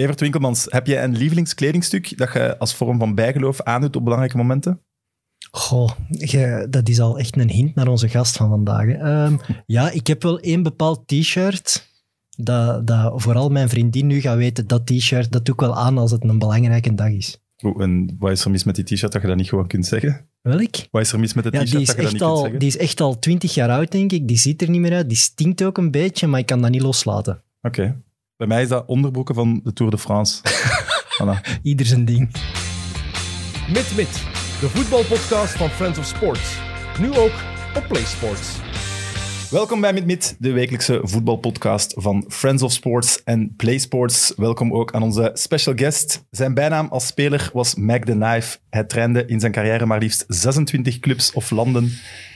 Evert Winkelmans, heb jij een lievelingskleding dat je als vorm van bijgeloof aandoet op belangrijke momenten? Goh, je, dat is al echt een hint naar onze gast van vandaag. Ehm, ja, ik heb wel één bepaald t-shirt. Dat, dat vooral mijn vriendin nu gaat weten, dat t-shirt, dat doe ik wel aan als het een belangrijke dag is. Oeh, en wat is er mis met die t-shirt dat je dat niet gewoon kunt zeggen? Welk? Wat is er mis met het Ja, t-shirt dat je dat niet kunt zeggen? die is echt al twintig jaar oud, denk ik. Die ziet er niet meer uit. Die stinkt ook een beetje, maar ik kan dat niet loslaten. Oké. Bij mij is dat onderbroeken van de Tour de France. voilà. Ieder zijn ding. Mit Mit, de voetbalpodcast van Friends of Sports. Nu ook op PlaySports. Welkom bij Mit Mit, de wekelijkse voetbalpodcast van Friends of Sports en Play Sports. Welkom ook aan onze special guest. Zijn bijnaam als speler was Mac the Knife. Hij trainde in zijn carrière maar liefst 26 clubs of landen.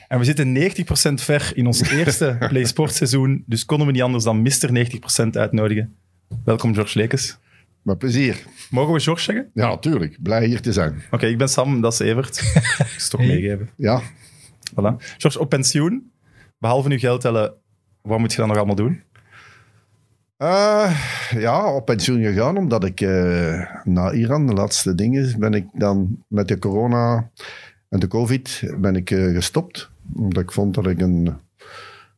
En we zitten 90% ver in ons eerste Play Sports seizoen, dus konden we niet anders dan Mr. 90% uitnodigen. Welkom George Lekes. Met plezier. Mogen we George zeggen? Ja, natuurlijk. Blij hier te zijn. Oké, ik ben Sam, dat is Evert. ik zal toch meegeven. Ja. Voilà. George, op pensioen, behalve nu geld tellen, wat moet je dan nog allemaal doen? Eh, ja, op pensioen gegaan omdat ik eh, na Iran, de laatste dingen, ben ik dan met de corona en de covid ben ik eh, gestopt. Omdat ik vond dat ik een,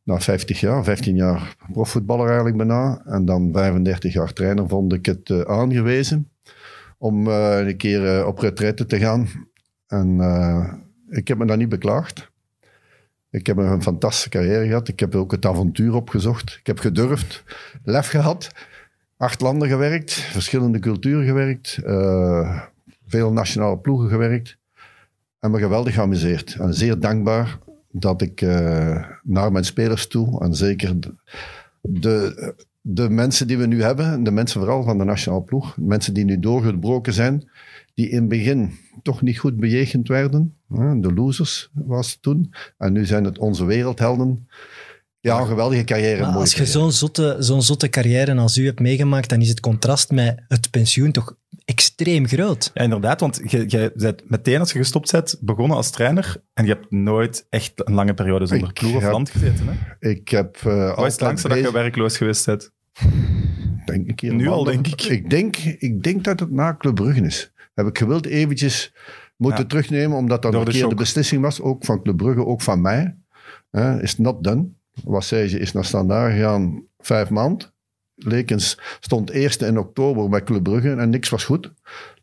na 50 jaar, 15 jaar profvoetballer eigenlijk bijna, en dan 35 jaar trainer, vond ik het eh, aangewezen om eh, een keer eh, op retraite te gaan. En ik heb me daar niet beklaagd. Ik heb een fantastische carrière gehad. Ik heb ook het avontuur opgezocht. Ik heb gedurfd, lef gehad, acht landen gewerkt, verschillende culturen gewerkt, veel nationale ploegen gewerkt. En me geweldig geamuseerd. En zeer dankbaar dat ik eh, naar mijn spelers toe, en zeker de, de, mensen die we nu hebben, de mensen vooral van de nationale ploeg, mensen die nu doorgebroken zijn, die in het begin toch niet goed bejegend werden. De losers was het toen. En nu zijn het onze wereldhelden. Ja, een geweldige carrière. een als je zo'n zotte, zo'n zotte carrière als u hebt meegemaakt, dan is het contrast met het pensioen toch extreem groot. Ja, inderdaad, want je, je bent meteen als je gestopt bent begonnen als trainer en je hebt nooit echt een lange periode zonder Ik ploeg of heb land gezeten. Hè? Ik heb uh, Wat is het langste dat je werkloos geweest bent? Denk ik hier Nu al, denk ik. Ik denk, ik denk dat het na Club Brugge is. Heb ik gewild eventjes moeten Ja. terugnemen, omdat dat Door een de verkeerde shock. beslissing was. Ook van Club Brugge, ook van mij. Hè, is not done. Ze, is naar standaard gegaan vijf maanden. Lekens stond eerste in oktober bij Club Brugge en niks was goed.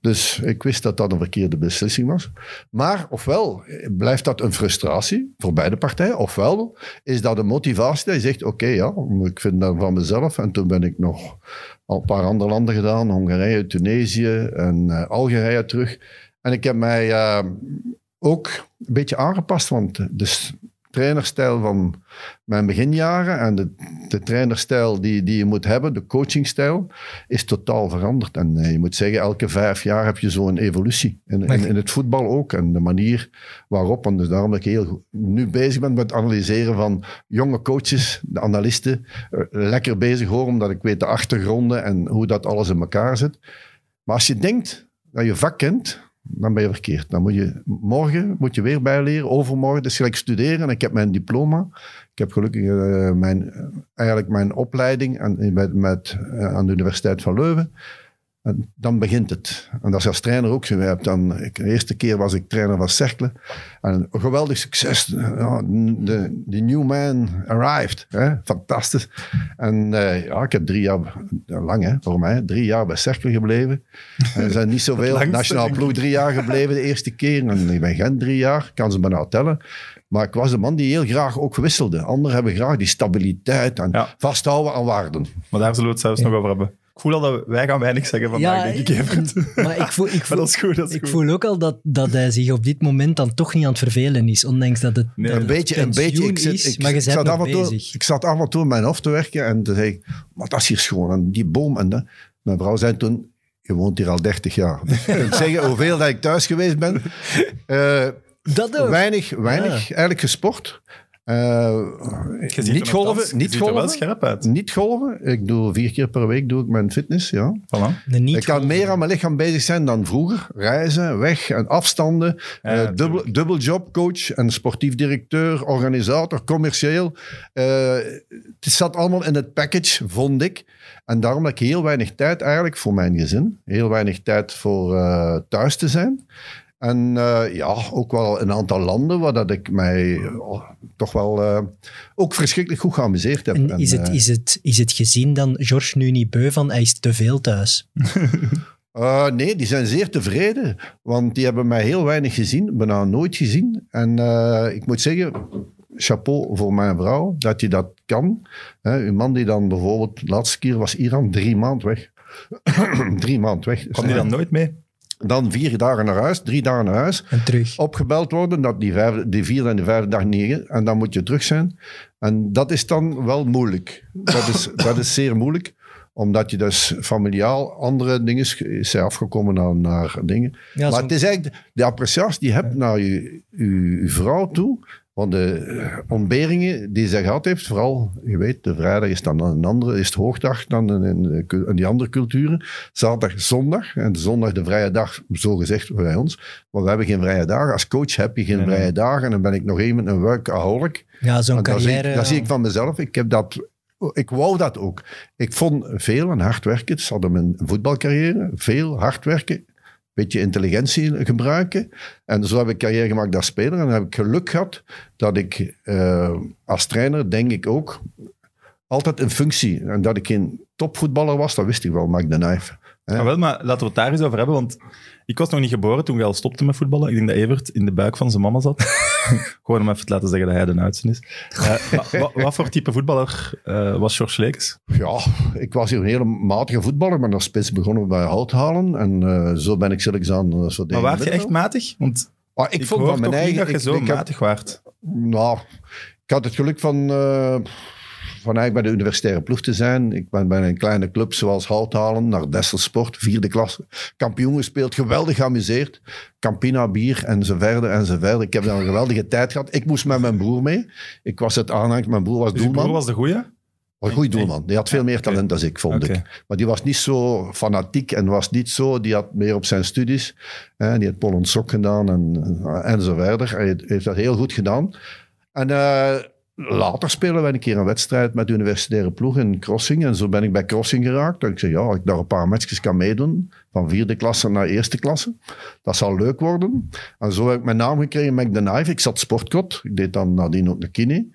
Dus ik wist dat dat een verkeerde beslissing was. Maar ofwel blijft dat een frustratie voor beide partijen, ofwel is dat een motivatie dat je zegt, oké ja, ik vind dat van mezelf. En toen ben ik nog al een paar andere landen gedaan, Hongarije, Tunesië en eh, Algerije terug. En ik heb mij eh, ook een beetje aangepast, want de s- trainerstijl van mijn beginjaren en de, de trainerstijl die, die je moet hebben, de coachingstijl, is totaal veranderd. En eh, je moet zeggen, elke vijf jaar heb je zo'n evolutie. In, in, in het voetbal ook. En de manier waarop, en dus daarom dat ik heel nu bezig ben met het analyseren van jonge coaches, de analisten, eh, lekker bezig hoor, omdat ik weet de achtergronden en hoe dat alles in elkaar zit. Maar als je denkt dat je vak kent, dan ben je verkeerd. Dan moet je morgen moet je weer bijleren, overmorgen. Dus gelijk studeren. En ik heb mijn diploma. Ik heb gelukkig eh, mijn, eh, eigenlijk mijn opleiding aan, met, met, eh, aan de Universiteit van Leuven. En dan begint het. En dat is als trainer ook zo. Je hebt Dan, ik, de eerste keer was ik trainer van Cercle. En een geweldig succes. Ja, de, de new man arrived. Hè? Fantastisch. En eh, ja, ik heb drie jaar, lang hè, voor mij, drie jaar bij Cercle gebleven. En er zijn niet zoveel nationaal ploeg drie jaar gebleven de eerste keer. En ik ben Gent drie jaar, kan ze bijna tellen. Maar ik was de man die heel graag ook wisselde. Anderen hebben graag die stabiliteit en Ja. vasthouden aan waarden. Maar daar zullen we het zelfs nog over hebben. Ik voel al dat wij gaan weinig zeggen vandaag, Ja, denk ik, Evert. Maar ik voel, ik Maar voel, dat is goed, dat is ik goed. voel ook al dat, dat hij zich op dit moment dan toch niet aan het vervelen is, ondanks dat het, Nee, dat Een beetje, een beetje. Ik, zit, is, ik, maar je ik bent zat nog af en toe, bezig. ik zat af en toe in mijn hoofd te werken en toen zei ik, maar dat is hier schoon. En die boom en dat. Mijn vrouw zei toen, je woont hier al 30 jaar. Dus ik kan zeggen hoeveel dat ik thuis geweest ben. Eh, Dat ook. weinig, weinig Ja. eigenlijk gesport. Eh, niet golven, niet ziet er wel golven. scherp uit. Niet golven. Ik doe vier keer per week doe ik mijn fitness, ja. Voilà. Ik kan meer aan mijn lichaam bezig zijn dan vroeger. Reizen, weg en afstanden. Ja, Eh, dubbel, dubbel job, coach en sportief directeur, organisator, commercieel. Eh, het zat allemaal in het package, vond ik. En daarom dat ik heel weinig tijd eigenlijk voor mijn gezin. Heel weinig tijd voor eh, thuis te zijn. En eh, ja, ook wel een aantal landen waar dat ik mij oh, toch wel eh, ook verschrikkelijk goed geamuseerd heb. En En, is het, eh, is, het, is het gezien dan George nu niet beu van hij is te veel thuis? Uh, nee, die zijn zeer tevreden. Want die hebben mij heel weinig gezien, bijna nooit gezien. En uh, ik moet zeggen, chapeau voor mijn vrouw, dat je dat kan. Hè, uw man die dan bijvoorbeeld, de laatste keer was Iran drie maanden weg. drie maanden weg. Kwam die dan nooit mee? Dan vier dagen naar huis, drie dagen naar huis. En terug. Opgebeld worden, dat die, vijf, die vierde en de vijfde dag niet. En dan moet je terug zijn. En dat is dan wel moeilijk. Dat is, dat is zeer moeilijk omdat je dus familiaal andere dingen is afgekomen naar, naar dingen. Ja, maar het is eigenlijk de appreciatie die je hebt naar je, je, je vrouw toe. Want de eh, ontberingen die zij gehad heeft, vooral, je weet, de vrijdag is dan een andere, is het hoogdag dan in, die andere culturen. Zaterdag, zondag. En zondag de vrije dag, zo gezegd bij ons. Maar we hebben geen vrije dagen. Als coach heb je geen Nee, nee. vrije dagen. En dan ben ik nog even een workaholic. ja, zo'n En dat, zie carrière. dat zie ik van mezelf. Ik, heb dat, ik wou dat ook. Ik vond veel en hard werken. Zat in mijn voetbalcarrière. Veel hard werken. Beetje intelligentie gebruiken. En zo heb ik carrière gemaakt als speler. En dan heb ik geluk gehad dat ik eh, als trainer, denk ik ook, altijd een functie. En dat ik geen topvoetballer was, dat wist ik wel, Mac de. Hè? Ah, wel, maar laten we het daar eens over hebben, want ik was nog niet geboren toen je al stopte met voetballen. Ik denk dat Evert in de buik van zijn mama zat. Gewoon om even te laten zeggen dat hij de oudste is. Eh, wat voor type voetballer eh, was George Lekes? Ja, ik was hier een hele matige voetballer, maar als spits begonnen we bij houthalen. En eh, zo ben ik zelfs aan zo Maar waard je echt matig? Want ik, ik, vond van mijn eigen... dat je ik- zo ik heb- matig waard. Nou, ik had het geluk van, eh, van eigenlijk bij de universitaire ploeg te zijn. Ik ben bij een kleine club zoals Houthalen, naar Dessel Sport, vierde klasse. Kampioen gespeeld, geweldig geamuseerd. Campina, bier en zo verder en zo verder. Ik heb daar een geweldige tijd gehad. Ik moest met mijn broer mee. Ik was het aanhang, mijn broer was Dus doelman. broer was de goeie? Een goede doelman. Die had veel meer talent dan ik, vond ik. Maar die was niet zo fanatiek en was niet zo... Die had meer op zijn studies. Hè, die had Polen Sok gedaan en, en zo verder. Hij heeft- heeft dat heel goed gedaan. En eh, later spelen we een keer een wedstrijd met de universitaire ploeg in Crossing. En zo ben ik bij Crossing geraakt. En ik zei, ja, ik daar een paar matchjes kan meedoen. Van vierde klasse naar eerste klasse. Dat zal leuk worden. En zo heb ik mijn naam gekregen, Mac Knife. Ik zat sportkot. Ik deed dan nadien ook de kine.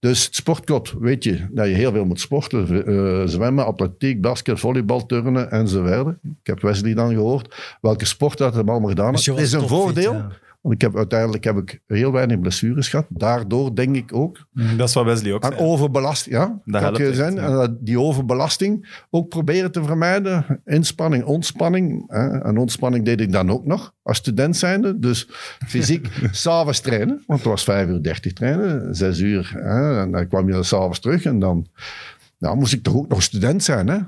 Dus sportkot, weet je, dat je heel veel moet sporten. Eh, zwemmen, atletiek, basket, volleybal, turnen en zo verder. Ik heb Wesley dan gehoord welke sport dat hem allemaal gedaan Dus heeft. Het is een voordeel. ja. Want ik heb, uiteindelijk heb ik heel weinig blessures gehad. Daardoor denk ik ook Dat is wat Wesley ook aan zei. overbelasting. Ja, Dat helpt je zijn. ja. Die overbelasting ook proberen te vermijden. Inspanning, ontspanning. Hè. En ontspanning deed ik dan ook nog als student zijnde. Dus fysiek s'avonds trainen. Want het was 5 uur 30 trainen. 6 uur. Hè. En dan kwam je s'avonds terug. En dan moest ik toch ook nog student zijn. Hè.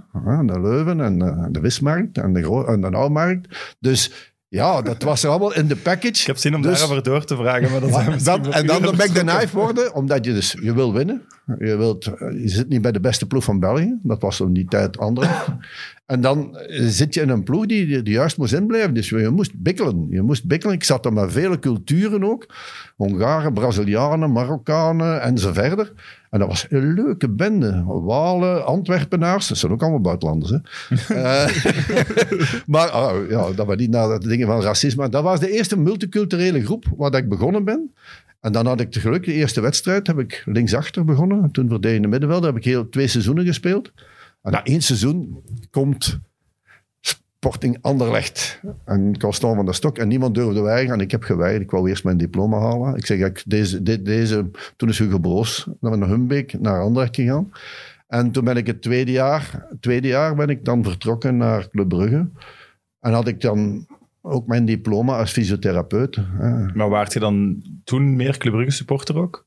De Leuven en eh, de Wismarkt en de, Gro- en de Nauwmarkt. Dus ja, dat was er allemaal in de package. Ik heb zin om Dus- daarover door te vragen, maar dat zijn we dat, misschien en dan de Mac the Knife worden, omdat je dus, je wil winnen. Je, wilt, je zit niet bij de beste ploeg van België. Dat was in die tijd andere. En dan eh, zit je in een ploeg die, die juist moest inblijven. Dus je moest bikkelen. Je moest bikkelen. Ik zat er met vele culturen ook. Hongaren, Brazilianen, Marokkanen en zo verder. En dat was een leuke bende. Walen, Antwerpenaars. Dat zijn ook allemaal buitenlanders. Hè? Eh, maar oh, ja, dat was niet naar de dingen van racisme. Dat was de eerste multiculturele groep waar dat ik begonnen ben. En dan had ik het geluk, de eerste wedstrijd heb ik linksachter begonnen. Toen verdedigde middenveld, heb ik heel twee seizoenen gespeeld. En na één seizoen komt Sporting Anderlecht en Constant van der Stok. En niemand durfde weigeren. En ik heb geweigerd. Ik wou eerst mijn diploma halen. Ik zeg, ik, deze, deze, toen is Hugo Broos naar Humbeek, naar Anderlecht gegaan. En toen ben ik het tweede jaar, tweede jaar ben ik dan vertrokken naar Club Brugge. En had ik dan ook mijn diploma als fysiotherapeut. Maar waart je dan toen meer Club Brugge supporter ook?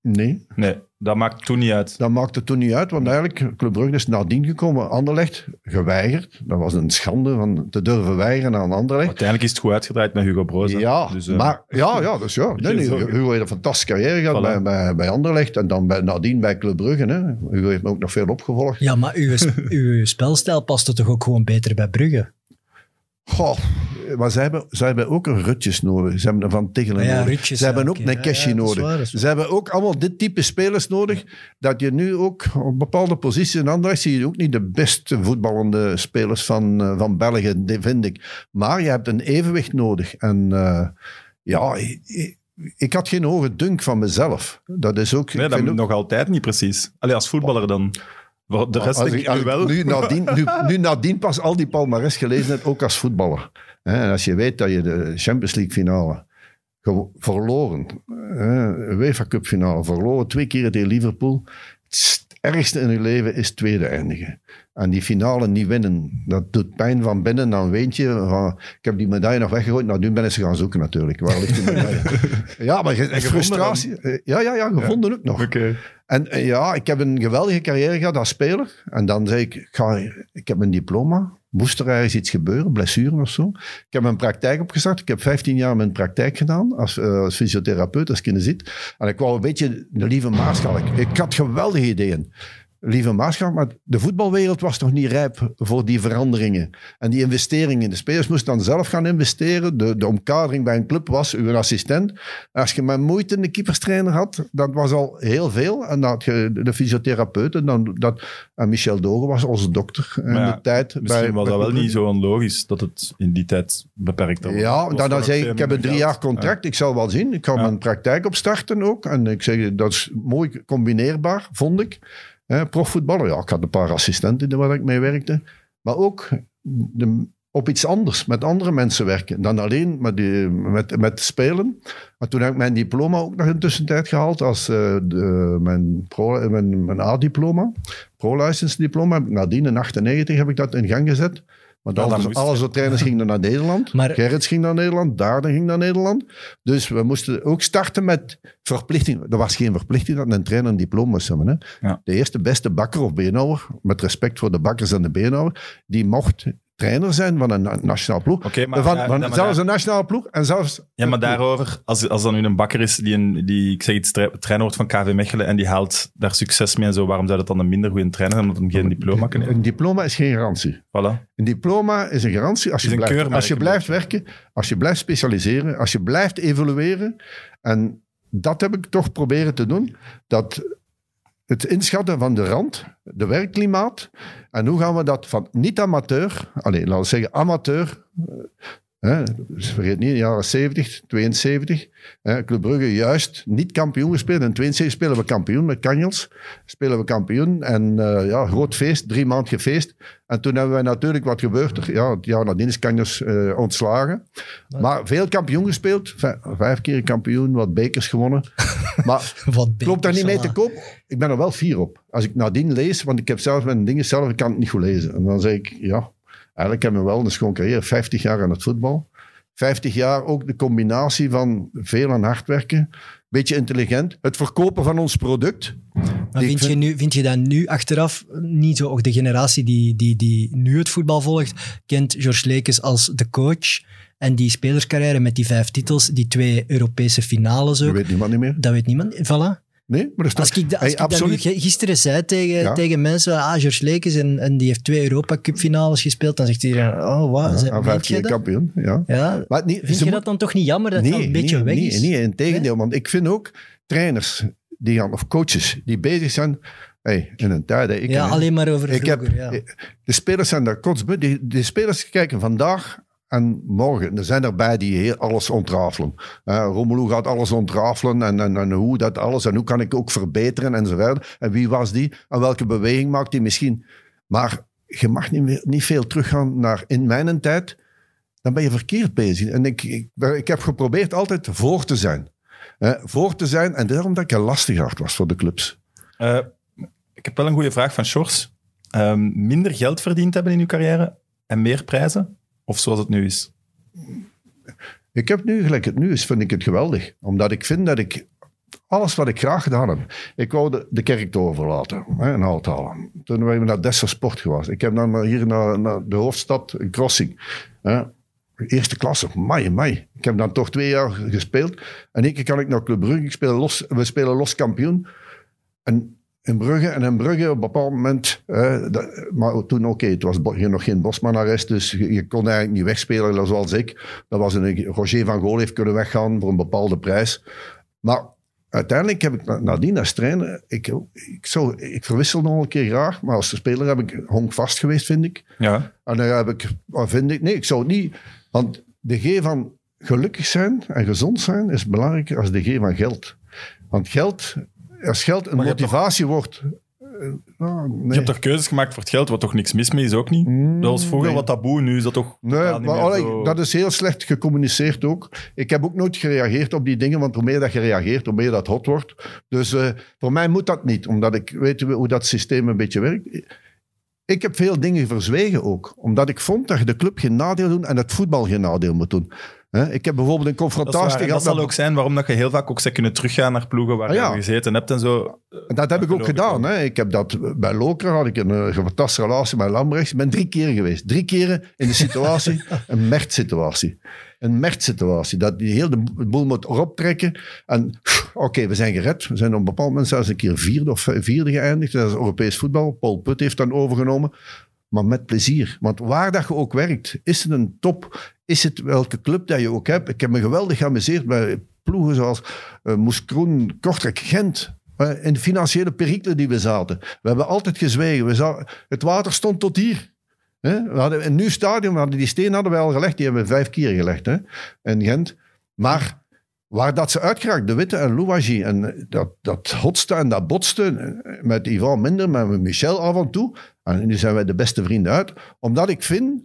Nee, Nee. Dat maakt toen niet uit. Dat maakte toen niet uit, want eigenlijk, Club Brugge is nadien gekomen. Anderlecht, geweigerd. Dat was een schande van te durven weigeren aan Anderlecht. Uiteindelijk is het goed uitgedraaid met Hugo Broos. Ja, Dus, eh, maar, ja, ja, dus ja. Nee, nee. Hugo heeft een fantastische carrière gehad Voilà. bij, bij, bij Anderlecht en dan bij, nadien bij Club Brugge. Hè. Hugo heeft me ook nog veel opgevolgd. Ja, maar uw, uw spelstijl paste toch ook gewoon beter bij Brugge? Goh, maar zij hebben, zij hebben ook een Rutjes nodig. Ze hebben een Van Tichelen Ja, nodig. Rutjes, ze hebben ja, ook een Keshi Ja, ja, dat is nodig. waar, dat is waar. Ze hebben ook allemaal dit type spelers nodig. Dat je nu ook op bepaalde posities in Anderlecht zie je ook niet de beste voetballende spelers van, eh, van België, vind ik. Maar je hebt een evenwicht nodig. En eh, ja, ik, had geen hoge dunk van mezelf. Dat is ook... Nee, ik dat vind ook- nog altijd niet precies. Allee, als voetballer dan. De rest als ik, als ik ik wel. nu, nadien, nu, nu nadien pas al die palmarès gelezen heb, ook als voetballer. En als je weet dat je de Champions League finale verloren, UEFA Cup finale verloren, twee keer tegen Liverpool. Het ergste in je leven is tweede eindigen. En die finale niet winnen, dat doet pijn van binnen. Dan weet je, van, ik heb die medaille nog weggegooid. Nou, nu ben ik ze gaan zoeken natuurlijk. Waar ligt die medaille? ja, maar frustratie. Ja, ja, ja, gevonden ook nog. Oké. En eh, ja, ik heb een geweldige carrière gehad als speler. En dan zei ik, ik, ga, ik heb een diploma. Moest er ergens iets gebeuren, blessure of zo. Ik heb mijn praktijk opgestart. Ik heb 15 jaar mijn praktijk gedaan als, eh, als fysiotherapeut, als kinesiet. En ik wou een beetje de lieve Maarschalk. Ik had geweldige ideeën. Lieve Maarschalk, maar de voetbalwereld was nog niet rijp voor die veranderingen. En die investeringen. De spelers moesten dan zelf gaan investeren. De, de omkadering bij een club was uw assistent. Als je met moeite een keeperstrainer had, dat was al heel veel. En dan had je de fysiotherapeuten. Dan, dat, en Michel Dogen was onze dokter in ja, de tijd. Misschien bij- was bij dat wel niet zo onlogisch dat het in die tijd beperkt was. ja, Was dan, zei ik, ik heb een drie jaar contract, ik zal wel zien. Ik ga Ja. mijn praktijk opstarten ook. En ik zeg, dat is mooi combineerbaar, vond ik. Eh, profvoetballer, ja, ik had een paar assistenten waar ik mee werkte. Maar ook de, op iets anders, met andere mensen werken. Dan alleen met, met, met spelen. Maar toen heb ik mijn diploma ook nog in tussentijd gehaald. Als eh, de, mijn, pro, mijn, mijn A-diploma, pro-license diploma. Nadien in 98 heb ik dat in gang gezet. Want alles, moest. alle zo trainers gingen naar Nederland. Maar- Gerrits ging naar Nederland, Daarden ging naar Nederland. Dus we moesten ook starten met verplichting. Er was geen verplichting dat een trainer een diploma moest hebben. Hè. Ja. De eerste beste bakker of beenhouwer, met respect voor de bakkers en de beenhouwer, die mocht trainer zijn van een na- nationale ploeg. Maar, van, van ja, zelfs daar- een nationale ploeg en zelfs... Ja, maar daarover, als, als dan nu een bakker is die, een, die ik zeg iets, tra- trainer wordt van KV Mechelen en die haalt daar succes mee en zo, waarom zou dat dan een minder goede trainer zijn, omdat hij geen diploma kan hebben? Een diploma is geen garantie. Voilà. Een diploma is een garantie als je, blijft, keurmerk als je blijft werken, als je blijft specialiseren, als je blijft evolueren. En dat heb ik toch proberen te doen. Dat het inschatten van de rand, de werkklimaat. En hoe gaan we dat van niet-amateur, alleen laten we zeggen amateur. eh, Hè, dus vergeet niet, in de jaren 70, 72. Hè, Club Brugge juist niet kampioen gespeeld. In 72 spelen we kampioen met Canjels. Spelen we kampioen. En eh, ja, groot feest, drie maanden gefeest. En toen hebben wij natuurlijk, wat gebeurt er? Ja, het jaar nadien is Canjels eh, ontslagen. Maar veel kampioen gespeeld. Vijf, vijf keer kampioen, wat bekers gewonnen. Maar klopt daar niet mee te koop? Ik ben er wel fier op. Als ik nadien lees, want ik heb zelf mijn dingen zelf, ik kan het niet goed lezen. En dan zeg ik, ja, eigenlijk hebben we wel een schoon carrière. 50 jaar aan het voetbal. 50 jaar ook de combinatie van veel aan hard werken. Beetje intelligent. Het verkopen van ons product. Maar vind, je nu, vind je dat nu achteraf niet zo? Ook de generatie die, die, die nu het voetbal volgt, kent George Lekes als de coach. En die spelerscarrière met die vijf titels, die twee Europese finales Dat ook. weet niemand niet meer. Dat weet niemand. Voilà. Nee, maar staat... Als ik, dat- als Hey, ik dat nu absoluut. gisteren zei tegen, Ja. tegen mensen, ah, George Lekes en, en die heeft twee Europa Cup finales gespeeld, dan zegt iedereen, oh, wat? Ja, vijf keer dat? kampioen. Ja. Ja. Maar niet, Vind je moet- dat dan toch niet jammer dat dat een beetje nee, weg nee, is? Nee, in tegendeel. Want ik vind ook trainers die gaan, of coaches die bezig zijn. Hey, in een tijd. Ik, ja, alleen maar over ik heb, vroeger. ja. De spelers zijn daar kotsbeu. Die spelers kijken vandaag en morgen. Er zijn erbij die heel alles ontrafelen. Uh, Romelu gaat alles ontrafelen en, en, en hoe dat alles en hoe kan ik ook verbeteren enzovoort. En wie was die? En welke beweging maakt die misschien? Maar je mag niet, niet veel teruggaan naar in mijn tijd. Dan ben je verkeerd bezig. En ik, ik, ik heb geprobeerd altijd voor te zijn. Eh, voor te zijn en daarom dat ik een lastighart was voor de clubs. Eh, ik heb wel een goede vraag van Shores. Ehm, minder geld verdiend hebben in uw carrière en meer prijzen? Of zoals het nu is? Ik heb nu, gelijk het nu is, vind ik het geweldig. Omdat ik vind dat ik alles wat ik graag gedaan heb. Ik wou de, de kerktoren verlaten hè, in Houthalen. Toen ik naar Dessel Sport geweest. Ik heb dan hier naar, naar de hoofdstad, een crossing. Hè. Eerste klasse, mei, mei. Ik heb dan toch twee jaar gespeeld. En één keer kan ik naar Club Brugge. Ik los, we spelen los kampioen. En in Brugge, en in Brugge op een bepaald moment... eh, dat- maar toen, oké, het was nog geen Bosman-arrest, dus je, je kon eigenlijk niet wegspelen zoals ik. Dat was een, Roger van Gool heeft kunnen weggaan voor een bepaalde prijs. Maar uiteindelijk heb ik na- nadien als trainer... Ik, ik, zou, ik verwissel nog een keer graag, maar als speler heb ik honkvast geweest, vind ik. Ja. En dan heb ik, vind ik, nee, ik zou het niet. Want de G van gelukkig zijn en gezond zijn is belangrijker als de G van geld. Want geld, als geld een motivatie wordt. eh, nou, nee. Je hebt toch keuzes gemaakt voor het geld, wat toch niks mis mee is, ook niet? dat was vroeger nee. wat taboe, nu is dat toch Nee, maar meer allee, zo- dat is heel slecht gecommuniceerd ook. Ik heb ook nooit gereageerd op die dingen, want hoe meer dat je reageert, hoe meer dat hot wordt. Dus eh, voor mij moet dat niet, omdat ik weet hoe dat systeem een beetje werkt. Ik heb veel dingen verzwegen ook, omdat ik vond dat je de club geen nadeel doet en het voetbal geen nadeel moet doen. Hè, Ik heb bijvoorbeeld een Dat, is waar. confrontatie En dat gehad zal ook zijn waarom dat je heel vaak ook zou kunnen teruggaan naar ploegen waar Ah, ja. je gezeten hebt en zo. Dat heb ik ook gedaan. Hè. Ik heb dat, bij Lokeren had ik een, eh, fantastische relatie met Lambrechts. Ik ben drie keer geweest. Drie keren in de situatie, een mertsituatie. Een mertsituatie. Dat die heel de boel moet erop trekken. En oké, we zijn gered. We zijn op een bepaald moment zelfs een keer vierde of vierde geëindigd. Dat is Europees voetbal. Paul Put heeft dan overgenomen. Maar met plezier. Want waar dat je ook werkt, is het een top? Is het welke club dat je ook hebt? Ik heb me geweldig geamuseerd bij ploegen zoals eh Moes Kroen, Kortrijk, Gent. Eh, in de financiële perikelen die we zaten. We hebben altijd gezwegen. We za- het water stond tot hier. Hè? We hadden een nieuw stadion, we hadden die steen hadden we al gelegd. Die hebben we vijf keer gelegd hè? in Gent. Maar waar dat ze uitgeraakt, de Witte en Louwagie, en dat, dat hotste en dat botste, eh, met Ivan minder, met Michel af en toe. En nu zijn wij de beste vrienden uit. Omdat ik vind,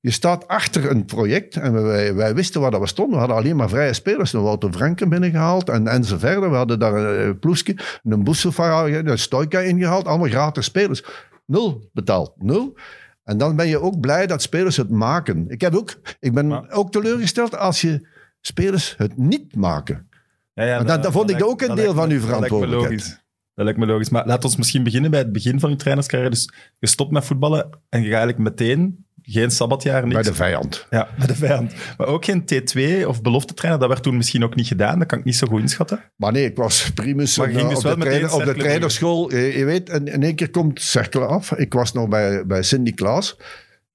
je staat achter een project en wij, wij wisten waar dat we stonden. We hadden alleen maar vrije spelers. Een Wouter Franken binnengehaald en, en zo verder. We hadden daar een uh, Ploeske, een Boesselfara, een Stoika ingehaald. Allemaal gratis spelers. Nul betaald. Nul. En dan ben je ook blij dat spelers het maken. Ik, heb ook, ik ben Maar- ook teleurgesteld als je spelers het niet maken. Ja, ja, dat- dat vond ik ook een deel van uw verantwoordelijkheid. Dat lijkt me logisch. Maar laat ons misschien beginnen bij het begin van je trainerscarrière. Dus je stopt met voetballen en je gaat eigenlijk meteen geen sabbatjaar, niks. Bij de vijand. Ja, bij de vijand. Maar ook geen T2 of beloftetrainer, dat werd toen misschien ook niet gedaan. Dat kan ik niet zo goed inschatten. Maar nee, ik was primus Maar ging dus op wel de, meteen trainer, op de cerkelen trainerschool. Je, je weet, in, in één keer komt cirkelen af. Ik was nog bij, bij Cindy Klaas.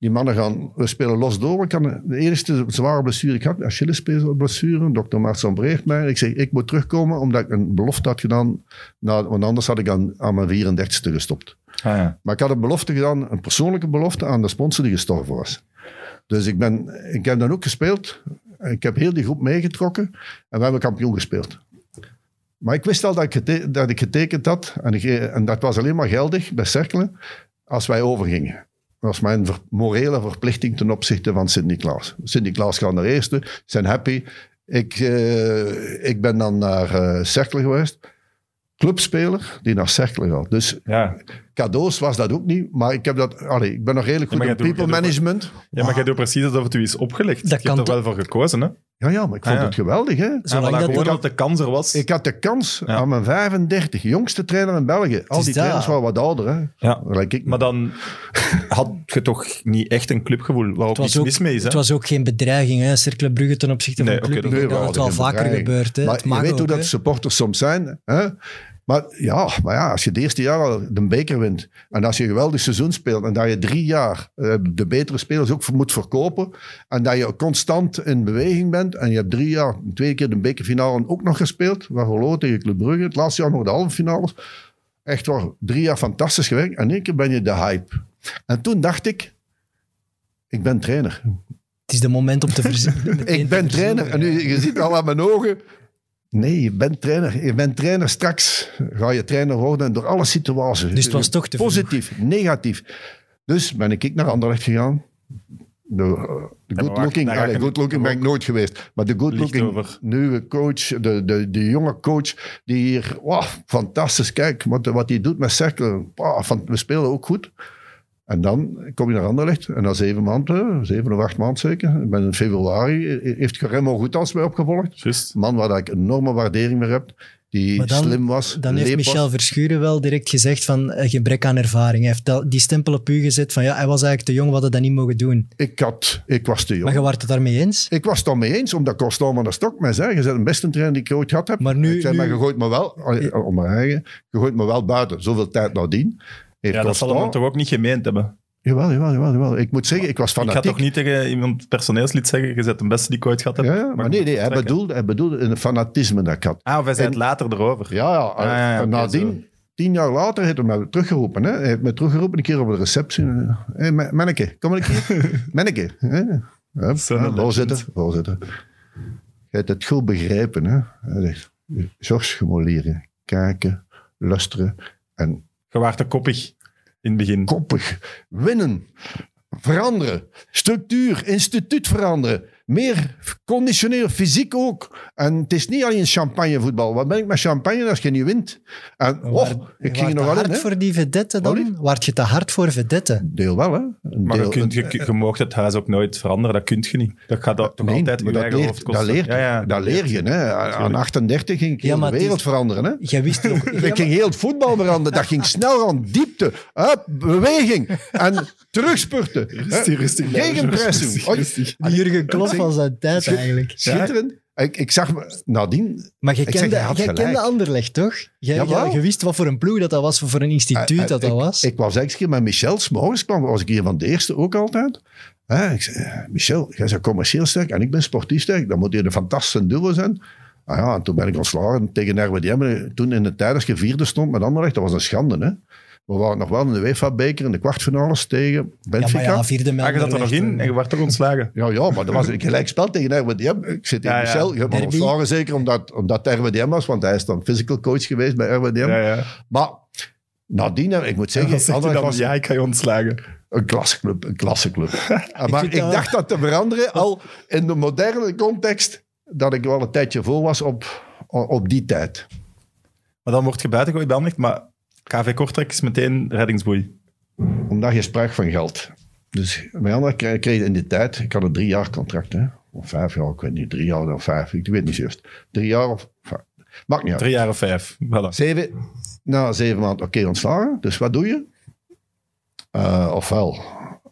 Die mannen gaan, we spelen los door. Ik had de eerste zware blessure ik had, Achillespeesblessure. Dokter Marcel breegt mij. Ik zeg, ik moet terugkomen omdat ik een belofte had gedaan. Nou, want anders had ik aan, aan mijn 34ste gestopt. Ah, ja. Maar ik had een belofte gedaan, een persoonlijke belofte aan de sponsor die gestorven was. Dus ik, ben, ik heb dan ook gespeeld. Ik heb heel die groep meegetrokken en we hebben kampioen gespeeld. Maar ik wist al dat ik, gete- dat ik getekend had en, ik- en dat was alleen maar geldig bij Cerkelen als wij overgingen. Dat was mijn ver- morele verplichting ten opzichte van Sint-Niklaas. Sint-Niklaas gaat naar eerste, zijn happy. Ik, eh, ik ben dan naar eh Cerkelen geweest. Clubspeler die naar Cerkelen gaat. Dus Ja. cadeaus was dat ook niet, maar ik, heb dat, allee, ik ben nog redelijk goed in doet- people doet- management. ja, maar jij doet precies alsof het u is opgelegd. Dat je hebt er toch- wel voor gekozen, hè? Ja, ja, maar ik vond Ah, ja. het geweldig. Hè? Zolang dat dat de kans er was. Ik had de kans Ja. aan mijn 35, jongste trainer in België. Al die trainers waren wat ouder. Hè? Ja. Gelijk ik. Maar dan had je toch niet echt een clubgevoel waarop iets ook, mis mee is. Hè? het was ook geen bedreiging, hè, Cercle Brugge ten opzichte Nee, van Club oké, Brugge. dat- Nee, wel vaker bedreiging. gebeurt. Hè. Maar je weet ook, hoe dat supporters soms zijn. Hè? Maar, ja, maar ja, als je het eerste jaar al de beker wint en als je een geweldig seizoen speelt en dat je drie jaar eh, de betere spelers ook moet verkopen en dat je constant in beweging bent en je hebt drie jaar, twee keer de bekerfinale ook nog gespeeld, waar verloren tegen Club Brugge, het laatste jaar nog de halve finales. Echt wel drie jaar fantastisch gewerkt en in één keer ben je de hype. En toen dacht ik, ik ben trainer. Het is de moment om te verzinnen. Ik ben trainer en nu, je ziet al aan mijn ogen. Nee, je bent trainer. Je bent trainer. Straks ga je trainer worden door alle situaties. Dus het was toch te vroeg. Positief, negatief. Dus ben ik naar Anderlecht gegaan. De, uh, de good wacht, looking, allee, je good looking ben ik nooit geweest. Maar de good looking over. nieuwe coach, de, de, de jonge coach, die hier, wow, fantastisch, kijk wat, wat hij doet met Cercle. Wow, we spelen ook goed. En dan kom je naar Anderlecht. En na zeven maanden, zeven of acht maanden zeker. Ik ben in februari, eh, heeft Geremmo goed als mij opgevolgd. Juist. Een man waar ik enorme waardering voor heb. Die dan- slim was, Dan heeft was. Michel Verschuren wel direct gezegd van eh, gebrek aan ervaring. Hij heeft dat- die stempel op u gezet van ja, hij was eigenlijk te jong, we hadden dat niet mogen doen. Ik, had, ik was te jong. Maar je was het daarmee eens? Ik was het dan mee eens, omdat Constant van der Stok mij zei, je bent de beste trainer die ik ooit gehad heb. Maar nu- ik zei, nu- maar je gooit me wel, eh, om mijn eigen, je gooit me wel buiten. Zoveel tijd nadien. Heeft Ja, dat zal hem toch ook niet gemeend hebben. Jawel, jawel, jawel, jawel. Ik moet zeggen, ik was Ik ga fanatiek. toch niet tegen iemand personeelslid zeggen, je bent de beste die ik ooit gehad heb. Ja, maar nee, nee hij, bedoelde, hij bedoelde een fanatisme dat ik had. Ah, of hij zei En- het later erover. Ja, ja. Ah, ja, ja, nadien, zo. tien jaar later, heeft hij mij teruggeroepen. Hè. Hij heeft mij teruggeroepen een keer op de receptie. Hé, hey, manneke, kom maar een keer. manneke. hè. Ja, Zo'n ja, legend. voorzitter, voorzitter. Je hebt het goed begrepen. Hè. Kijken, luisteren en Je waart te koppig in het begin. koppig winnen. Veranderen. Structuur, instituut veranderen. Meer conditioneel, fysiek ook. En het is niet alleen champagnevoetbal. Wat ben ik met champagne als je niet wint? En, oh, ik ging er nog wel in. hard voor die vedette dan? Waart je te hard voor vedette? Deel wel, hè? Een Maar je, kunt, je, je mag het huis ook nooit veranderen, dat kun je niet. Dat gaat toch Nee, altijd dat eigen leert, hoofd dat kosten. leert, Ja, ja, dat leer je. Hè. Aan 38 ging ik Ja, de wereld is- veranderen. Hè. Jij wist nog... Ik ging heel het voetbal veranderen. Dat ging snel aan diepte. Hup, beweging. En terugspurten. Rustig, rustig, Gegenpressing. Jurgen Klopp van zijn tijd Schit- eigenlijk. Schitterend. Ik, ik zag me nadien... Maar je zeg, kende, had jij kende Anderlecht, toch? Jij, jij- je wist wat voor een ploeg dat, dat was, wat voor een instituut Eh, dat dat ik, was. Ik was eens keer met Michel, s'morgens kwam, was ik hier van de eerste ook altijd. Hè, ik zei, eh, Michel, jij bent commercieel sterk en ik ben sportief sterk. Dan moet je een fantastische duo zijn. Ah ja, en toen ben ik ontslagen tegen RWDM. Toen in de tijd als je vierde stond met Anderlecht, dat was een schande. Hè? We waren nog wel in de UEFA-beker in de kwartfinales tegen ja, Benfica. maar ja, vierde Maar je zat er nog in eh. en je werd toch ontslagen. Ja, ja, maar dat was een gelijkspel tegen RWDM. Ik zit Ja, ja. Michel, je hebt me ontslagen zeker omdat, omdat het RWDM was, want hij is dan physical coach geweest bij RWDM. Ja, ja. Maar nadien, heb- ik moet En zeggen, dan was ja, ik ga je ontslagen. een klasseclub, een klasseclub. maar vind ik dacht dat te veranderen al in de moderne context, dat ik wel een tijdje voor was op, op die tijd. Maar dan word je buiten gegooid bij Anderlecht, maar KV Kortrijk is meteen reddingsboei. Omdat je sprak van geld. Dus bij anderen kreeg in die tijd, ik had een drie jaar contract, hè? of vijf jaar, ik weet niet, drie jaar of vijf, ik weet niet juist. Drie jaar of vijf. Maakt niet uit. Drie jaar of vijf. Voilà. Zeven, na zeven maanden, oké, ontslagen. Dus wat doe je? Eh, ofwel,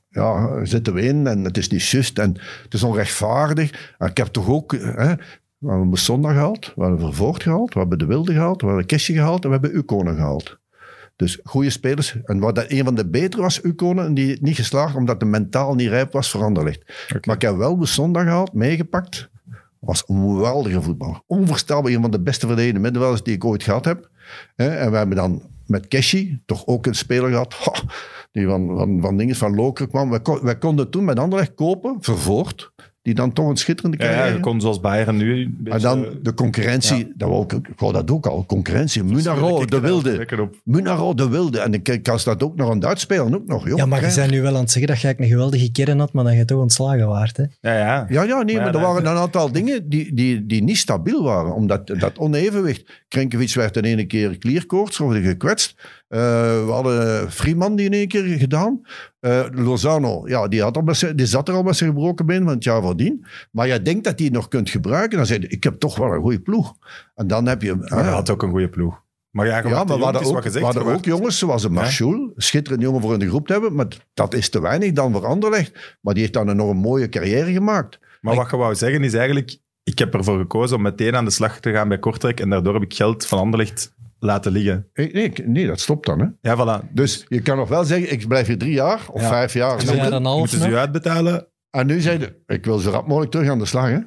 ja, zitten we in en het is niet juist en het is onrechtvaardig. En ik heb toch ook, hè, we hebben zondag gehaald, we hebben Vervoort gehaald, we hebben De Wilde gehaald, we hebben Kistje gehaald en we hebben Ukonen gehaald. Dus goede spelers. En wat dat een van de betere was, Ukonen, en die niet geslaagd omdat de mentaal niet rijp was voor Anderlecht. Maar ik heb wel de zondag gehaald, meegepakt. Was een geweldige voetballer. Onvoorstelbaar, een van de beste verdedigende middenvelders die ik ooit gehad heb. En we hebben dan met Keshi toch ook een speler gehad. ha, die van, van, van dingen van Loker kwam. Wij, kon- wij konden toen met Anderlecht kopen, Vervoort. Die dan toch een schitterende Ja, ja, carrière. je kon zoals Bayern nu een beetje... en dan de concurrentie. Dat wou ik, ik wou dat ook al. Concurrentie. Munaro, de Wilde. Munaro, de Wilde. En ik kan dat ook nog aan Duits spelen. Ook nog, joh. Ja, maar je Kijk. bent nu wel aan het zeggen dat je eigenlijk een geweldige kern had, maar dat je toch ontslagen waard. Hè? Ja, ja. Ja, ja, nee, Maar maar, ja, er dat- waren een aantal dingen die, die, die niet stabiel waren. Omdat dat onevenwicht. Krenkovic werd in ene keer klierkoorts of gekwetst. Eh, we hadden Freeman die in één keer gedaan. Eh, Lozano, ja, die, had al zijn- die zat er al met zijn gebroken been van het jaar voordien. Maar je denkt dat die het nog kunt gebruiken. Dan zeg je, ik heb toch wel een goede ploeg. En dan heb je... Maar hij had ook een goede ploeg. Maar ja, Ja, maar is ook, gezegd. je ook jongens zoals een Marchoul. Schitterend jongen voor in de groep te hebben. Maar dat is te weinig dan voor Anderlecht. Maar die heeft dan een enorm mooie carrière gemaakt. Maar wat je wou zeggen is eigenlijk... Ik heb ervoor gekozen om meteen aan de slag te gaan bij Kortrijk en daardoor heb ik geld van Anderlecht laten liggen. Nee, nee, dat stopt dan. Hè. Ja, voilà. Dus je kan nog wel zeggen, ik blijf hier drie jaar of Ja. vijf jaar. En een half Moeten ze nog. uitbetalen En nu zei je, ik wil zo rap mogelijk terug aan de slag. Hè.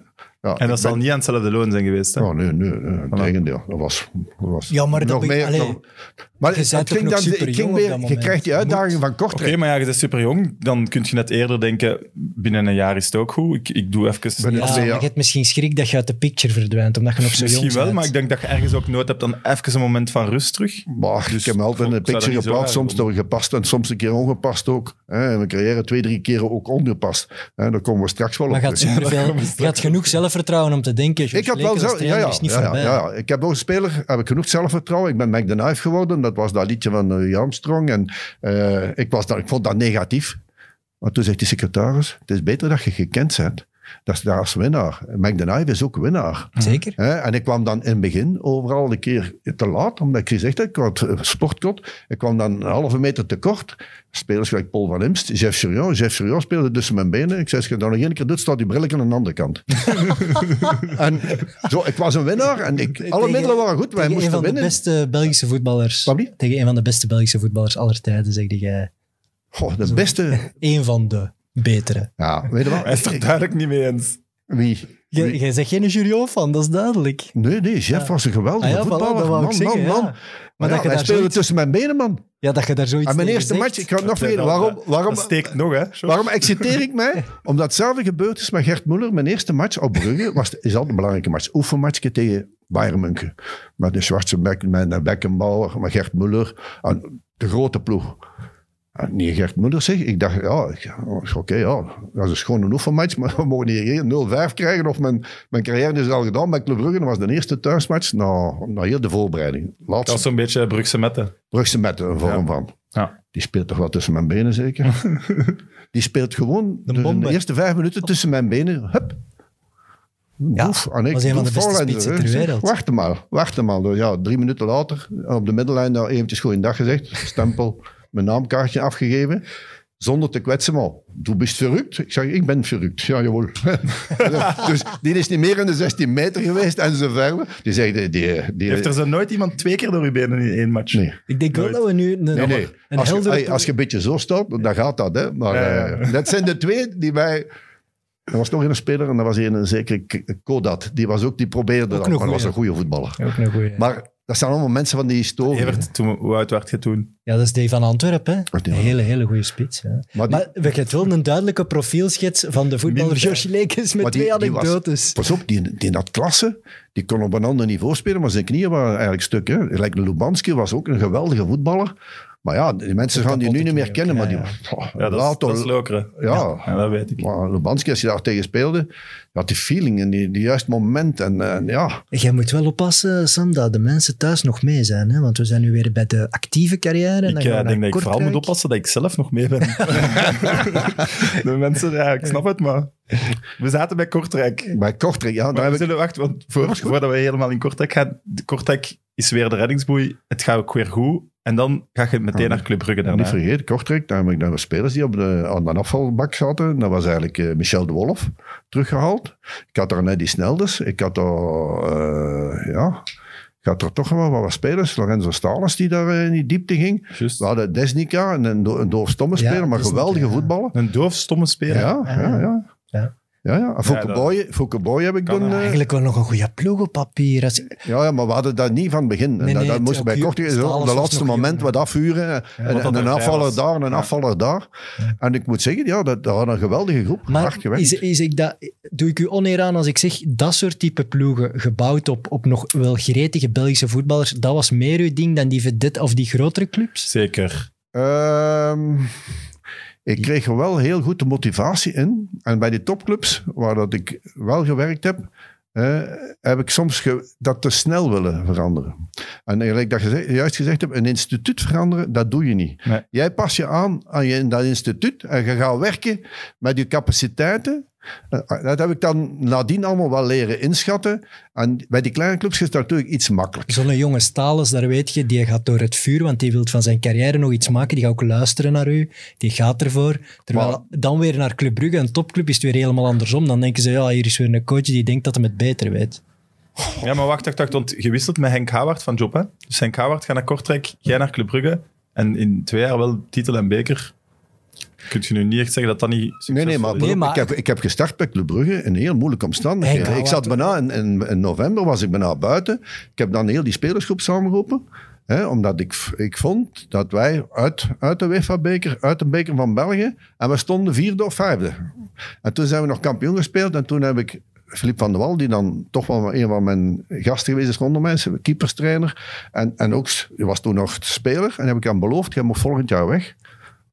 Ja, en dat zal ben- niet aan hetzelfde loon zijn geweest. Hè? Oh, nee, nee, nee, Voilà. tegendeel. Dat was, dat was Ja, maar dat nog meer. allee, nog- maar je het bent ging dan, ging weer, je krijgt die uitdaging van Oké, Kortrijk. maar ja, je bent super jong. Dan kun je net eerder denken, binnen een jaar is het ook goed. Ik, ik doe even... Ja, ik maar je hebt misschien schrik dat je uit de picture verdwijnt, omdat je nog zo Misschien jong wel, bent. maar ik denk dat je ergens ook nood hebt aan even een moment van rust terug. Maar Dus ik heb me altijd de dat picture geplaatst, soms toch gepast en soms een keer ongepast ook. Hè. In mijn carrière twee, drie keren ook ongepast. Hè, daar komen we straks wel Maar op. je had, terug. superveel, je had genoeg zelfvertrouwen om te denken, Ik had wel zelf, ja, ja, ja, ja, voorbij. ja. Ik heb ook een speler, heb ik genoeg zelfvertrouwen. Ik ben Mac the Knife geworden. Dat was dat liedje van Louis Armstrong. En eh, ik, was dat, ik vond dat negatief. Maar toen zegt die secretaris, het is beter dat je gekend bent. Dat is daar als winnaar. Knife is ook winnaar. Zeker. En ik kwam dan in het begin overal een keer te laat, omdat ik gezegd heb, ik had eh, sportkot. Ik kwam dan een halve meter te kort. Spelers gelijk Paul van Imst, Jeff Churion. Jeff Churion speelde tussen mijn benen. Ik zei, als je dat nog één keer doet, staat die bril aan de andere kant. en zo, ik was een winnaar en ik, alle Tegen- middelen waren goed. Wij Tegen een moesten van de winnen. beste Belgische voetballers. Wat? Tegen een van de beste Belgische voetballers aller tijden, zeg jij. Goh, de beste... Eén van de betere. Ja, weet je wat? Hij is het er duidelijk niet mee eens. Wie? Jij zegt geen Jurion van, dat is duidelijk. Nee, nee, Jeff was een geweldige Ah ja, voilà, voetballer. dat wou ik man, zeggen, man, ja. man. Maar Ja, dat je hij daar speelde zoiets, tussen mijn benen, man. ja, dat je daar zoiets En mijn eerste zegt. match, ik ga het nog dat- Waarom, waarom, steekt nog, hè? George? Waarom exciteer ik mij? Omdat hetzelfde gebeurd is met Gert Muller. Mijn eerste match op Brugge was, is altijd een belangrijke match. Oefenmatchje tegen Bayern München. Met de Schwarzenbeck, met Beckenbauer, met Gert Muller. De grote ploeg. En nee, Gert Muller zeg. Ik dacht, ja, ik- oké, ja, dat is gewoon een oefenmatch. Maar we mogen hier 0-5 krijgen. Of mijn, mijn carrière is al gedaan met Club Brugge. Dat was de eerste thuismatch na, na heel de voorbereiding. Dat was zo'n beetje Brugse metten. Brugse met een vorm Ja. van. Ja. Die speelt toch wel tussen mijn benen, zeker? Die speelt gewoon De eerste vijf minuten tussen mijn benen. Hup. Ja, Boef. En ik was een van de beste spitsen ter wereld. Wacht maar, wacht maar. Dus ja, drie minuten later, op de middellijn, nou eventjes goeiedag gezegd. Stempel, mijn naamkaartje afgegeven. Zonder te kwetsen, maar du bist verrukt. Ik zeg, ik ben verrukt. Ja, jawel. dus die is niet meer in de 16 meter geweest en zo verder. Die zegt, die, die, die, Heeft er zo nooit iemand twee keer door je benen in één match? Nee. Ik denk wel dat we nu een, Nee, nee. een Als je, als je een beetje zo staat, dan gaat dat. Hè? Maar Ja, ja, ja. eh, dat zijn de twee die wij... Er was nog een speler en dat was een, een zekere Kodat. Die, was ook, die probeerde dat, een maar dat was een goede voetballer. Ook een goeie. Maar dat zijn allemaal mensen van die historie. Evert, toen, hoe oud werd je toen? Ja, dat is die van Antwerpen. hè. die Een hele, hele goede spits. Ja. Maar die- Maar we hebben wel een duidelijke profielschets van de voetballer. George Lekens met die- twee anekdotes. Pas op, die, die had klasse. Die kon op een ander niveau spelen, maar zijn knieën waren eigenlijk stuk. Hè. Like Lubanski was ook een geweldige voetballer. Maar ja, die mensen gaan die nu niet meer kennen. Maar die, Ja, oh, Ja, dat, is, dat is Lokeren. ja, Ja, dat weet ik. Maar Lubanski, als je daar tegen speelde, had die feeling en die, die juiste moment. En, en ja, Jij moet wel oppassen, Sam, dat de mensen thuis nog mee zijn. Hè? Want we zijn nu weer bij de actieve carrière. en Ik dan eh, denk dat ik vooral moet oppassen dat ik zelf nog mee ben. de mensen, ja, ik snap het, maar... We zaten bij Kortrijk. bij Kortrijk, ja, daar we ik zullen wachten, want voor, voordat we helemaal in Kortrijk gaan... Kortrijk is weer de reddingsboei. Het gaat ook weer goed. En dan ga je meteen Ja. naar Club Brugge niet daarna. vergeten, Kortrijk, daar heb ik daar wat spelers die op de, aan de afvalbak zaten. Dat was eigenlijk eh, Michel de Wolf, teruggehaald. Ik had daar net die Snelders. Ik had daar, eh, ja... Ik had er toch wel wat spelers. Lorenzo Stalens die daar eh, in die diepte ging. Juist. We hadden Desnica, een, een, do- een doofstomme Ja, speler, maar Desnica, geweldige ja. voetballer. Een doof, stomme speler. Ja, ja, ja. Ja. ja. dat- Boy, heb ik er eh, Eigenlijk wel nog een goede ploeg op papier. Als- Ja, ja, maar we hadden dat niet van het begin. Nee, En dat, dat het- moest bij Kortrijk op de laatste moment wat afvuren. en, een afvaller was. daar en een Ja. afvaller daar. En ik moet zeggen, ja, dat, dat was een geweldige groep. Hard Maar gewerkt. is, is ik dat, doe ik u oneer aan als ik zeg, dat soort type ploegen, gebouwd op, op nog wel gretige Belgische voetballers, dat was meer uw ding dan die vedette of die grotere clubs? Zeker. Ehm, ik kreeg er wel heel goed de motivatie in. En bij die topclubs, waar dat ik wel gewerkt heb, eh, heb ik soms dat te snel willen veranderen. En eigenlijk dat je juist gezegd hebt, een instituut veranderen, dat doe je niet. Nee. Jij pas je aan aan je in dat instituut en je gaat werken met je capaciteiten. Eh, Dat heb ik dan nadien allemaal wel leren inschatten. En bij die kleine clubs is dat natuurlijk iets makkelijker. Zo'n jonge Stalens, daar weet je, die gaat door het vuur, want die wil van zijn carrière nog iets maken. Die gaat ook luisteren naar u. Die gaat ervoor. Terwijl Maar- dan weer naar Club Brugge, een topclub, is het weer helemaal andersom. Dan denken ze, ja, hier is weer een coach die denkt dat hij het beter weet. Ja, maar wacht, wacht, wacht. Want je wisselt met Henk Howard van job, hè? Dus Henk Howard gaat naar Kortrijk, jij naar Club Brugge. En in twee jaar wel titel en beker. Kun je nu niet echt zeggen dat dat niet Nee, succesvol nee, maar, is? Nee, maar- Ik, heb, ik heb gestart bij Club Brugge in heel moeilijke omstandigheden. Ik zat bijna in, in, in november, was ik bijna buiten. Ik heb dan heel die spelersgroep samengeroepen. Hè, omdat ik, ik vond dat wij uit, uit de UEFA-beker, uit de beker van België, en we stonden vierde of vijfde. En toen zijn we nog kampioen gespeeld. En toen heb ik Filip van der Wal, die dan toch wel een van mijn gasten geweest is rondom mij, keeperstrainer. En, en ook, was toen nog speler. En heb ik hem beloofd, jij moet volgend jaar weg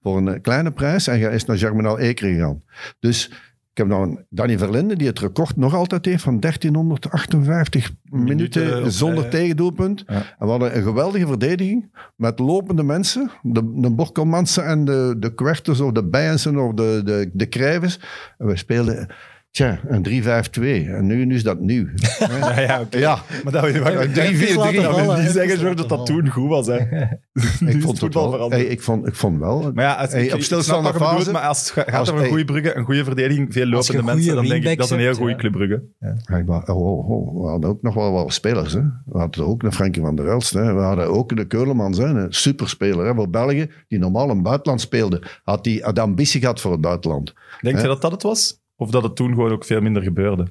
voor een eh, kleine prijs. En hij is naar Germinal Eker gegaan. Dus Ik heb dan Danny Verlinde, die het record nog altijd heeft van 1358 minuten, Minuten op zonder tegendoelpunt. Ja. En we hadden een geweldige verdediging met lopende mensen. De, de Borkelmansen en de, de Kwerters of de Bijensen of de, de, de Krijvers. En we speelden tja, een 3-5-2. En nu, nu is dat nieuw. Ja, ja, ja, Maar dat wil je wel. laten Dat wil vallen, niet even zeggen, George, dat dat toen goed was. Hè. ik vond het wel. veranderd. Hey, ik, vond, ik vond wel. Maar ja, als, Hey, ik, op stilstaande bedoelt, fase- maar als het gaat Als- over een hey. goede brugge, een goede verdediging, veel lopende mensen, dan denk ik dat is een heel goede. Hey, maar, oh, oh, oh, we hadden ook nog wel wat spelers. Hè. We hadden ook een Frankie van der Elst. Hè. We hadden ook de Keulemans, hè. een superspeler hè, voor België, die normaal in het buitenland speelde. Had die had de ambitie gehad voor het buitenland. Denk je dat dat het was? Of dat het toen gewoon ook veel minder gebeurde?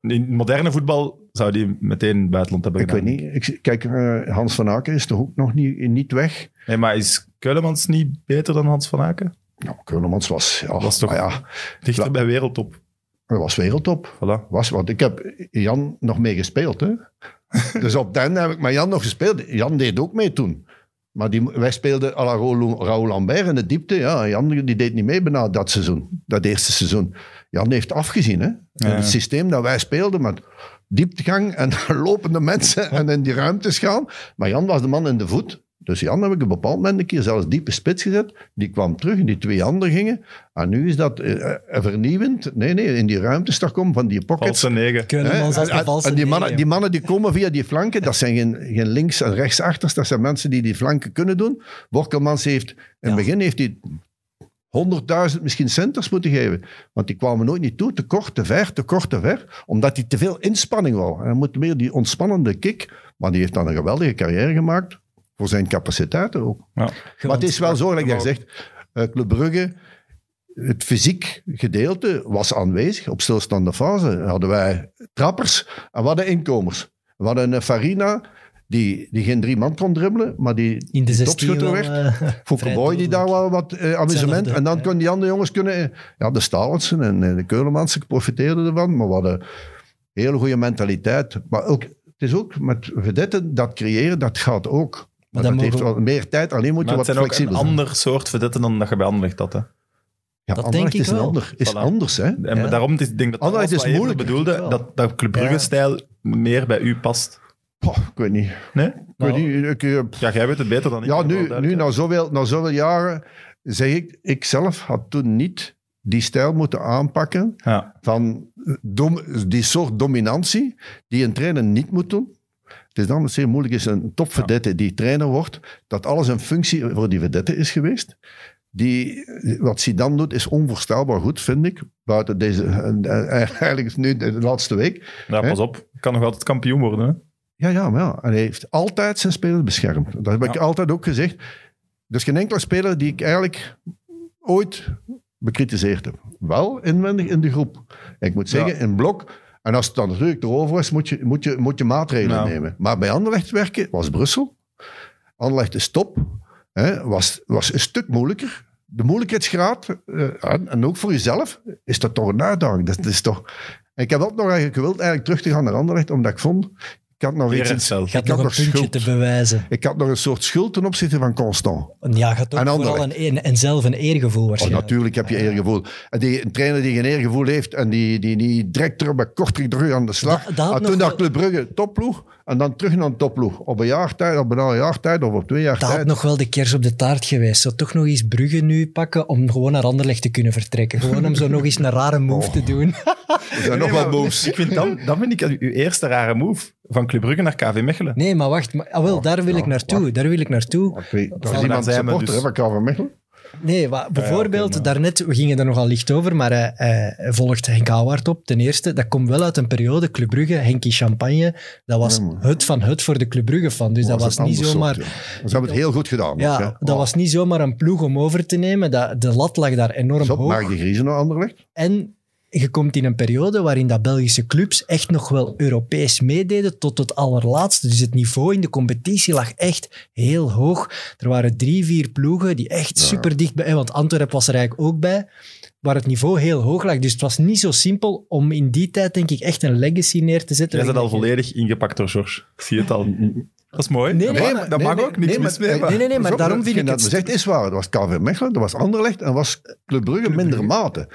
In moderne voetbal zou die meteen in het buitenland hebben Ik weet gedaan. niet. Ik, kijk, eh, Hans van Aken is toch ook nog niet, niet weg? Nee, maar is Keulemans niet beter dan Hans van Aken? Nou, Keulemans was, ja, Was toch- maar ja, Dichter bij wereldtop. hij was wereldtop. Voilà. Was, want ik heb Jan nog mee gespeeld. Hè? dus op den heb ik met Jan nog gespeeld. Jan deed ook mee toen. Maar die, wij speelden à la Raoul, Lambert in de diepte. Ja, Jan die deed niet mee bijna dat seizoen. Dat eerste seizoen. Jan heeft afgezien. Hè? Ja. Het systeem dat wij speelden met dieptegang en lopende mensen en in die ruimtes gaan. Maar Jan was de man in de voet. Dus Jan heb ik op een bepaald moment een keer zelfs diepe spits gezet. Die kwam terug en die twee anderen gingen. En nu is dat eh, eh, vernieuwend. Nee, nee, in die ruimtes daar komen van die pockets. Valse negen. Als En- valse en die mannen, negen. die mannen die komen via die flanken, dat zijn geen, geen links- en rechtsachters, dat zijn mensen die die flanken kunnen doen. Workelmans heeft, in het begin heeft hij 100.000 misschien centers moeten geven. Want die kwamen nooit niet toe, te kort, te ver, te kort, te ver. Omdat hij te veel inspanning wou. En Hij moet meer die ontspannende kick. Maar die heeft dan een geweldige carrière gemaakt. Voor zijn capaciteiten ook. Ja. Maar het is wel zo, like je zegt, eh, Club Brugge, het fysiek gedeelte was aanwezig. Op stilstaande fase hadden wij trappers en we hadden inkomers. We hadden een Farina die, die geen drie man kon dribbelen, maar die in de 16 topschutter wel, werd. eh, Fouke vrij Boy die daar wel wat eh, amusement. En dan ja. konden die andere jongens kunnen... Ja, de Stalensen en de Keulemans profiteerden ervan, maar we hadden hele goede mentaliteit. Maar ook, het is ook met vedetten, dat creëren, dat gaat ook. Maar, dat heeft wel meer tijd, alleen moet Maar je het wat zijn ook een flexibel zijn. ander soort vedetten dan dat je bij Anderlecht had. Hè. Ja, Dat Anderlecht denk ik is, een wel. ander, is Voilà. anders, hè? En Ja. daarom is, ik denk dat dat Anderlecht is moeilijk. bedoelde, dat, dat Club Brugge-stijl meer bij u past. Poh, ik weet niet. Nee? Ik weet Nou, niet. Ik, eh. Ja, jij weet het beter dan ik. ja, nu, nu na, zoveel, na zoveel jaren zeg ik, ik zelf had toen niet die stijl moeten aanpakken Ja. van dom- die soort dominantie die een trainer niet moet doen. Het is dan zeer moeilijk, is een topverdette die trainer wordt, dat alles een functie voor die vedette is geweest. Die, wat Zidane doet is onvoorstelbaar goed, vind ik. Buiten deze, eigenlijk is nu de laatste week. Ja, pas op. Kan nog altijd kampioen worden. Hè? Ja, ja, maar ja. En hij heeft altijd zijn spelers beschermd. Dat heb ik Ja. altijd ook gezegd. Er is geen enkele speler die ik eigenlijk ooit bekritiseerd heb. Wel inwendig in de groep. Ik moet zeggen, Ja. in blok. En als het dan natuurlijk erover is, moet je, moet je, moet je maatregelen Ja. nemen. Maar bij Anderlecht werken was Brussel. Anderlecht is top. Hè, was, was een stuk moeilijker. De moeilijkheidsgraad, eh, en, en ook voor jezelf, is dat toch een uitdaging. Dat, dat is toch... En ik heb ook nog eigenlijk gewild eigenlijk terug te gaan naar Anderlecht, omdat ik vond, ik had nog Weer iets... hetzelfde. Had ik had nog een nog puntje schuld. te bewijzen. Ik had nog een soort schuld ten opzichte van Constant. Ja, had ook En vooral een, een, en zelf een eergevoel Oh, waarschijnlijk. natuurlijk heb je eergevoel. En die, een trainer die geen eergevoel heeft en die, die, die direct er met korting terug aan de slag. Dat- dat had Ah, nog toen dat wel- Club Brugge topploeg en dan terug naar een topploeg. Op een jaar tijd, op een jaar tijd of op twee jaar Dat had tijd. nog wel de kers op de taart geweest. Zo toch nog eens Brugge nu pakken om gewoon naar Anderlecht te kunnen vertrekken. Gewoon om zo nog eens een rare move Oh. te doen. Er zijn nog wel moves. Ik vind dan, dan vind ik uw eerste rare move. Van Club Brugge naar KV Mechelen. Nee, maar wacht. Maar, ah, wel, daar wil ja, ik naartoe. Daar wil ik naartoe. Dat is iemand zijn supporter dus. hè, van KV Mechelen. Nee, wa- bijvoorbeeld, maar- daarnet, we gingen er nogal licht over, maar hij, hij volgt Henk Houwaard op. Ten eerste, dat komt wel uit een periode, Club Brugge, Henkie Champagne, dat was Ja, het van het voor de Club Brugge fan. Dus dat was niet ander zomaar... soort, ja. Ze hebben het heel goed gedaan. Ja, ook, dat Oh. was niet zomaar een ploeg om over te nemen. Dat, de lat lag daar enorm Zo, hoog. Mark de Griezen naar Anderlecht. En je komt in een periode waarin dat Belgische clubs echt nog wel Europees meededen tot het allerlaatste. Dus het niveau in de competitie lag echt heel hoog. Er waren drie, vier ploegen die echt super dicht bij... Want Antwerpen was er eigenlijk ook bij, waar het niveau heel hoog lag. Dus het was niet zo simpel om in die tijd, denk ik, echt een legacy neer te zetten. Jij bent al volledig ingepakt door George. Ik zie het al. Dat is mooi. Nee, dat nee, maar- dat nee, mag nee, ook, niks nee, mis maar- mee. maar- Nee, nee, nee, maar daarom vind ik dat het... gezegd is waar. Het was KV Mechelen, dat was Anderlecht en was Club Brugge minder mate.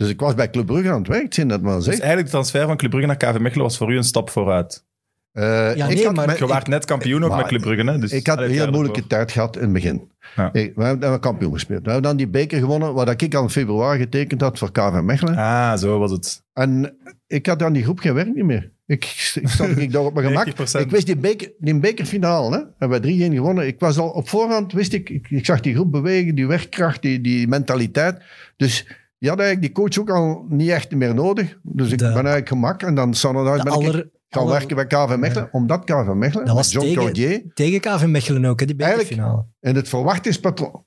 Dus ik was bij Club Brugge aan het werk, zie dat maar Dus zeg. eigenlijk de transfer van Club Brugge naar KV Mechelen was voor u een stap vooruit. Eh, Ja, ik nee, had maar- Je waart net kampioen ook met Club Brugge. Hè? Dus, ik had een heel moeilijke tijd gehad in het begin. Ja. Ik, we hebben kampioen gespeeld. We hebben dan die beker gewonnen, wat ik al in februari getekend had voor KV Mechelen. Ah, zo was het. En ik had aan die groep geen werk niet meer. Ik, ik stond ik daar op mijn gemak. 90%. Ik wist die, beker, die bekerfinale, hè, hebben wij 3-1 gewonnen. Ik was al op voorhand, wist ik, ik, ik zag die groep bewegen, die werkkracht, die, die mentaliteit. Dus die had eigenlijk die coach ook al niet echt meer nodig. Dus ik De- ben eigenlijk gemak. En dan De ben ik gaan aller- werken bij KV Mechelen. Omdat KV Mechelen, Dat was met John tegen- Cordier, tegen KV Mechelen ook, hè, die bekerfinale. in het verwachtingspatroon.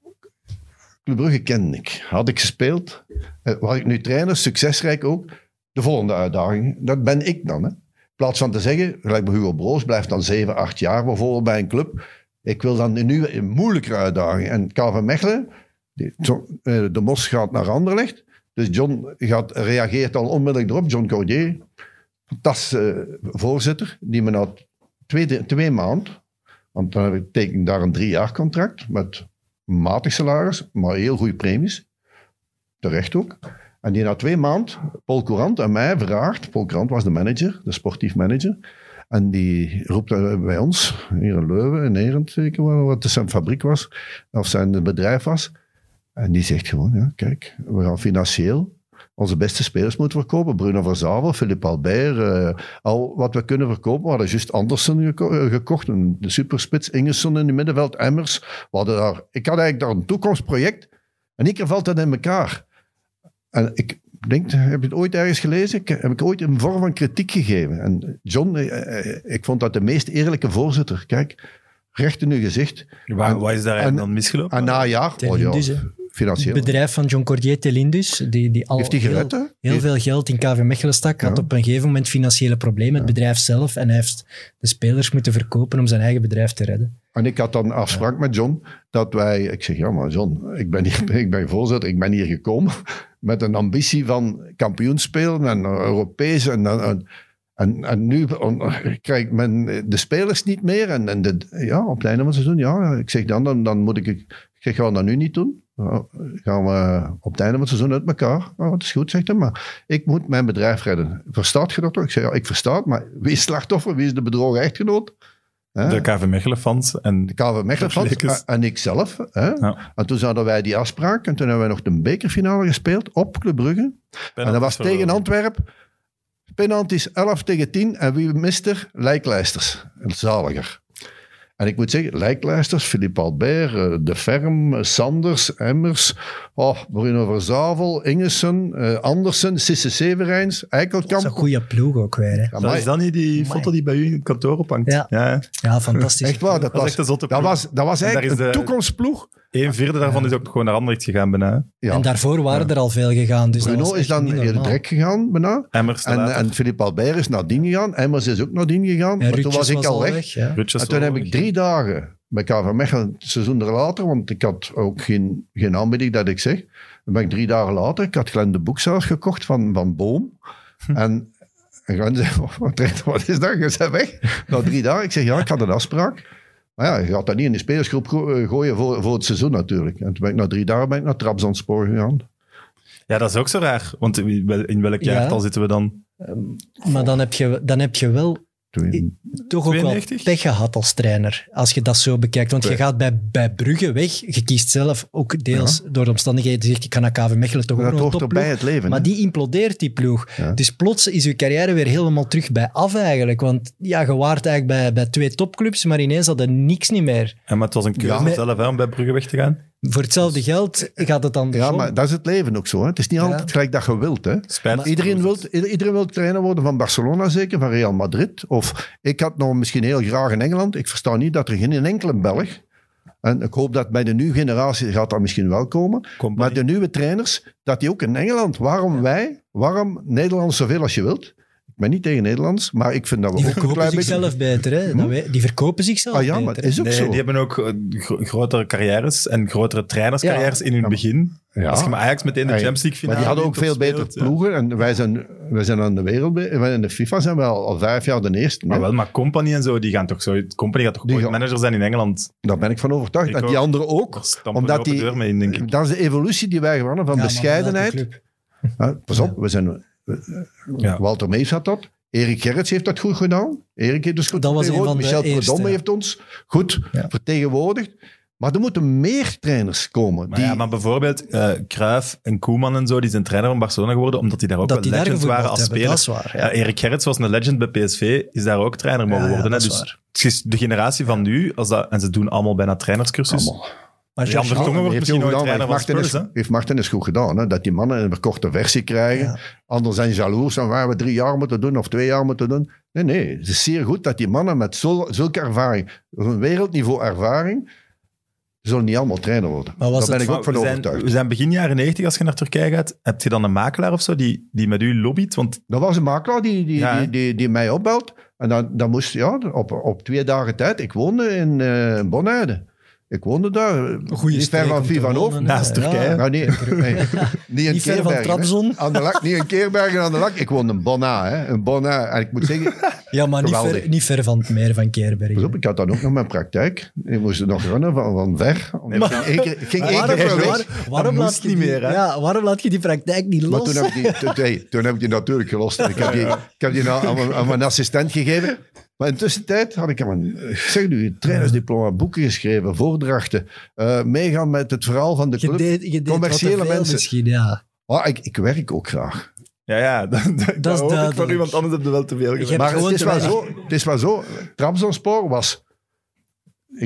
Club Brugge kende ik. Had ik gespeeld. eh, Was ik nu trainer, succesrijk ook. De volgende uitdaging, dat ben ik dan. Hè. In plaats van te zeggen, gelijk bij Hugo Broos, blijft dan 7, 8 jaar bijvoorbeeld bij een club. Ik wil dan een nieuwe, een moeilijkere uitdaging. En KV Mechelen, de Mos gaat naar Anderlecht. Dus John gaat, reageert al onmiddellijk erop. John Cordier, fantastische eh, voorzitter, die me na twee, twee maanden, want dan heb ik- daar een drie jaar contract met matig salaris, maar heel goede premies. Terecht ook. En die na twee maanden Paul Courant aan mij vraagt. Paul Courant was de manager, de sportief manager. En die roept eh, bij ons, hier in Leuven, in Erend zeker, wat zijn fabriek was, of zijn bedrijf was. En die zegt gewoon, ja, kijk, we gaan financieel onze beste spelers moeten verkopen. Bruno Verzavel, Philippe Albert, eh, al wat we kunnen verkopen. We hadden juist Andersen geko- eh, gekocht, een, de superspits, Ingesson in het middenveld, Emmers. We hadden daar, ik had eigenlijk daar een toekomstproject. En ik valt dat in elkaar. En ik denk, heb je het ooit ergens gelezen? Ik, heb ik ooit een vorm van kritiek gegeven. En John, eh, ik vond dat de meest eerlijke voorzitter. Kijk, recht in uw gezicht. Waar, En- wat is daar eigenlijk en- dan misgelopen? En na een jaar, oh ja. Financieel. Het bedrijf van John Cordier Telindus, die, die al Heeft heel, gered, hè? heel veel geld in KV Mechelen stak, had op een gegeven moment financiële problemen, het bedrijf zelf, en hij heeft de spelers moeten verkopen om zijn eigen bedrijf te redden. En ik had dan afspraak met John dat wij... Ik zeg, ja maar John, ik ben, hier, ik ben voorzitter, ik ben hier gekomen met een ambitie van kampioen spelen en Europees. En, en, en, en nu krijgt men de spelers niet meer. En, en de, ja, op het einde van het seizoen, ja. Ik zeg dan, dan, dan moet ik... Ik zeg, gaan dat nu niet doen? Ja, gaan we op het einde van het seizoen uit elkaar? Dat is goed, zegt hij. Maar ik moet mijn bedrijf redden. Verstaat je dat toch? Ik zeg, ja, ik versta het. Maar wie is slachtoffer? Wie is de bedrogen echtgenoot? Hè? De KV Mechelen-fans. En de KV Mechelen fans Lekers. en ik zelf. Hè? Ja. En toen hadden wij die afspraak en toen hebben wij nog de bekerfinale gespeeld op Club Brugge. En dat was tegen Antwerpen. Penalties 11 tegen 10 en wie mist er? Lijklijsters. Zaliger. En ik moet zeggen, lijklijsters, Philippe Albert, eh, De Ferm, Sanders, Emmers, oh, Bruno Verzavel, Ingesen, eh, Andersen, Sisse Severijns, Dat is Eikelkamp. een goede ploeg ook weer. Hè. Dat maar- is dat niet die Amai. foto die bij u in het kantoor ophangt? Ja. ja. Ja, fantastisch. Echt waar, dat was, echt een zotte dat was, dat eigenlijk is een de- toekomstploeg. Een vierde daarvan is ook gewoon naar Anderlecht gegaan bijna. Ja. En daarvoor waren er al veel gegaan. Dus Bruno is dan direct gegaan, bijna. Emmers En, en Philippe Albert is nadien gegaan. Emmers is ook nadien gegaan. En maar toen was ik al weg. ja. En toen heb ik drie dagen bij KV Mechelen, het seizoen er later, want ik had ook geen, geen aanbieding dat ik zeg. Dan ben ik drie dagen later, ik had Glenn de Boek zelfs gekocht van, van Boom. En, en Glenn zei, "Oh, wat, trainer, wat is dat? Je bent weg. Na drie dagen, ik zeg, ja, ik had een afspraak. Maar ja, je gaat dat niet in de spelersgroep go- eh, gooien voor, voor het seizoen natuurlijk. En toen ben ik na drie dagen ben ik naar Trabzonspor gegaan. Ja, dat is ook zo raar. Want in welk Ja. jaartal zitten we dan? Maar dan heb, je, dan heb je wel Toen, toch ook 92? wel pech gehad als trainer. Als je dat zo bekijkt. Want je gaat bij, bij Brugge weg. Je kiest zelf ook deels door de omstandigheden. Je zegt, ik ga naar KV Mechelen toch ook dat nog topploeg. het leven. Maar die implodeert die ploeg. Ja. Dus plots is je carrière weer helemaal terug bij af eigenlijk. Want ja, je waart eigenlijk bij, bij twee topclubs, maar ineens hadden niks niet meer. En maar het was een keuze Ja. zelf hè, om bij Brugge weg te gaan. Voor hetzelfde geld gaat het dan Ja, maar dat is het leven ook zo. Hè. Het is niet Ja. altijd gelijk dat je wilt. Hè. Spijt. Iedereen wil, iedereen wil trainer worden van Barcelona zeker, van Real Madrid. Of ik had nog misschien heel graag in Engeland. Ik versta niet dat er geen enkele Belg... En ik hoop dat bij de nieuwe generatie gaat dat misschien wel komen. Maar de nieuwe trainers, dat die ook in Engeland... Waarom wij? Waarom Nederlands zoveel als je wilt? Ik ben niet tegen Nederlands, maar ik vind dat we Die ook een verkopen klein beetje... zichzelf beter. Hè? Dat wij- die verkopen zichzelf Ah ja, maar het is ook Nee, zo. die hebben ook eh, gro- grotere carrières en grotere trainerscarrières in hun begin. Ja. Als je met Ajax meteen de ja. Champions League finale Maar die hadden ook veel of beter speelt, ja. ploegen. En wij zijn, wij zijn aan de wereld... wij In de FIFA zijn we al, al vijf jaar de eerste. Maar wel, maar Company en zo, die gaan toch zo... Company gaat toch Die ooit gaan- manager zijn in Engeland? Daar ben ik van overtuigd. Ik en die ook. anderen ook. Omdat een die, deur mee in, denk ik. Dat is de evolutie die wij gewonnen van Ja, maar bescheidenheid. Hè, pas op, we zijn, Ja. Walter Mees had dat. Erik Gerrits heeft dat goed gedaan. Erik heeft dus goed Dat was een vertegenwoordigd. van de Michel ja. heeft ons goed Ja. vertegenwoordigd. Maar er moeten meer trainers komen. Maar, die, ja, maar bijvoorbeeld eh Cruijff en Koeman en zo, die zijn trainer van Barcelona geworden, omdat die daar ook Dat wel legends waren als hebben, speler. dat is waar. Ja. Erik Gerrits was een legend bij PSV, is daar ook trainer mogen Ja, ja, worden. hè. dus waar. het is de generatie van nu, als dat, en ze doen allemaal bijna trainerscursus. Allemaal. Maar Jan George- Vertongen wordt misschien nooit gedaan, trainer van heeft. Martin is, heeft Martin is goed gedaan. Hè? Dat die mannen een verkorte versie krijgen. Ja. Anderen zijn jaloers en waar we drie jaar moeten doen of twee jaar moeten doen. Nee, nee. Het is zeer goed dat die mannen met zul- zulke ervaring, een wereldniveau ervaring, zullen niet allemaal trainer worden. Maar was Daar ben het- ik ook van we, zijn, overtuigd. we zijn begin jaren 90 als je naar Turkije gaat. Heb je dan een makelaar of zo die, die met u lobbyt? Want Dat was een makelaar die, die, Ja, die, die, die mij opbelt. En dan, dan moest, ja, op, op twee dagen tijd. Ik woonde in uh. Ik woonde daar. Een goede niet ver van Vivanov. naast. Turkije. Ja. Nee, nee. niet Niet ver van. Trabzon. Aan de lak, niet in Keerbergen aan de lak. Ik woonde in Bonna. Hè. In Bonna. En ik moet zeggen, Ja, maar niet ver, niet ver van het meer van Keerbergen. pas op, ik had dan ook nog mijn praktijk. Ik moest nog runnen van, van ver. Nee, ik ging één keer, ik ging één Waarom, keer per week. waar- waarom laat je niet die- meer, hè? Ja, waarom laat je die praktijk niet Maar los? toen heb, ik die, toen, hey, toen heb ik die natuurlijk gelost. Ik heb die, ik heb die aan, aan mijn, aan mijn assistent gegeven. Maar in de tussentijd had ik aan mijn ik zeg nu, trainersdiploma, boeken geschreven, voordrachten. eh, meegaan met het verhaal van de je club. deed, je deed commerciële mensen. misschien, ja. Ah, ik, ik werk ook graag. ja, ja dat, dat, dat is hoop ik voor duidelijk. u, want anders heb je wel te veel Maar het is, wel zo, het is wel zo. Trabzonspor was...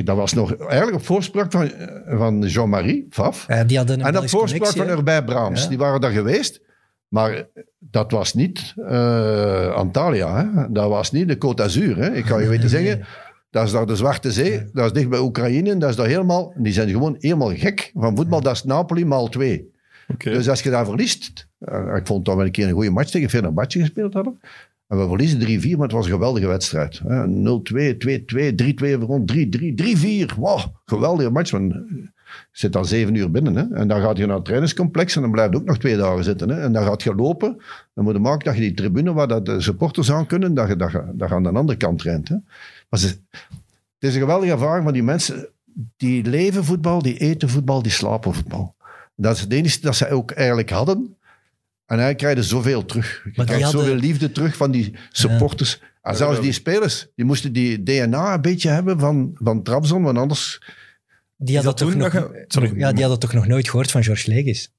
Dat was nog eigenlijk op voorspraak van, van Jean-Marie Faf. Ja, die hadden een En op voorspraak van hè. Urbij Braams. Ja. Die waren daar geweest. Maar dat was niet eh, Antalya. Hè? Dat was niet de Côte d'Azur. Hè? Ik kan je weten zeggen... Dat is daar de Zwarte Zee. Dat is dicht bij Oekraïne. Dat is daar helemaal... Die zijn gewoon helemaal gek van voetbal. Dat is Napoli maal twee. Oké. Dus als je daar verliest... eh, ik vond dat we een keer een goede match tegen Fenerbahce gespeeld hadden. En we verliezen 3-4, maar het was een geweldige wedstrijd. hè. 0-2, 2-2, 3-2, rond 3-3, 3-4. Wow, geweldige match. Zit dan zeven uur binnen. Hè. En dan gaat je naar het trainingscomplex en dan blijf je ook nog twee dagen zitten. Hè. En dan gaat je lopen. Dan moet je maken dat je die tribune waar dat de supporters aan kunnen, dat je, dat je, dat je aan de andere kant traint. Hè. Maar ze, het is een geweldige ervaring van die mensen die leven voetbal, die eten voetbal, die slapen voetbal. Dat is het enige dat ze ook eigenlijk hadden. En hij krijgt zoveel terug. Je krijgt hadden- zoveel liefde terug van die supporters. En zelfs die spelers, die moesten die DNA een beetje hebben van, van Trabzon, want anders... Die hadden, dat toch nog, ja, die hadden toch nog nooit gehoord van George Legis?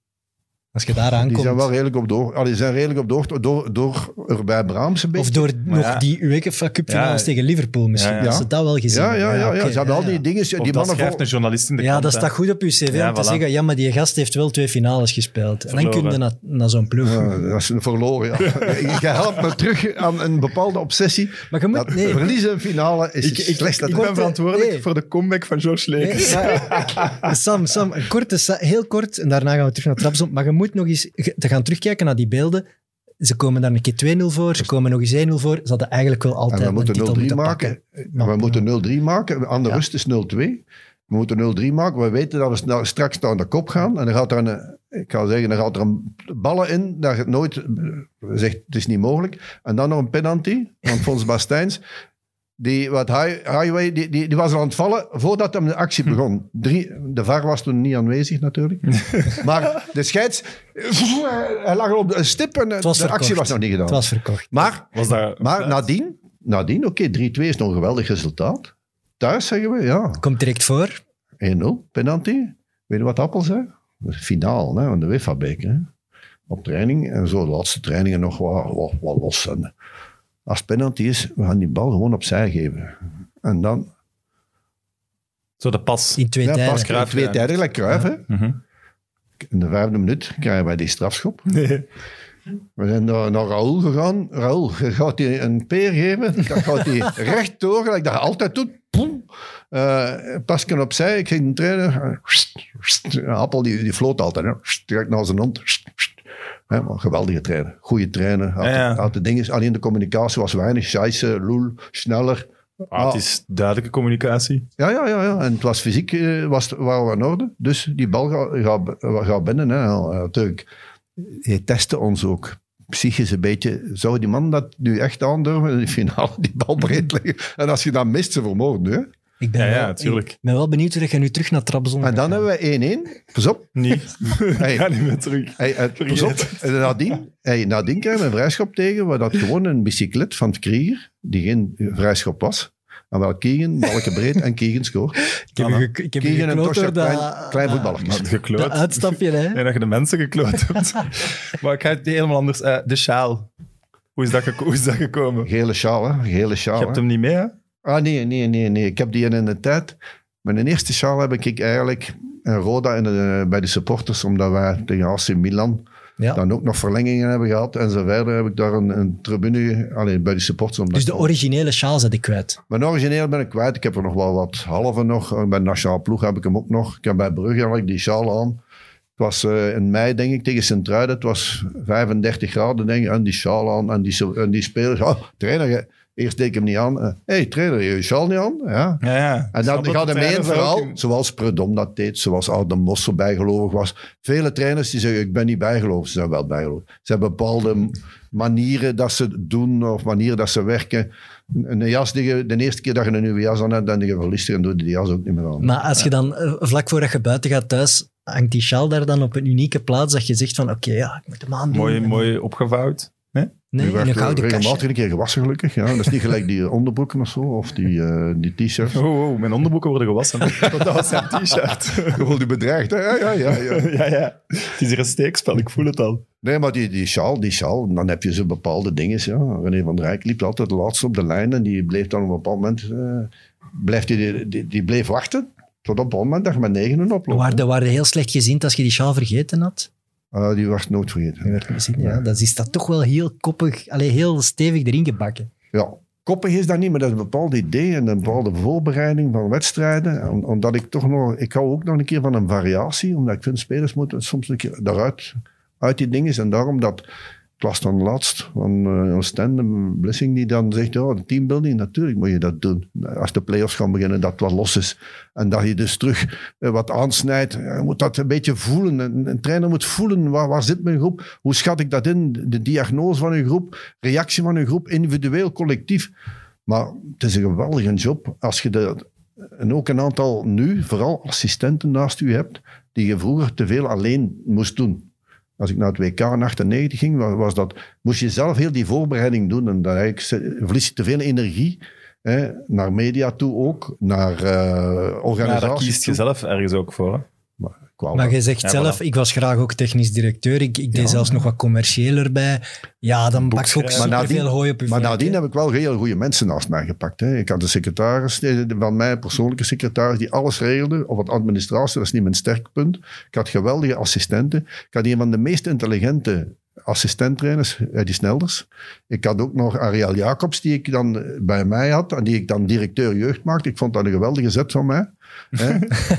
Als je daar Die aankomt. zijn wel redelijk op door. Die zijn redelijk op door, door, door erbij Braams een beetje. Of door Maar nog ja. die UEFA Cup finales Ja. tegen Liverpool misschien. Ja, ja. Dat ze dat wel gezien ja, ja, ja, ja. oké, Ze hebben al die ja. dingen... Die dat mannen schrijft vol- een journalist in de Ja, dat staat goed op je cv Ja, om te zeggen, ja, maar die gast heeft wel twee finales gespeeld. En dan Verloren. kun je naar, naar zo'n ploeg. Ja, dat is een verloren, ja. Je helpt me terug aan een bepaalde obsessie. Maar je moet... Dat Nee, verliezen een finale is Ik, het ik, slechtste. ik dat- ben verantwoordelijk Nee. voor de comeback van George Lekers. Sam, Sam, een korte, sa- heel kort, en daarna gaan we terug naar Trabzon. Maar je moet nog eens te gaan terugkijken naar die beelden. Ze komen daar een keer 2-0 voor, ze komen nog eens 1-0 voor. Ze hadden eigenlijk wel altijd En we een moeten titel 0-3 moeten maken. pakken. we moeten 0-3 maken. Aan de Ja. rust is 0-2. We moeten 0-3 maken. We weten dat we straks naar de kop gaan. En dan gaat er een, ik ga zeggen, dan gaat er een ballen in dat het nooit eh, zegt, het is niet mogelijk. En dan nog een penalty van Fons Bastijns. Die, wat Hi- Highway, die, die, die was al aan het vallen voordat hem de actie Hm. begon. Drie, de VAR was toen niet aanwezig natuurlijk. maar de scheids, hij lag al op de stip en de actie was nog niet gedaan. Het was verkocht. Maar Was dat maar nadien, nadien oké, 3-2 is nog een geweldig resultaat. Thuis zeggen we, ja, Komt direct voor. 1-0, penalty. Weet je wat Appel zei? Finaal hè, van de UEFA-beker. hè. Op training en zo, de laatste trainingen nog wat, wat, wat los. En als penalty is, we gaan die bal gewoon opzij geven. En dan, Zo de pas. In twee ja, tijden. pas Cruijff, twee tijden, gelijk hè. Mhm. In de vijfde minuut krijgen wij die strafschop. Nee. We zijn naar, naar Raoul gegaan. Raoul, je gaat hij een peer geven. Dan gaat hij recht door, gelijk dat je altijd doet. Poem. Uh, Pasken opzij. Ik ging de trainer. Appel die, die floot altijd. Hè. Direct naar zijn hond. Hè, maar geweldige trainer. Goede trainer. Had, Ja, ja. had de dingen, alleen de communicatie was weinig. Scheisse, loel, sneller. Ah, het is duidelijke communicatie. Ja, ja, ja, ja. En het was fysiek eh, was, waren we in orde. Dus die bal gaat binnen. Hè. Ja, natuurlijk. Hij testte ons ook psychisch een beetje. Zou die man dat nu echt aandurven in de finale, die bal breed leggen? En als je dat mist, ze vermoorden? Ik ben, Ja, ja, wel, ik ben wel benieuwd hoe je nu terug naar Trabzon En dan hebben we 1-1. Pas op. Niet. Hey. Ik ga niet meer terug. Hey, eh, pas op. En nadien, hey, nadien krijgen we een vrijschop tegen, waar dat gewoon een bicyclet van het Krieger, die geen vrijschop was. En wel Keegan, balken breed en Keegan scoort. Ik heb, ik heb je Keegan en Tosja, klein, dat- klein dat- voetballertjes. Maar Dat gekloot. uitstapje, hè? Nee, dat je de mensen gekloot hebt. maar ik ga het helemaal anders. Eh, de sjaal. Hoe is dat, hoe is dat gekomen? Gele sjaal, hè? Gele sjaal. Je hebt hè. hem niet mee, hè? Ah, nee, nee, nee, nee. Ik heb die in, de tijd. Mijn eerste sjaal heb ik eigenlijk een Roda in de, bij de supporters, omdat wij tegen AC Milan Ja. dan ook nog verlengingen hebben gehad. En zo verder heb ik daar een, een tribune allee, bij de supporters. omdat Dus de originele sjaal zet ik kwijt. Mijn origineel ben ik kwijt. Ik heb er nog wel wat halve nog. Bij de Nationale Ploeg heb ik hem ook nog. Ik heb bij Brugge ik die sjaal aan. Het was eh, in mei, denk ik, tegen Sint-Truiden. Het was 35 graden, denk ik. En die sjaal aan. En die, en die spelers. Oh, trainer, eerst deed ik hem niet aan. Hé, hey, trainer, je je sjaal niet aan? Ja. Ja, ja. En dan gaat de hem één verhaal, ook zoals Predom dat deed, zoals Oude Mossel bijgelovig was. Vele trainers die zeggen, ik ben niet bijgelovig. Ze zijn wel bijgelovig. Ze hebben bepaalde manieren dat ze doen, of manieren dat ze werken. Een jas, die je, de eerste keer dat je een nieuwe jas aan hebt, dan je verliest en doe je die jas ook niet meer aan. Maar als je dan eh, vlak voordat je buiten gaat thuis, hangt die sjaal daar dan op een unieke plaats dat je zegt van oké, ja, ik moet hem aandoen. Mooi, En- mooi opgevouwd. Nee? Die in een werd gouden regelmatig kastje. een keer gewassen, gelukkig. Ja. Dat is niet gelijk die onderbroeken of zo, of die, eh, die t-shirts. Oh, oh, mijn onderbroeken worden gewassen. Dat was zijn t-shirt. Je voelt je bedreigd, hè? Ja, ja, ja. ja. ja, ja. Het is hier een steekspel, ik voel het al. Nee, maar die, die sjaal, die sjaal, dan heb je zo bepaalde dingen. Ja. René van der Rijk liep altijd de laatste op de lijn en die bleef dan op een bepaald moment, eh, blijft die, die, die bleef wachten. Tot op een bepaald moment dat je met negenen oploopt. Waren, waren heel slecht gezien als je die sjaal vergeten had. Ah, die was nooit vergeten. Je werd gezien, ja. Dat is dat toch wel heel koppig, allee, heel stevig erin gebakken. Ja, koppig is dat niet, maar dat is een bepaald idee en een bepaalde voorbereiding van wedstrijden. Om- Omdat ik toch nog, ik hou ook nog een keer van een variatie, omdat ik vind spelers moeten soms een keer daaruit, uit die dingen. En daarom dat, ik las dan laatst van uh, Oostende, Blessing, die dan zegt, de teambuilding, natuurlijk moet je dat doen. Als de play-offs gaan beginnen, dat wat los is. En dat je dus terug eh, wat aansnijdt. Je moet dat een beetje voelen. Een, een trainer moet voelen, waar, waar zit mijn groep? Hoe schat ik dat in? De diagnose van een groep, reactie van een groep, individueel, collectief. Maar het is een geweldige job als je de, en ook een aantal nu, vooral assistenten naast u hebt, die je vroeger te veel alleen moest doen. Als ik naar het WK in 98 ging, wa- was dat, moest je zelf heel die voorbereiding doen. En dan eigenlijk verlies je te veel energie. Hè, naar media toe ook, naar eh Maar organisaties daar kiest je zelf ergens ook voor. hè? Qua- Maar je zegt Ja, zelf, voilà. ik was graag ook technisch directeur. Ik, ik deed Ja. zelfs nog wat commerciëler bij. Ja, dan pak je ook. Maar superveel nadien- hooi op je Maar nadien heb ik wel heel goede mensen naast mij gepakt. Hè. Ik had een secretaris eh, van mij, persoonlijke secretaris, die alles regelde. Of het administratie, dat is niet mijn sterk punt. Ik had geweldige assistenten. Ik had een van de meest intelligente assistenttrainers, eh, die Snelders. Ik had ook nog Ariel Jacobs, die ik dan eh, bij mij had. En die ik dan directeur jeugd maakte. Ik vond dat een geweldige zet van mij. Hè.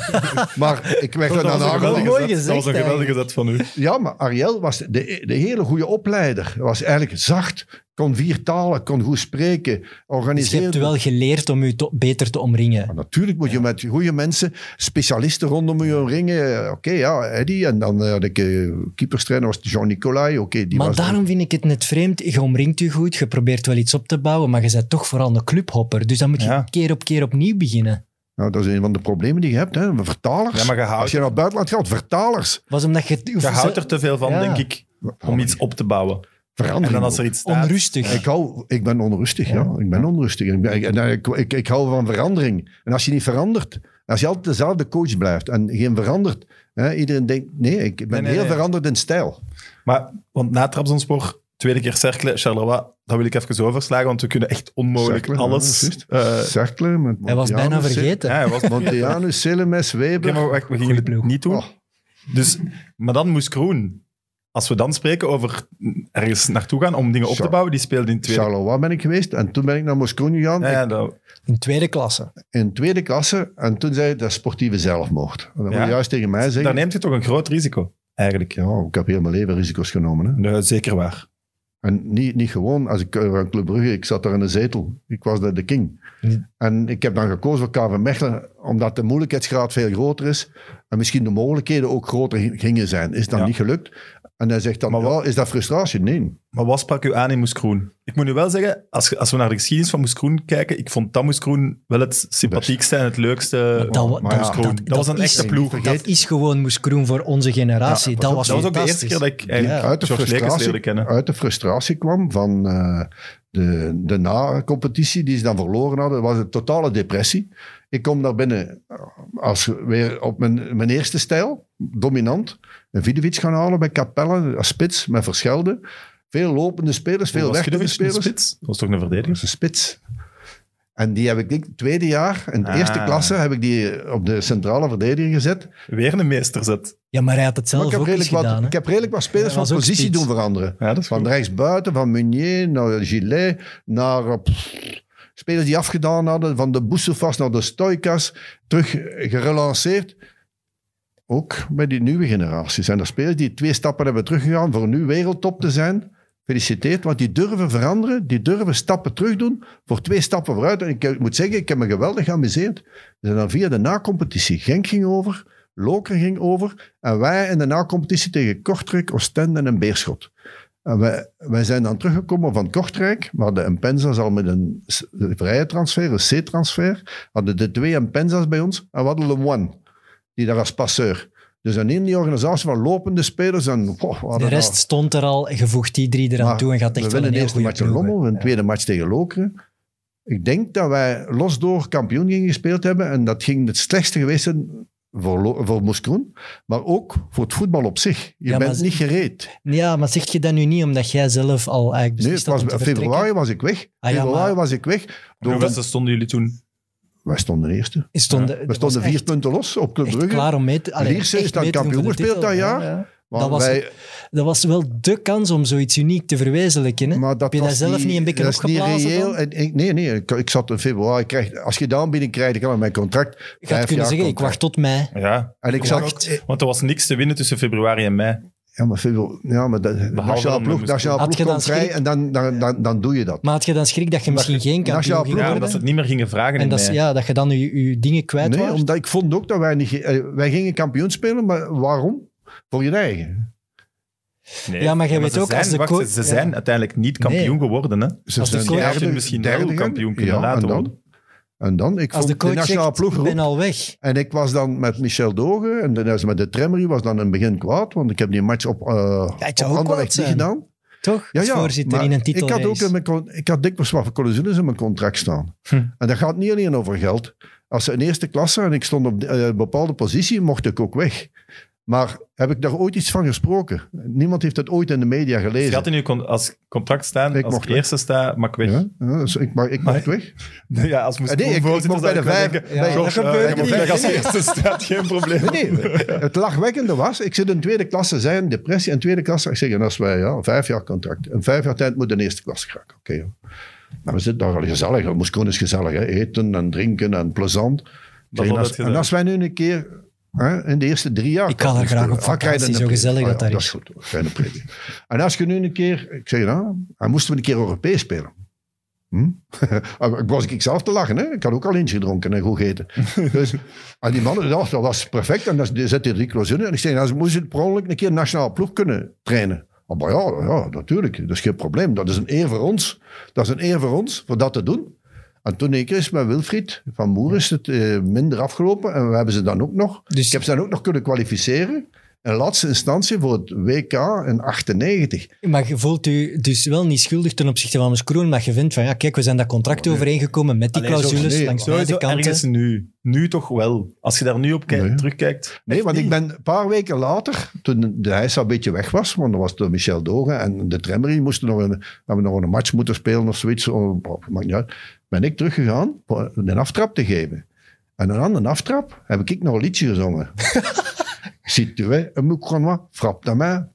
maar ik werd er Dat dan gezegd Dat was een geweldige zet van u. ja, maar Ariel was de, de hele goede opleider. Hij was eigenlijk zacht, kon vier talen, kon goed spreken, Dus je organiseerde. hebt wel geleerd om je to- beter te omringen. Maar natuurlijk moet je met goede mensen, specialisten rondom je ringen. Eh, Oké, ja, Eddie. En dan eh, had ik uh, keeperstrainer, was Jean Nicolai. Oké, die maar was daarom vind ik het net vreemd. Je omringt je goed, je probeert wel iets op te bouwen, maar je bent toch vooral een clubhopper. Dus dan moet je Ja. keer op keer opnieuw beginnen. Nou, dat is een van de problemen die je hebt. Hè. Vertalers. Ja, maar je houdt- Als je naar het buitenland gaat, vertalers. Was omdat je... Je houdt er te veel van, Ja. denk ik, om iets op te bouwen. Verandering. En dan als er iets staat... onrustig. Ik, hou, ik ben onrustig, ja. Ik ben onrustig. Ik, ben, ik, en ik, ik, ik hou van verandering. En als je niet verandert, als je altijd dezelfde coach blijft en geen verandert, hè, iedereen denkt, nee, ik ben Nee, nee, heel nee. veranderd in stijl. Maar, want na Trabzonspor, tweede keer Cercle, Charleroi, dat wil ik even overslagen, want we kunnen echt onmogelijk Cercle, alles... eh, Cercle met Hij was bijna vergeten. ja, hij was... Montianus, Selemes, Weber. Oké, maar wacht, we gingen Goeie het ploeg. niet doen. Oh. Dus, maar dan moest Kroen, als we dan spreken over ergens naartoe gaan om dingen op te bouwen, die speelde in tweede... Charleroi ben ik geweest en toen ben ik naar Moskou gegaan Ja, ja, dat- In tweede klasse. in tweede klasse en toen zei hij dat sportieve zelfmoord. En dat Ja? je juist tegen mij zeggen. neemt je toch een groot risico, eigenlijk. Ja, ik heb heel mijn leven risico's genomen. Hè. Nee, zeker waar. En niet, niet gewoon, als ik eh, aan Club Brugge, ik zat daar in een zetel. Ik was de, de king. En ik heb dan gekozen voor KV Mechelen, omdat de moeilijkheidsgraad veel groter is. En misschien de mogelijkheden ook groter gingen zijn. Is dat Ja. niet gelukt. En hij zegt dan, Maar wat- ja, is dat frustratie? Nee. Maar wat sprak u aan in Moes Kroen? Ik moet nu wel zeggen, als, als we naar de geschiedenis van Moes Kroen kijken, ik vond dat Moes Kroen wel het sympathiekste en het leukste. Dat, dat, ja, Kroen. dat, Dat was een is- echte ploeg. Dat is gewoon Moes Kroen voor onze generatie. Ja, dat was dat was ook de eerste keer dat ik de frustratie, uit de frustratie kwam van eh, de, de na-competitie die ze dan verloren hadden, was een totale depressie. Ik kom daar binnen eh, als weer op mijn, mijn eerste stijl, dominant. Een Vidovic gaan halen bij Capelle als spits met Verschelde. Veel lopende spelers, veel een spelers. spits? Dat was toch een Dat verdediger? een spits. En die heb ik, ik tweede jaar, in de Ah. eerste klasse, heb ik die op de centrale verdediger gezet. Weer een meesterzet. Ja, maar hij had het Maar zelf ik, heb ook redelijk wat, gedaan. hè. ik heb redelijk wat spelers van positie spits. doen veranderen. Ja, Van rechtsbuiten, van Meunier naar Gillet, naar eh, pff, spelers die afgedaan hadden, van de Boussouffas naar de Stoikas, terug gerelanceerd. Ook bij die nieuwe generatie zijn er spelers die twee stappen hebben teruggegaan voor nu wereldtop te zijn. Gefeliciteerd, want die durven veranderen, die durven stappen terug doen voor twee stappen vooruit. En ik moet zeggen, ik heb me geweldig geamuseerd. We zijn dan via de na-competitie. Genk ging over, Lokeren ging over en wij in de na-competitie tegen Kortrijk, Oostende en Beerschot. En wij, wij zijn dan teruggekomen van Kortrijk. We hadden een Penzas al met een vrije transfer, een C-transfer. hadden de twee Penzas bij ons. En we hadden Le Moine, die daar als passeur. Dus dan in die organisatie van lopende spelers. En, oh, De rest stond er al, je voegt die drie eraan maar toe en gaat echt we wel een de heel eerste goede match. Lommel, een tweede match tegen Lokeren. Ik denk dat wij losdoor kampioen gingen gespeeld hebben. En dat ging het slechtste geweest zijn voor, voor Moeskroen. Maar ook voor het voetbal op zich. Je Ja, bent niet gereed. Ja, maar zeg je dat nu niet omdat jij zelf al eigenlijk Nee, was, februari was ik weg. Ah, ja, februari maar- was ik weg. Door Hoeveel stonden jullie toen? wij stonden eerste. Stonden, We stonden vier echt- punten los op Club Brugge. klaar om mee te... allee, Lierse is dan kampioen gespeeld dat jaar. Dat was- wij, Dat was wel de kans om zoiets uniek te verwezenlijken. Hè? maar dat Heb je dat was zelf niet een beetje dat is niet opgeblazen reëel. En ik, nee, nee. Ik, ik zat in februari. Krijg, als je dan binnen krijgt, kan ik mijn contract. Je had kunnen zeggen, ik wacht tot mei. Ja, En ik wacht. zat... want er was niks te winnen tussen februari en mei. Ja, maar, veel, ja, maar dan nationale ploeg, nationale Had ploeg je dan komt vrij schrik? en dan, dan, dan, dan doe je dat. Maar had je dan schrik dat je misschien geen kampioen ging ploeg- Ja, worden? omdat ze het niet meer gingen vragen in en dat, ja, dat je dan je, je dingen kwijt Nee, was? omdat ik vond ook dat wij niet... eh, Wij gingen kampioen spelen, maar waarom? Voor je eigen. Nee. Ja, maar jij weet ze ook, zijn, als de wacht, ze, ja. zijn uiteindelijk niet kampioen Nee. geworden. Hè? Ze Als de zijn coach- Je misschien wel derde kampioen kunnen ja, laten en dan, worden. En dan, ik Als de vond de, coach nationale ploeg ik ben al weg. En ik was dan met Michel Dogen en dan is met de Tremery was dan in het begin kwaad, want ik heb die match op, eh het op Anderlecht niet gedaan. Toch? Ja, ja, voorzitter in een ik had ook in mijn, ik had dikwijls wat clausules in mijn contract staan. Hm. En dat gaat niet alleen over geld. Als ze in eerste klasse en ik stond op eh, een bepaalde positie, mocht ik ook weg. Maar heb ik daar ooit iets van gesproken? Niemand heeft het ooit in de media Dus je gelezen. had in je con- als contract staan, Ik als eerste sta, mag ik weg. Ja, dus ik, maar ik mocht weg. Ja, als moest nee, ik- mocht bij de vijf- denken, Ja, George, dat mag niet. weg als eerste staat, geen probleem. Nee, nee, het lachwekkende was, ik zit in tweede klasse, zijn depressie en tweede klasse. Ik zeg, en als wij ja, vijf jaar contract, in vijf jaar tijd moet in eerste klasse geraken. Oké. Nou, we zitten daar wel gezellig. Moest gewoon eens gezellig, hè. eten en drinken en plezant. Dat zeg, en, als, en als wij nu een keer hè, in de eerste drie jaar... Ik ga daar graag op Ah, vakantie, zo gezellig Ah, dat ja, daar dat is. is goed, een premie. En als je nu een keer... Ik zeg, nou, dan moesten we een keer Europees spelen. Hm? ik was ik zelf te lachen, hè? ik had ook al eens gedronken en goed gegeten. dus, en die mannen, ja, dat was perfect. En dan zet hij drie clausules. En ik zei, nou, ze moesten per ongeluk een keer nationaal ploeg kunnen trainen. Oh, maar ja, ja, natuurlijk, dat is geen probleem. Dat is een eer voor ons. Dat is een eer voor ons, voor dat te doen. En toen is met Wilfried van Moer is het eh, minder afgelopen. En we hebben ze dan ook nog... Dus- ik heb ze dan ook nog kunnen kwalificeren. In laatste instantie voor het WK in 98. Maar je voelt u dus wel niet schuldig ten opzichte van Moes Kroen, maar je vindt van, ja, kijk, we zijn dat contract Nee. overeengekomen met die Allee, zo- clausules nee, langs beide kanten. ergens nu. Nu toch wel. Als je daar nu op kijkt, Nee. terugkijkt. Nee, want ik ben een paar weken later, toen de Heisa een beetje weg was, want er was de Michel Dogen en de Tremmery moesten nog een, hebben nog een match moeten spelen of zoiets, maakt niet uit, ben ik teruggegaan voor een aftrap te geven. En dan aan een aftrap heb ik nog een liedje gezongen. Veux un micro frappe ta main.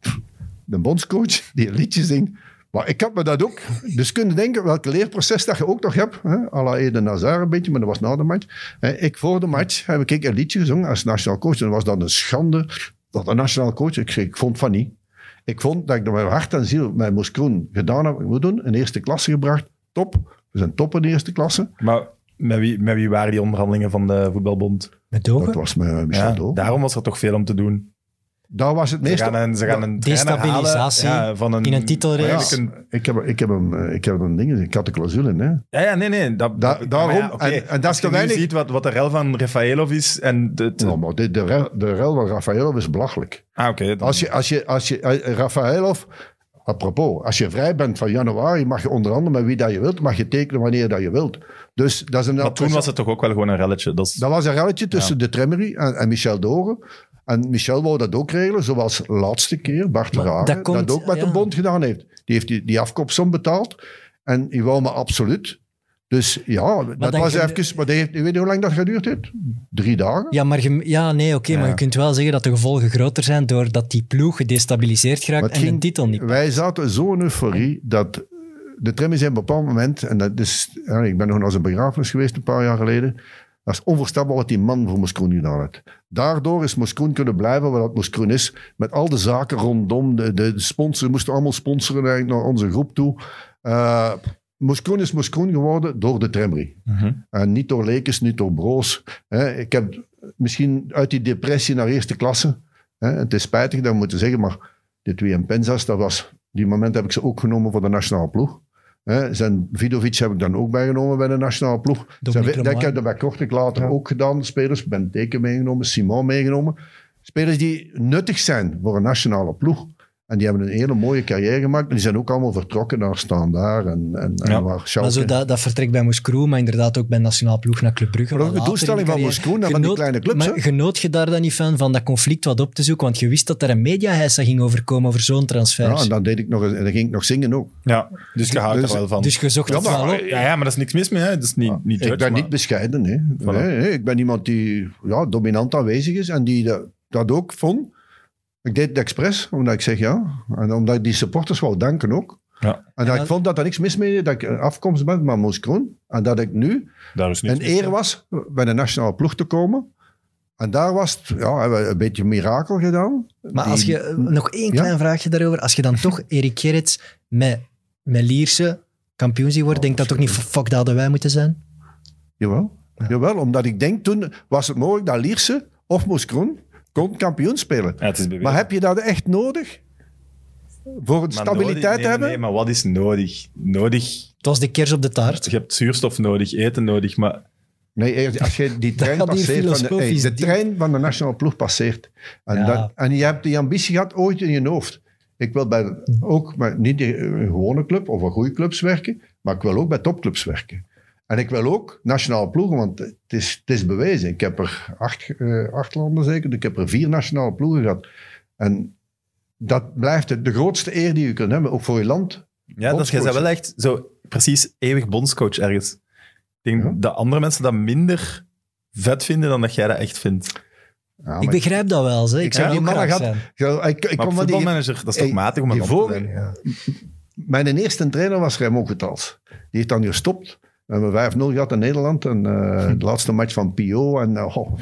De bondscoach die een liedje zingt. Maar ik had me dat ook... Dus kunnen denken welke leerproces dat je ook nog hebt. Hè? à la Eden een beetje, maar dat was na de match. Ik voor de match heb ik een liedje gezongen als nationaal coach. En was dat een schande dat een nationaal coach... Ik, vond van niet. Ik vond dat ik met hart en ziel met Moes Kroen gedaan heb wat ik moet doen. In eerste klasse gebracht. Top. We zijn top in de eerste klasse. Maar met wie, met wie waren die onderhandelingen van de voetbalbond? Met Dat Dogen? was met Michel Ja, Dogen. daarom was er toch veel om te doen. daar was het Ze meeste... gaan een, ze gaan een Destabilisatie halen, ja, van een, in een titelrace. eigenlijk een- Ik heb, ik heb hem, eh, ik heb een ding, ik had de clausule, hè. Ja, ja, nee, nee. Dat, Da- dat- daarom, ja, oké, en- en dat als is je te nu weinig- ziet wat, wat de rel van Rafaelov is en de... de- Nou, maar de, de, rel- de rel van Rafaelov is belachelijk. ah, oké. dan- Als je, als je, als je, eh, Rafaelov, apropos, als je vrij bent van januari, mag je onder andere met wie dat je wilt, mag je tekenen wanneer dat je wilt. Dus dat is een maar toen was het toch ook wel gewoon een relletje. Dat is, Dat was een relletje tussen de Tremery en, en Michel Doren. En Michel wou dat ook regelen, zoals de laatste keer Bart Rare dat ook met ja. de bond gedaan heeft. Die heeft die, die afkoopsom betaald. En die wou me absoluut. Dus ja, dat dan was je- even... Maar heeft, weet je hoe lang dat geduurd heeft? Drie dagen? Ja, maar je- ja, nee, oké, maar Ja. je kunt wel zeggen dat de gevolgen groter zijn doordat die ploeg gedestabiliseerd Maar geraakt en de titel niet. Wij zaten zo in euforie dat de tram is op een bepaald moment, en dat is, ja, ik ben nog naar zijn begrafenis geweest een paar jaar geleden, dat is onvoorstelbaar wat die man voor Moskroen gedaan heeft. Daardoor is Moskroen kunnen blijven wat dat Moskroen is, met al de zaken rondom, de, de, de sponsors moesten allemaal sponsoren eigenlijk naar onze groep toe. Eh Moskroen is Moskroen geworden door de Tremry. Mhm. En niet door Lekens, niet door Broos. Hè. Ik heb misschien uit die depressie naar eerste klasse. Hè. Het is spijtig dat we moeten zeggen, maar de twee en Penzas, dat was, die moment heb ik ze ook genomen voor de nationale ploeg. Hè. Zijn Vidovic heb ik dan ook bijgenomen bij de nationale ploeg. Zijn, dat ik heb dat bij Kortrijk later ook gedaan, spelers. Ben Teken meegenomen, Simon meegenomen. Spelers die nuttig zijn voor een nationale ploeg. En die hebben een hele mooie carrière gemaakt. En die zijn ook allemaal vertrokken naar Standaard en, en, waar Schalke. Maar zo dat, dat vertrekt bij Moeskroe, maar inderdaad ook bij Nationaal Ploeg naar Club Brugge. Maar de doelstelling van. Moeskroen en van die kleine clubs, Maar hè? genoot je daar dan niet van, van dat conflict wat op te zoeken? Want je wist dat er een mediaheisa ging overkomen over zo'n transfer. Ja, en dan, deed ik nog, en dan ging ik nog zingen ook. ja, dus je houdt Dus- er wel van. dus je zocht Ja, het maar- wel op. ja, ja, maar dat is niks mis mee. Hè. Dat is niet, niet ik judge, ben maar- niet bescheiden. Hè. Nee, nee, ik ben iemand die ja, dominant aanwezig is en die dat, dat ook vond. Ik deed het expres, omdat ik zeg ja. En omdat ik die supporters wou danken ook. Ja. En dat ik vond dat er niks mis mee dat ik een afkomst ben van Moes Kroon. En dat ik nu Daar is niks een eer was bij de nationale ploeg te komen. En daar was het, ja, hebben we een beetje mirakel gedaan. Maar Die- als je, nog één Ja? klein vraagje daarover. Als je dan toch Erik Gerrits met, met Lierse kampioen ziet worden, denk dat toch niet, fuck, dat hadden wij moeten zijn? Jawel. Jawel, omdat ik denk toen was het mogelijk dat Lierse of Moes Kroon kon kampioen spelen. Ja. Maar heb je dat echt nodig? Voor het Maar stabiliteit nodig- nee, te hebben? Nee, maar wat is nodig? Nodig... Het was de kers op de taart. Je hebt zuurstof nodig, eten nodig, maar... Nee, eerst als je die trein passeert, van de, hey, trein van de nationale ploeg passeert. En, Ja. dat, en je hebt die ambitie gehad ooit in je hoofd. Ik wil bij, ook bij, niet die, een gewone club of een goede clubs werken, maar ik wil ook bij topclubs werken. En ik wil ook nationale ploegen, want het is, het is bewezen. Ik heb er acht, eh, acht landen zeker, ik heb er vier nationale ploegen gehad. En dat blijft de grootste eer die je kunt hebben, ook voor je land. Ja, dat is jij Bondscoach. bent wel echt zo precies eeuwig bondscoach ergens. Ik denk Ja. dat andere mensen dat minder vet vinden dan dat jij dat echt vindt. Ja, Ik begrijp dat wel. Zeg. Ik, Ik zou die mannen gehad. ik, ik, ik Maar kom van die, voetbalmanager, dat is toch matig om op te voor- zijn? Ja. Mijn eerste trainer was Raymond Getals. Die heeft dan gestopt. We hebben 5-0 gehad in Nederland. En, eh, Hm. de laatste match van Pio. En, eh, oh.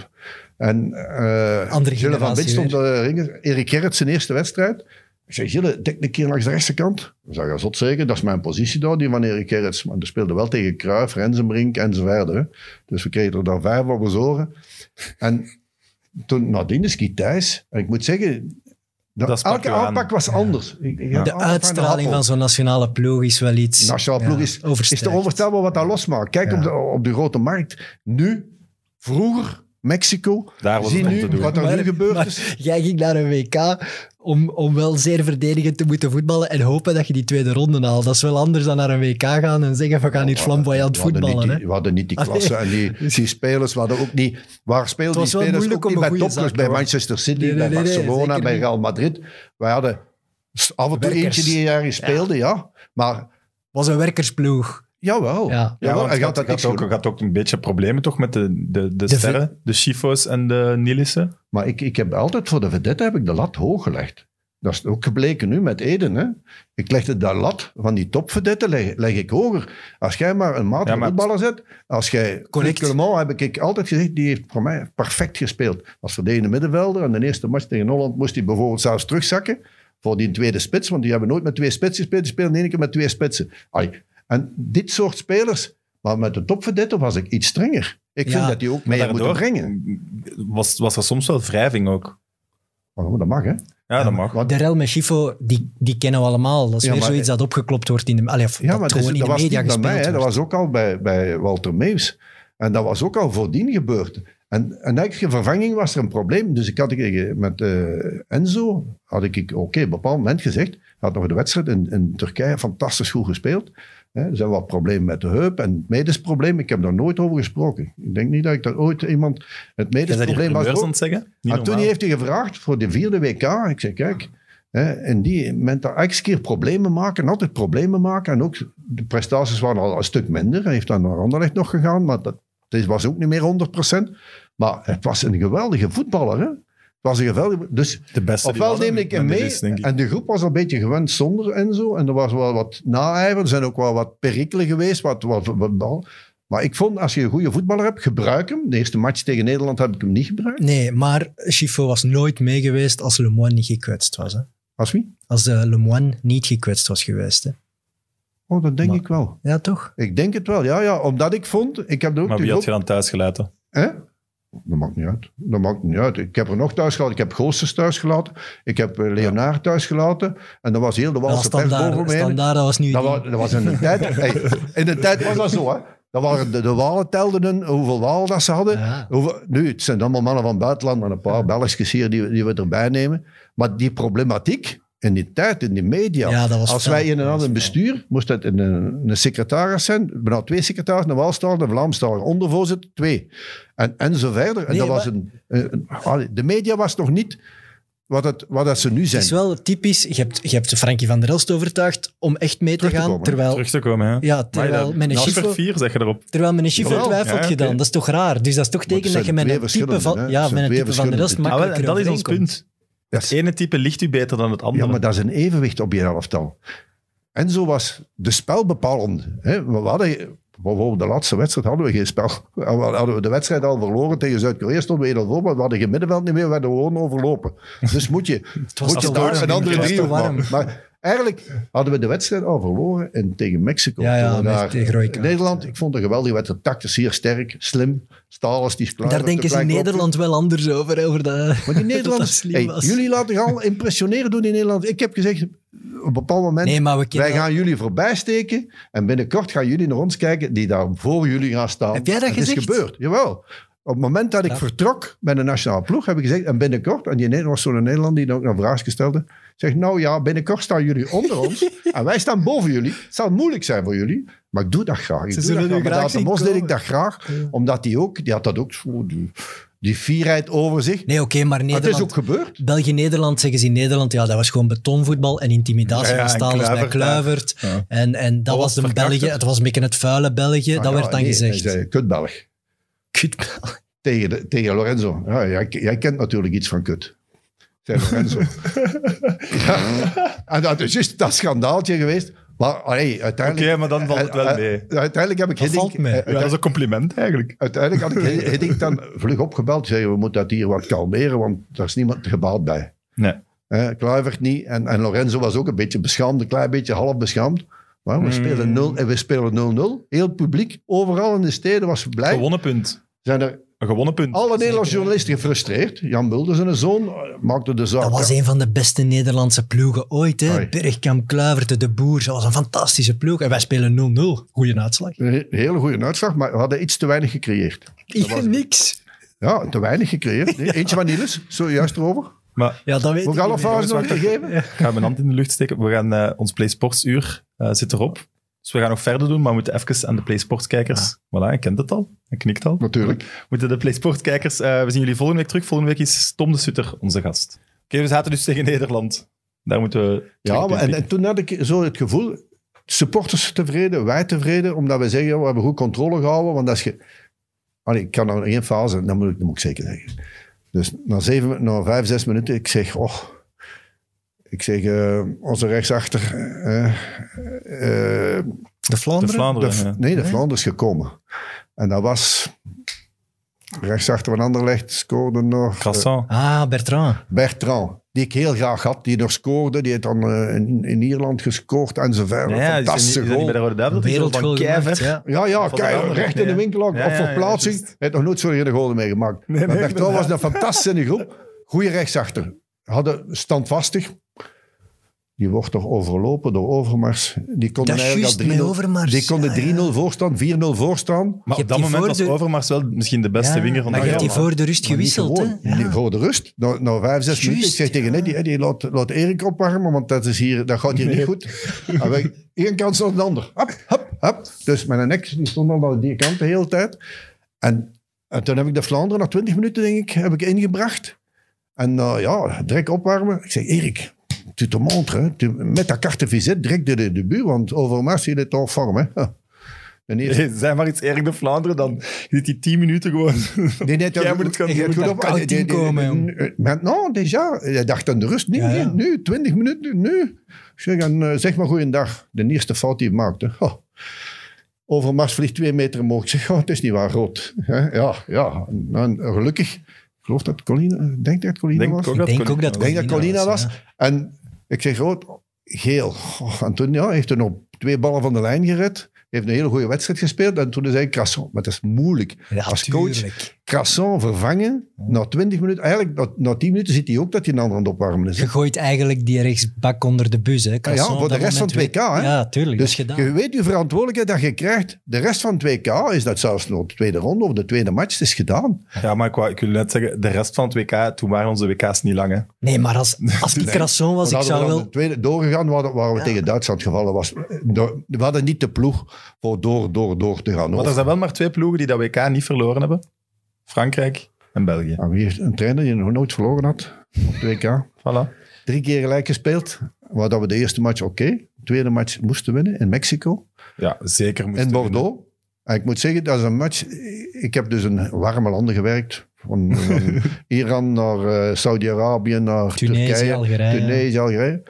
en uh, Gilles van Bint stond de ringen. Erik Gerrit zijn eerste wedstrijd. Ik zei, Gilles, dek een keer langs de rechterkant. Ik zei, ja, zot zeker. Dat is mijn positie daar, die van Erik Gerrits. Maar die speelde wel tegen Cruijff, Rensenbrink en zo verder. hè. Dus we kregen er dan vijf op ons oren. En toen nadien is Guy Thijs. En ik moet zeggen, dat, elke aanpak was anders. De uitstraling van zo'n nationale ploeg is wel iets... Nationale ploeg ja, is, is te onvoorstelbaar wat dat losmaakt. Kijk Ja. op, de, op de grote markt. Nu, vroeger, Mexico. Daar was Zie het om nu te doen. wat er Maar- nu gebeurd maar is. Jij ging naar een WK om, om wel zeer verdedigend te moeten voetballen en hopen dat je die tweede ronde haalt. Dat is wel anders dan naar een WK gaan en zeggen, we gaan hier flamboyant We hadden niet voetballen. die- hè. We hadden niet die klasse en die, die spelers. We hadden ook niet... Waar speelden die was wel spelers moeilijk ook om niet een bij goede topclubs? zak, Bij. Manchester City, Nee, nee, bij nee, nee, Barcelona, zeker bij niet. Real Madrid. Wij hadden af en toe Werkers. eentje die jaar speelde, ja. Maar was een werkersploeg. Jawel. Ja. Jawel, want hij had, niks ook, had ook een beetje problemen toch met de, de, de, De sterren, de Chifo's en de Nilissen. Maar ik, ik heb altijd voor de vedette heb ik de lat hoog gelegd. Dat is ook gebleken nu met Eden. Hè? Ik legde de lat van die topvedetten leg, leg ik hoger. Als jij maar een matige Ja, maar- voetballer zet, als jij... Clement heb ik altijd gezegd, die heeft voor mij perfect gespeeld. Als verdedigende middenvelder. En de eerste match tegen Holland moest hij bijvoorbeeld zelfs terugzakken voor die tweede spits. Want die hebben nooit met twee spitsen gespeeld. Die spelen één keer met twee spitsen. Ai. En dit soort spelers... Maar met de topvedetten was ik iets strenger. Ik Ja, vind dat die ook meer moeten brengen. Was, was er soms wel wrijving ook. Oh, dat mag, hè? Ja, dat mag. Want- De rel met Schifo, die, die kennen we allemaal. Dat is Ja, weer maar- zoiets dat opgeklopt wordt in de, allee, of Ja, dat maar dat, is- gewoon in dat de was media gespeeld mij. Dat was ook al bij, bij Walter Meeuws. En dat was ook al voordien gebeurd. En, en elke vervanging was er een probleem. Dus ik had ik, met eh, Enzo, had ik oké, op een bepaald moment gezegd, hij had nog de wedstrijd in, in Turkije fantastisch goed gespeeld. Hè, er zijn wat problemen met de heup en het medisch probleem. Ik heb daar nooit over gesproken. Ik denk niet dat ik daar ooit iemand... Het medisch probleem was ook- zeggen? En toen normaal. heeft hij gevraagd voor de vierde WK. Ik zei, kijk, hè, in die moment dat elke keer problemen maken, altijd problemen maken. En ook de prestaties waren al een stuk minder. Hij heeft dan naar Anderlecht nog gegaan, maar dat, dat was ook niet meer 100%. Maar het was een geweldige voetballer. Hè? Het was een geweldige... Dus De beste die ofwel we hadden neem ik hem de mee. En de groep was een beetje gewend zonder Enzo. En er was wel wat naijver. Er zijn ook wel wat perikelen geweest. Wat, wat, wat. Maar ik vond, als je een goede voetballer hebt, gebruik hem. De eerste match tegen Nederland heb ik hem niet gebruikt. Nee, maar Schifo was nooit mee geweest als Lemoine niet gekwetst was. Hè? Als wie? Als de Lemoine niet gekwetst was geweest. Hè? Oh, dat denk Maar- ik wel. Ja, toch? Ik denk het wel, ja, ja. Omdat ik vond, ik heb er ook Maar wie had je dan thuis gelaten? Hè? Dat maakt niet uit. Dat maakt niet uit. Ik heb er nog thuis gelaten. Ik heb Goossens thuis gelaten. Ik heb eh, Leonard thuis gelaten. En dan was heel de Ja, pers boven mij. standaard, dat was nu... Dat was, dat was in de tijd... hey, in de tijd was dat zo, hè. Dat waren de, de Walen telden hun, hoeveel Walen dat ze hadden. Ja. Hoeveel- nu, het zijn allemaal mannen van buitenland en een paar Belgische hier die, die we erbij nemen. Maar die problematiek in die tijd, in die media. Ja, dat was als wij in een ander bestuur, moest het een, een secretaris zijn. Bijna twee secretarissen, een Waalstaler, een Vlaamstaler. Ondervoorzitter, twee. En, en zo verder. En Nee, dat was een, een- een- allee, de media was nog niet wat, het, wat dat ze nu Het zijn. is wel typisch. Je hebt, je hebt Frankie van der Elst overtuigd om echt mee te gaan. komen. terwijl, Terug te komen, hè? ja, terwijl ja, Schifo... Schiffer 4 zeg je erop. Terwijl Schifo Jawel. twijfelt Ja, je dan. Dat is toch raar? Dus dat is toch het teken dat je met een type van, ja, Het zijn met een twee type van der Elst verschillende Ah, wel, en makkelijker dat is ons punt. Het ene type ligt u beter dan het andere. Ja, maar dat is een evenwicht op je elftal. En zo was de spelbepalend. Hè. We hadden, bijvoorbeeld de laatste wedstrijd hadden we geen spel. We Hadden we de wedstrijd al verloren tegen Zuid-Korea, stonden we 1 voor, maar we hadden geen middenveld niet meer, we werden gewoon overlopen. Dus moet je, was moet je daar warm. een andere Het maken. Maar eigenlijk hadden we de wedstrijd al verloren in, tegen Mexico. Ja, ja, daar- tegen kaart. Nederland, ik vond een geweldige wedstrijd. Tactisch zeer sterk, slim. Stalens, die is klaar. Daar denken ze in Nederland wel anders over. over de, Maar die Nederlanders, slim hey, was. jullie laten al impressioneren door die Nederlanders. Ik heb gezegd, op een bepaald moment, Nee, maar we wij gaan jullie voorbij steken en binnenkort gaan jullie naar ons kijken die daar voor jullie gaan staan. Heb jij dat Het gezegd? is gebeurd, jawel. Op het moment dat ik Ja. vertrok bij de nationale ploeg, heb ik gezegd, en binnenkort, en die Nederlander was zo'n Nederland die dan ook een vraag stelde, zegt, nou ja, binnenkort staan jullie onder ons en wij staan boven jullie. Het zal moeilijk zijn voor jullie, maar ik doe dat graag. Ik Ze doe zullen dat graag. Met de Bos deed ik dat graag, omdat die ook, die had dat ook, zo, die, die fierheid over zich. Nee, oké, maar Maar het is Nederland... ook gebeurd. België-Nederland zeggen ze in Nederland, ja, dat was gewoon betonvoetbal en intimidatie Ja, ja, van en Stalens bij Kluivert. Ja. En, en dat, Dat was was de verkakterd. België, het was een beetje het vuile België, dat Ah, werd ja, dan nee, gezegd. Kut Belg. Kut. Tegen, de- tegen Lorenzo. Ja, jij, jij kent natuurlijk iets van kut. Zei Lorenzo. ja. En dat is juist dat schandaaltje geweest. Maar allee, Oké, uiteindelijk... maar dan valt het wel eh, mee. eh, uiteindelijk heb ik Dat Hiddink... valt mee. eh, Ja, dat is een compliment eigenlijk. Uiteindelijk had ik Hiddink dan vlug opgebeld. Zei, we moeten dat hier wat kalmeren, want daar is niemand gebaat bij. Nee. Eh Kluivert niet. En, en Lorenzo was ook een beetje beschaamd, een klein beetje half beschaamd. Maar we Mm. spelen 0 en we spelen 0-0. Heel het publiek, overal in de steden was blij. Gewonnen punt. Zijn er Een gewonnen punt. alle Nederlandse journalisten gefrustreerd. Jan Mulder, zijn zoon, maakte de zaak. Dat was een van de beste Nederlandse ploegen ooit. Hè? Bergkamp, Kluivert, De Boer. Dat was een fantastische ploeg. En wij spelen 0-0. Goeie uitslag. Een he- hele goede uitslag, maar we hadden iets te weinig gecreëerd. Ja, niks. Ja, te weinig gecreëerd. Nee, Eentje van Niels, zojuist erover. Maar Ja, dat weet Moet ik nog te geven? ik ga mijn hand in de lucht steken. We gaan, eh, ons Play Sports uur eh, zit erop. Dus we gaan nog verder doen, maar we moeten even aan de Play Sports kijkers... Voilà, je kent het al. Je knikt al. Natuurlijk. We moeten de Play Sports kijkers... eh, we zien jullie volgende week terug. Volgende week is Tom de Sutter onze gast. Oké, we zaten dus tegen Nederland. Daar moeten we... Ja, maar, en, en toen had ik zo het gevoel, supporters tevreden, wij tevreden, omdat we zeggen, we hebben goed controle gehouden. Want als je... Allee, ik kan nog één fase, dat moet, ik, dat moet ik zeker zeggen. Dus na, zeven, na vijf, zes minuten, ik zeg, oh... Ik zeg, eh, onze rechtsachter... eh, eh, De De Vlaanderen? Vlaanderen. De, ja. nee, de Vlaanders gekomen. En dat was... Rechtsachter van Anderlecht scoorde nog... Crassan. Ah, Bertrand. Bertrand. Die ik heel graag had. Die nog scoorde. Die heeft dan eh, in, in Ierland gescoord en zo verder. Ja, is Fantastische is niet bij de. Rode Duivel? ja. Ja, ja, recht in de winkel ook. Ja, op ja, ja, verplaatsing. Hij heeft nog nooit zo'n goal meegemaakt. Nee, maar nee, Bertrand was een fantastische groep. Goeie rechtsachter. Hadden standvastig. Die wordt toch overlopen door Overmars. Die konden Dat eigenlijk juist, al met 3-0 Overmars. Die konden Ja, 3-0 ja. voorstaan, 4-0 voorstaan. Maar op dat die moment was de- Overmars wel misschien de beste Ja, winger van maar de je hebt die voor de rust Maar gewisseld. gewoon. hè? Voor de rust. Na, na vijf, zes Juist, minuten. Ik zeg tegen. Eddie, Eddie laat, laat Erik opwarmen, want dat, is hier, dat gaat hier niet goed. Wij, één kant naar de ander. Hop, hop, hop. Dus mijn nek die stond al aan die kant de hele tijd. En, en toen heb ik de Vlaanderen na twintig minuten, denk ik, heb ik ingebracht. En uh, ja, direct opwarmen. Ik zeg, Erik, tu te montres, hè. Tu, met dat carte visite direct de, de debuut, want Overmars il est en vorm. Hè. Hey, Zijn maar iets Erik de Vlaanderen, dan zit die 10 minuten gewoon. Nee, nee, Jij moet het gaan doen. koud inkomen, jong. nu- Maar nou, déjà. Hij dacht aan de rust. Nee, Ja, ja. nee, nu, 20 minuten, nu. Ik zeg, en, eh, zeg maar goeiedag. De eerste fout die hij maakte. Oh. Overmars vliegt twee meter omhoog. Ik zeg, oh, het is niet waar, rood. Ja, ja. En, gelukkig. Ik geloof dat Colina, ik denk dat het Colina Denk was. ook Ik dat denk Colina ook dat was. Ik denk dat Colina was. ja. En ik zeg rood, geel. Oh, en toen ja, heeft hij nog twee ballen van de lijn gered. Heeft een hele goede wedstrijd gespeeld. En toen zei ik, Crasson, maar dat is moeilijk. Ja, Als coach tuurlijk. Crasson vervangen. Na 20 minuten, eigenlijk na, na 10 minuten ziet hij ook dat hij een ander aan het opwarmen is. hè. Je gooit eigenlijk die rechtsbak onder de bus. Hè. Ja, Casson ja, voor de rest van het WK. Hè? Ja, tuurlijk. dus dat is gedaan. je weet je verantwoordelijkheid dat je krijgt. De rest van het WK is dat zelfs nog de tweede ronde of de tweede match. Het is gedaan. Ja, maar ik, wou, ik wil net zeggen, de rest van het WK, toen waren onze WK's niet lang. Hè. Nee, maar als, als ik Crasson was, ik Want zou we wel... de tweede doorgegaan, waren, waren we Ja. tegen Duitsland gevallen. Was, we hadden niet de ploeg voor door, door, door te gaan. Maar er zijn wel maar twee ploegen die dat WK niet verloren hebben. Frankrijk en België. Wie heeft een trainer die nog nooit verloren had op het WK? Voilà. Drie keer gelijk gespeeld. Waar dat we de eerste match oké. De tweede match moesten winnen in Mexico. Ja, zeker. moesten in Bordeaux. En ik moet zeggen, dat is een match... Ik heb dus in warme landen gewerkt. Van, van Iran naar eh, Saudi-Arabië, naar Tunesië, Turkije. Algerije. Tunesië, Algerije.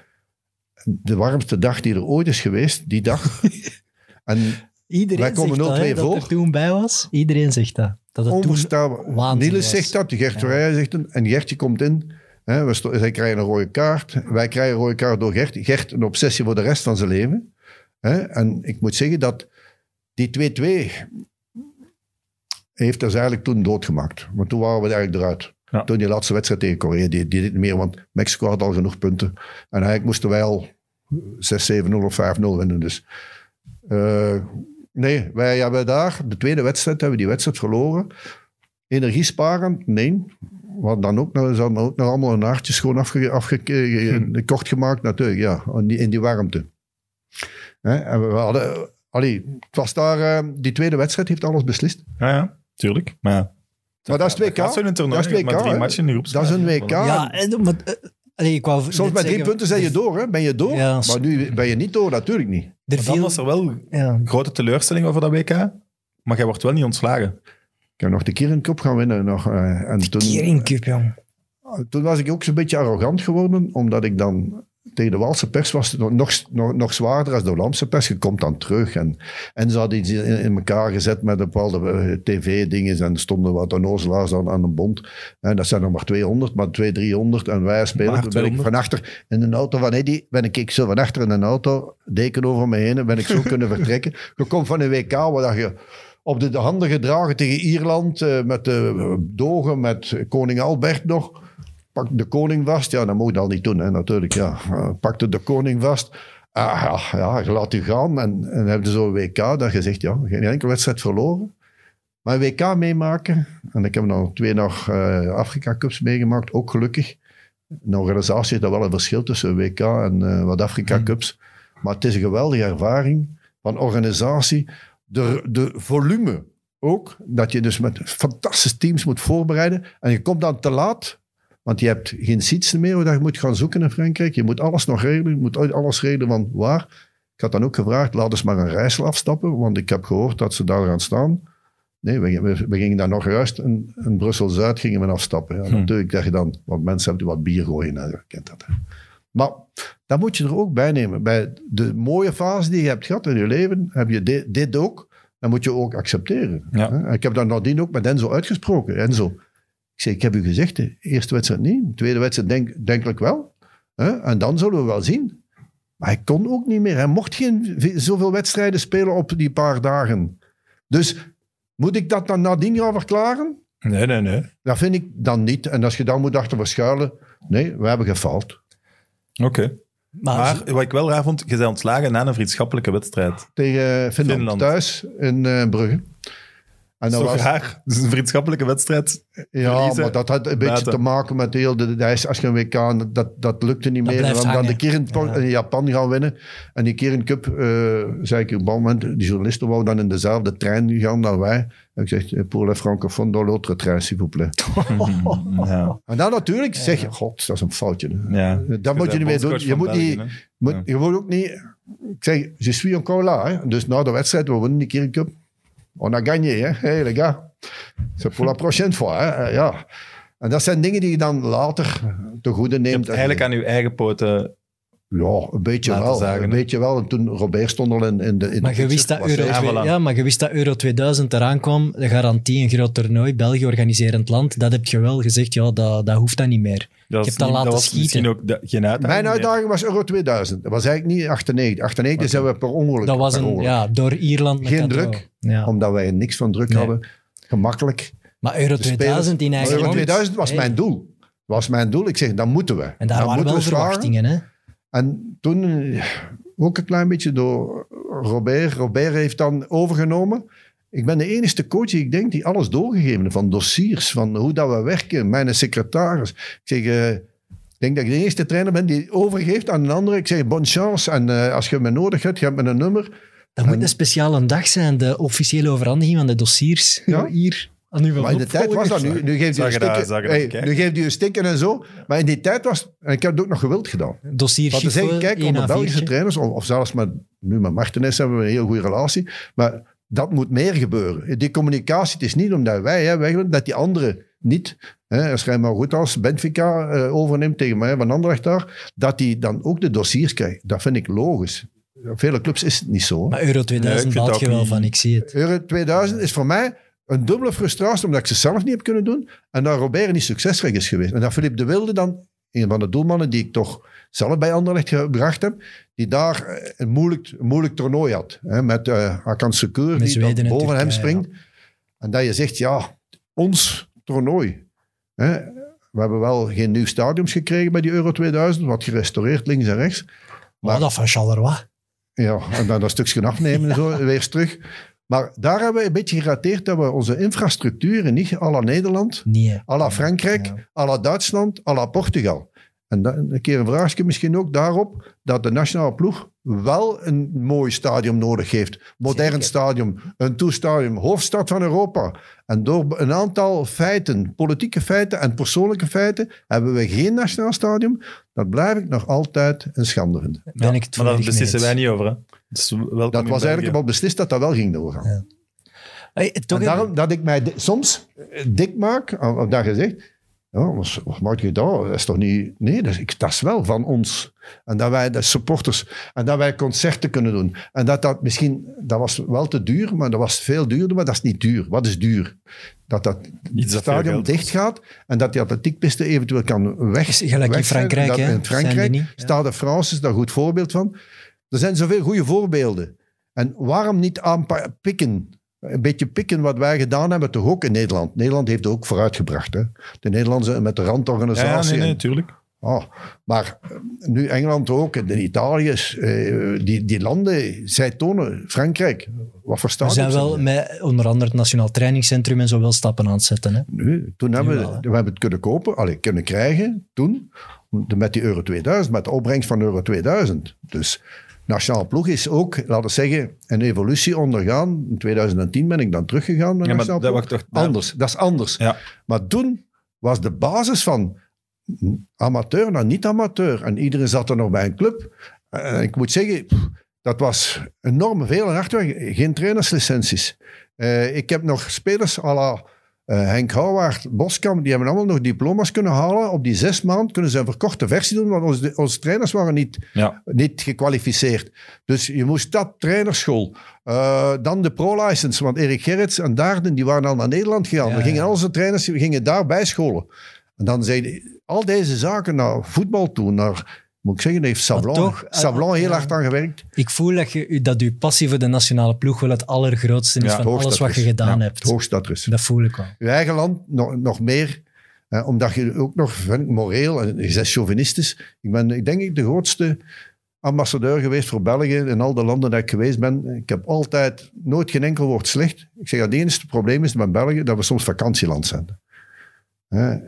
De warmste dag die er ooit is geweest, die dag. en Iedereen Wij komen zegt dat, 0-2 hè, dat voor. er toen bij was. Iedereen zegt dat. Dat het onvoorstelbaar. Niels zegt dat, Gert Ja. Zegt het. En Gertje komt in. Hè, we zij krijgen een rode kaart. Wij krijgen een rode kaart door Gert. Gert een obsessie voor de rest van zijn leven. Hè, en ik moet zeggen dat die 2-2 heeft ons eigenlijk toen doodgemaakt. Want toen waren we eigenlijk eruit. Ja. Toen die laatste wedstrijd tegen Korea, die, die deed niet meer, want Mexico had al genoeg punten. En eigenlijk moesten wij al 6-7-0 of 5-0 winnen. Dus eh, nee, wij hebben daar, de tweede wedstrijd, hebben we die wedstrijd verloren. Energie sparen? Nee. Hadden dan ook, ze hadden ook nog allemaal een haartje schoon afge, afge, eh, kort gemaakt, natuurlijk, ja, in die, in die warmte. Hè, en we hadden, allee, het was daar, eh, die tweede wedstrijd heeft alles beslist. Ja, ja, tuurlijk. Maar, dat is 2K. gaat zo in een toernooi. Dat is je hebt 2K, maar drie hè. matchen in de groepsfase. Dat is een WK. Ja, en, maar, eh, allee, ik wou Soms met drie zeggen, punten zijn je door, hè? ben je door. Ja, maar nu ben je niet door, natuurlijk niet. Er viel, was er wel ja, grote teleurstelling over dat WK. Maar jij wordt wel niet ontslagen. Ik heb nog de Kirin Cup gaan winnen. Nog, eh, en toen, Kirin Cup, jong. toen was ik ook zo'n beetje arrogant geworden, omdat ik dan tegen de Waalse pers was nog, nog, nog, nog zwaarder als de Hollandse pers. Je komt dan terug. En, en ze hadden iets in, in elkaar gezet met bepaalde eh, tv-dingen en er stonden wat onnozelaars aan, aan de bond. En dat zijn er maar 200, maar 200, 300. En wij spelen. Ben ik 200. van achter in een auto van Eddie, ben ik zo van achter in een auto, deken over me heen, ben ik zo kunnen vertrekken. Je komt van een WK waar dat je op de, de handen gedragen tegen Ierland, eh, met de dogen, met koning Albert nog. Pak de koning vast. Ja, dat mocht je al niet doen, hè, natuurlijk. Ja. Uh, pakte de koning vast. Ah, ja, laat u gaan. En, en heb je zo'n WK dat je zegt, ja, geen enkele wedstrijd verloren. Maar een WK meemaken. En ik heb nog twee nog eh, Afrika Cups meegemaakt, ook gelukkig. Een organisatie is dat wel een verschil tussen WK en eh, wat Afrika Cups. Maar het is een geweldige ervaring van organisatie. De, de volume ook. Dat je dus met fantastische teams moet voorbereiden. En je komt dan te laat. Want je hebt geen seats meer waar je moet gaan zoeken in Frankrijk. Je moet alles nog regelen. Je moet alles regelen van waar. Ik had dan ook gevraagd, laat eens maar een rijssel afstappen. Want ik heb gehoord dat ze daar gaan staan. Nee, we, we, we gingen daar nog juist in, in Brussel-Zuid gingen we afstappen. Ja, Hm. Natuurlijk dat je dan, want mensen hebben wat bier gooien. hè, kent dat. hè. Maar dat moet je er ook bij nemen. Bij de mooie fase die je hebt gehad in je leven, heb je dit, dit ook. Dat moet je ook accepteren. Ja. hè. Ik heb dat nadien ook met Enzo uitgesproken. Enzo, zei, ik heb u gezegd, de eerste wedstrijd niet, de tweede wedstrijd denk, denkelijk wel. Hè? En dan zullen we wel zien. Maar hij kon ook niet meer. Hij mocht geen zoveel wedstrijden spelen op die paar dagen. Dus moet ik dat dan nadien gaan verklaren? Nee, nee, nee. Dat vind ik dan niet. En als je dan moet achter verschuilen, Nee, we hebben gefaald. Oké. Maar, Maar wat ik wel raar vond, je bent ontslagen na een vriendschappelijke wedstrijd. Tegen Finland, Finland. thuis in eh, Brugge. En Dat was, raar? Dus een vriendschappelijke wedstrijd. ja, verliezen maar dat had een beetje buiten. te maken met heel de, de, als je een WK, dat, dat lukte niet Dat meer. En dan, dan de Ja. in Japan gaan winnen. En die Kirin Cup, eh zei ik op een moment, die journalisten wouden dan in dezelfde trein gaan dan wij. En ik zeg, eh, pour le francophone dans l'autre trein, s'il vous plaît. Ja. En dan natuurlijk zeg je, god, dat is een foutje. ja. Dat moet je niet meer doen. Je moet, België, niet, moet, Ja. je moet ook niet... Ik zeg, je suis encore là. Hè. Dus na de wedstrijd, we winnen die Kirin Cup. On a gagné, hè. Hey, les gars. C'est pour la prochaine fois, hè. Eh, Ja. En dat zijn dingen die je dan later te goede Je neemt. hebt eigenlijk aan je eigen poten... Ja, een beetje Laten wel. zagen, een beetje wel. En toen Robert stond al in, in de... In maar de je wist, dat Euro Ja, 2 voilà. ja, maar je wist dat Euro 2000 eraan kwam, de garantie, een groot toernooi, België organiserend land, dat heb je wel gezegd, ja, dat, dat hoeft dan niet meer. Dat heb is dat niet- laten schieten. ook de- geen uitdaging Mijn meer. uitdaging was Euro 2000. Dat was eigenlijk niet 98. 98 zijn we per ongeluk. Dat was een, ongeluk. ja, door Ierland. met Geen druk, Ja. Omdat wij niks van druk Nee. hadden. Gemakkelijk. Maar Euro De 2000 in eigen Euro land, 2000 was hey. mijn doel. was mijn doel. Ik zeg, dan moeten we. En daar dan waren moeten wel we verwachtingen, hè? En toen eh, ook een klein beetje door Robert. Robert heeft dan overgenomen. Ik ben de enige coach die ik denk die alles doorgegeven heeft. Van dossiers, van hoe dat we werken. Mijn secretaris. Ik zeg, eh, ik denk dat ik de eerste trainer ben die overgeeft aan een andere. Ik zeg, bonne chance. En eh, als je me nodig hebt, je hebt me een nummer. Dat moet een speciale dag zijn, de officiële overhandiging van de dossiers. Ja. Hier, uw Maar in de tijd was dat. Nu, nu geeft Zag u een stikken. hey, nu geeft u een stikken en zo. Maar in die tijd was. En ik heb het ook nog gewild gedaan. Dossier Wat te zeggen, kijk, onder A4'tje. Belgische trainers, of, of zelfs met, nu met Martinez hebben we een heel goede relatie, maar dat moet meer gebeuren. Die communicatie, het is niet omdat wij, hè, wij willen dat die anderen niet, hè, als jij maar goed als Benfica eh, overneemt tegen mij van Anderlecht daar, dat die dan ook de dossiers krijgt. Dat vind ik logisch. Vele clubs is het niet zo. hè. Maar Euro Nee, 2000 ik vind baalt dat je wel niet- van, ik zie het. Euro 2000 is voor mij een dubbele frustratie, omdat ik ze zelf niet heb kunnen doen. En dat Robert niet succesrijk is geweest. En dat Philippe de Wilde dan, een van de doelmannen die ik toch zelf bij Anderlecht gebracht heb, die daar eh, een moeilijk, een moeilijk toernooi had. Hè, met uh, Hakan Sekur, Met die boven hem springt. En dat je zegt, ja, ons toernooi. Hè, we hebben wel geen nieuw stadiums gekregen bij die Euro 2000, wat gerestaureerd links en rechts. Maar dat van Charleroi. Ja, en dan dat stukje afnemen en zo, weer terug. Maar daar hebben we een beetje gerateerd dat we onze infrastructuur niet à la Nederland, Nee. à la Frankrijk, Ja. à la Duitsland, à la Portugal. En dan een keer een vraagje misschien ook daarop, dat de nationale ploeg wel een mooi stadion nodig heeft. Modern Zeker. stadion, een toestadium, hoofdstad van Europa. En door een aantal feiten, politieke feiten en persoonlijke feiten, hebben we geen nationaal stadion. Dat blijf ik nog altijd een schande vinden. Ben ik het Maar daar beslissen wij niet over. Hè. Dus Dat was eigenlijk al beslist dat dat wel ging doorgaan. Ja. Hey, toch en even- daarom dat ik mij soms eh, dik maak, of dat je zegt, ja, wat, wat maak je daar? Dat is toch niet... Nee, dat is, ik- dat is wel van ons. En dat wij, de supporters, en dat wij concerten kunnen doen. En dat dat misschien, dat was wel te duur, maar dat was veel duurder, maar dat is niet duur. Wat is duur? Dat dat dat veel stadion dicht gaat en dat die atletiekpiste eventueel kan weg. Gelijk in. Frankrijk, Dat- hè? In Frankrijk, ja. Stade de France is daar een goed voorbeeld van. Er zijn zoveel goede voorbeelden. En waarom niet aanpikken? Een beetje pikken wat wij gedaan hebben, toch ook in Nederland. Nederland heeft ook vooruitgebracht. Hè? De Nederlandse met de Ja, ja, randorganisatie. nee, nee, natuurlijk. Ah, maar eh, nu Engeland ook, en Italië, eh, die, die landen, zij tonen, Frankrijk, wat voor We stadions zijn wel met onder andere het Nationaal Trainingscentrum en zo wel stappen aan het zetten. Hè? Nu, toen hebben wel, we, we hebben het kunnen kopen, allee, kunnen krijgen toen, de- met die Euro 2000, met de opbrengst van Euro 2000. Dus nationale ploeg is ook, laten we zeggen, een evolutie ondergaan. In 2010 ben ik dan teruggegaan naar Ja, maar dat wacht toch... Anders, dat is anders. Ja. Maar toen was de basis van amateur naar niet-amateur. En iedereen zat er nog bij een club. En ik moet zeggen, dat was enorm veel en hard werken. Geen trainerslicenties. Eh, ik heb nog spelers à la eh, Henk Houwaard, Boskamp, die hebben allemaal nog diploma's kunnen halen. Op die zes maanden kunnen ze een verkorte versie doen, want onze, onze trainers waren niet, Ja. niet gekwalificeerd. Dus je moest dat, trainerschool. Eh, dan de pro-license, want Erik Gerrits en Daarden, die waren al naar Nederland gegaan. Ja, we gingen al onze trainers we gingen daar bijscholen. En dan zeiden al deze zaken naar voetbal toe, naar, moet ik zeggen, daar heeft Sablon, toch, eh, Sablon heel ja. hard aan gewerkt. Ik voel dat, je, dat uw passie voor de nationale ploeg wel het allergrootste is Ja, van alles dat wat je gedaan Ja, hebt. Het hoogste dat is. Dat voel ik wel. Je eigen land nog, nog meer Eh, omdat je ook nog, vind ik, moreel, en je bent chauvinistisch. Ik ben, ik denk ik, de grootste ambassadeur geweest voor België in al de landen dat ik geweest ben. Ik heb altijd, nooit geen enkel woord slecht. Ik zeg, het enige probleem is met België dat we soms vakantieland zijn.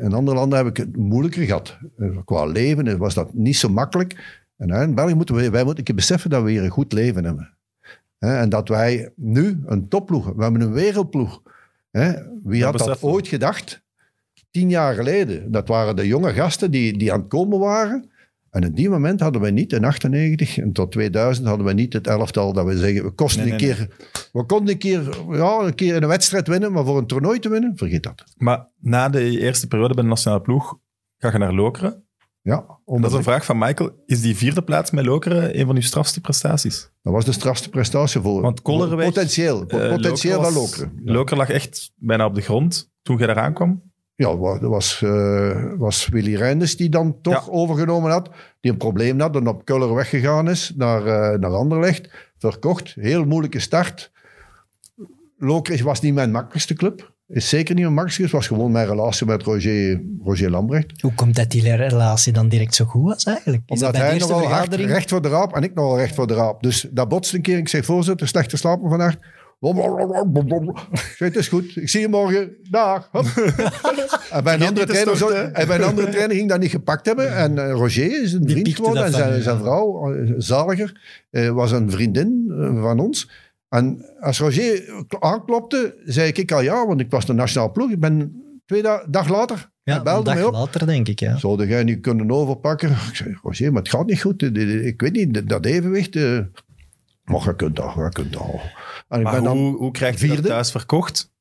In andere landen heb ik het moeilijker gehad. Eh, Qua leven was dat niet zo makkelijk. En in België moeten we, wij moeten beseffen dat we hier een goed leven hebben. En dat wij nu een topploeg, we hebben een wereldploeg. Wie had dat ooit gedacht? Tien jaar geleden. Dat waren de jonge gasten die, die aan het komen waren. En op die moment hadden wij niet, in 98 en tot 2000, hadden we niet het elftal dat we zeggen, we kosten Nee, een nee, keer... We konden een keer, ja, een keer een wedstrijd winnen, maar voor een toernooi te winnen, vergeet dat. Maar na de eerste periode bij de nationale ploeg ga je naar Lokeren. Ja, Dat is een vraag van Michael. Is die vierde plaats met Lokeren een van uw strafste prestaties? Dat was de strafste prestatie voor. Want Kollerweg, Potentieel. Eh, potentieel Lokeren van Lokeren. Ja. Lokeren lag echt bijna op de grond toen je eraan kwam. Ja, was, eh, was Willy Reinders die dan toch Ja. overgenomen had. Die een probleem had en op Kuller weggegaan is naar, eh naar Anderlecht. Verkocht. Heel moeilijke start. Lokeren was niet mijn makkelijkste club. Is zeker niet mijn makkelijkste. Het was gewoon mijn relatie met Roger, Roger Lambrecht. Hoe komt dat die relatie dan direct zo goed was eigenlijk? Is dat Omdat hij nogal hard, recht voor de raap en ik nogal recht voor de raap. Dus dat botste een keer. Ik zeg, voorzitter, slecht geslapen vannacht. Het is goed. Ik zie je morgen. Dag. Hop. en, bij een andere trainer, zo- en bij een andere trainer ging dat niet gepakt hebben. En eh, Roger is een Die vriend geworden. van zijn, zijn vrouw, eh, Zaliger, eh, was een vriendin van ons. En als Roger aanklopte, zei ik, ik al ja, want ik was de nationale ploeg. Ik ben twee da- dag later, Ja, hij een belde dag mij op. later denk ik, ja. Zou jij niet kunnen overpakken? Ik zei, Roger, maar het gaat niet goed. Ik weet niet, dat evenwicht... eh, Maar je kunt dat, je kunt dat. En ik Maar ben dan... hoe, hoe krijg je dat thuis verkocht?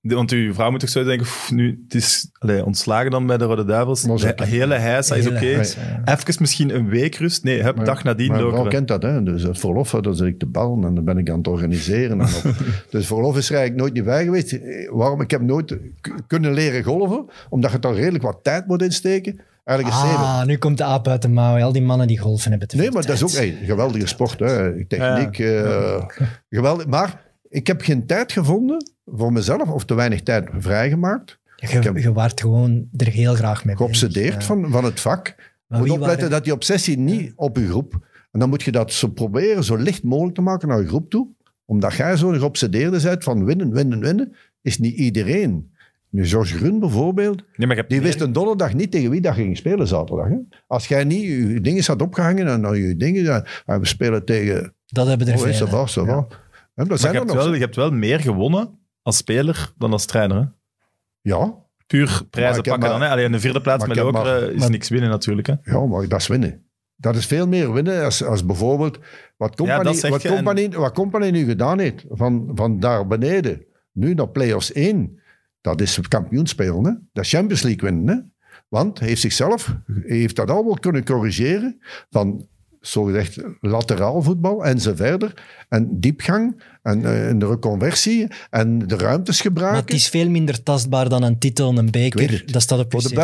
Want uw vrouw moet toch zo denken, "Pff, nu, het is allee, ontslagen dan bij de Rode Duivels. De hele heisa is oké. ja. Even misschien een week rust. Nee, hup, dag nadien Mijn vrouw kent dat, hè. Dus het verlof, dan zit ik te bellen en dan ben ik aan het organiseren. En op. dus verlof is er eigenlijk nooit niet bij geweest. Eh, Waarom? Ik heb nooit kunnen leren golven, omdat je daar redelijk wat tijd moet insteken. Eigenlijk is zeven. Ah, nu komt de aap uit de mouw. Al die mannen die golfen hebben te Nee, maar dat is ook hey, geweldige sport. Hè. Techniek, eh, geweldig. Maar ik heb geen tijd gevonden voor mezelf, of te weinig tijd vrijgemaakt. Je, heb- je waart gewoon er heel graag mee Geobsedeerd ja. van, van het vak. Maar moet opletten waren- dat die obsessie niet op je groep. En dan moet je dat zo proberen zo licht mogelijk te maken naar je groep toe. Omdat jij zo geobsedeerde bent van winnen, winnen, winnen, is niet iedereen. Nu, George Grun bijvoorbeeld, Nee, maar je hebt die meer- wist een donderdag niet tegen wie dat ging spelen zaterdag. Hè? Als jij niet je dingen had opgehangen en dan je dingen, we spelen tegen. Dat hebben er Oh, veel. dat Ja. zijn je er hebt, nog. wel, je hebt wel meer gewonnen als speler dan als trainer. Hè? Ja, Puur prijzen pakken maar- dan. Hè? Alleen de vierde plaats met Lokeren maar- is maar- niks winnen natuurlijk. Hè? ja, maar dat is winnen. Dat is veel meer winnen als, als bijvoorbeeld wat Company, wat, en- company, wat company nu gedaan heeft. Van, van daar beneden, nu naar play-offs 1. Dat is kampioen spelen. Hè? Dat is Champions League winnen. Hè? Want hij heeft zichzelf, heeft dat allemaal kunnen corrigeren. Van zogezegd lateraal voetbal en zo verder. En diepgang en, eh, en de reconversie en de ruimtes Maar gebruiken. het is veel minder tastbaar dan een titel, een Ik weet beker. Dat staat op je Voor de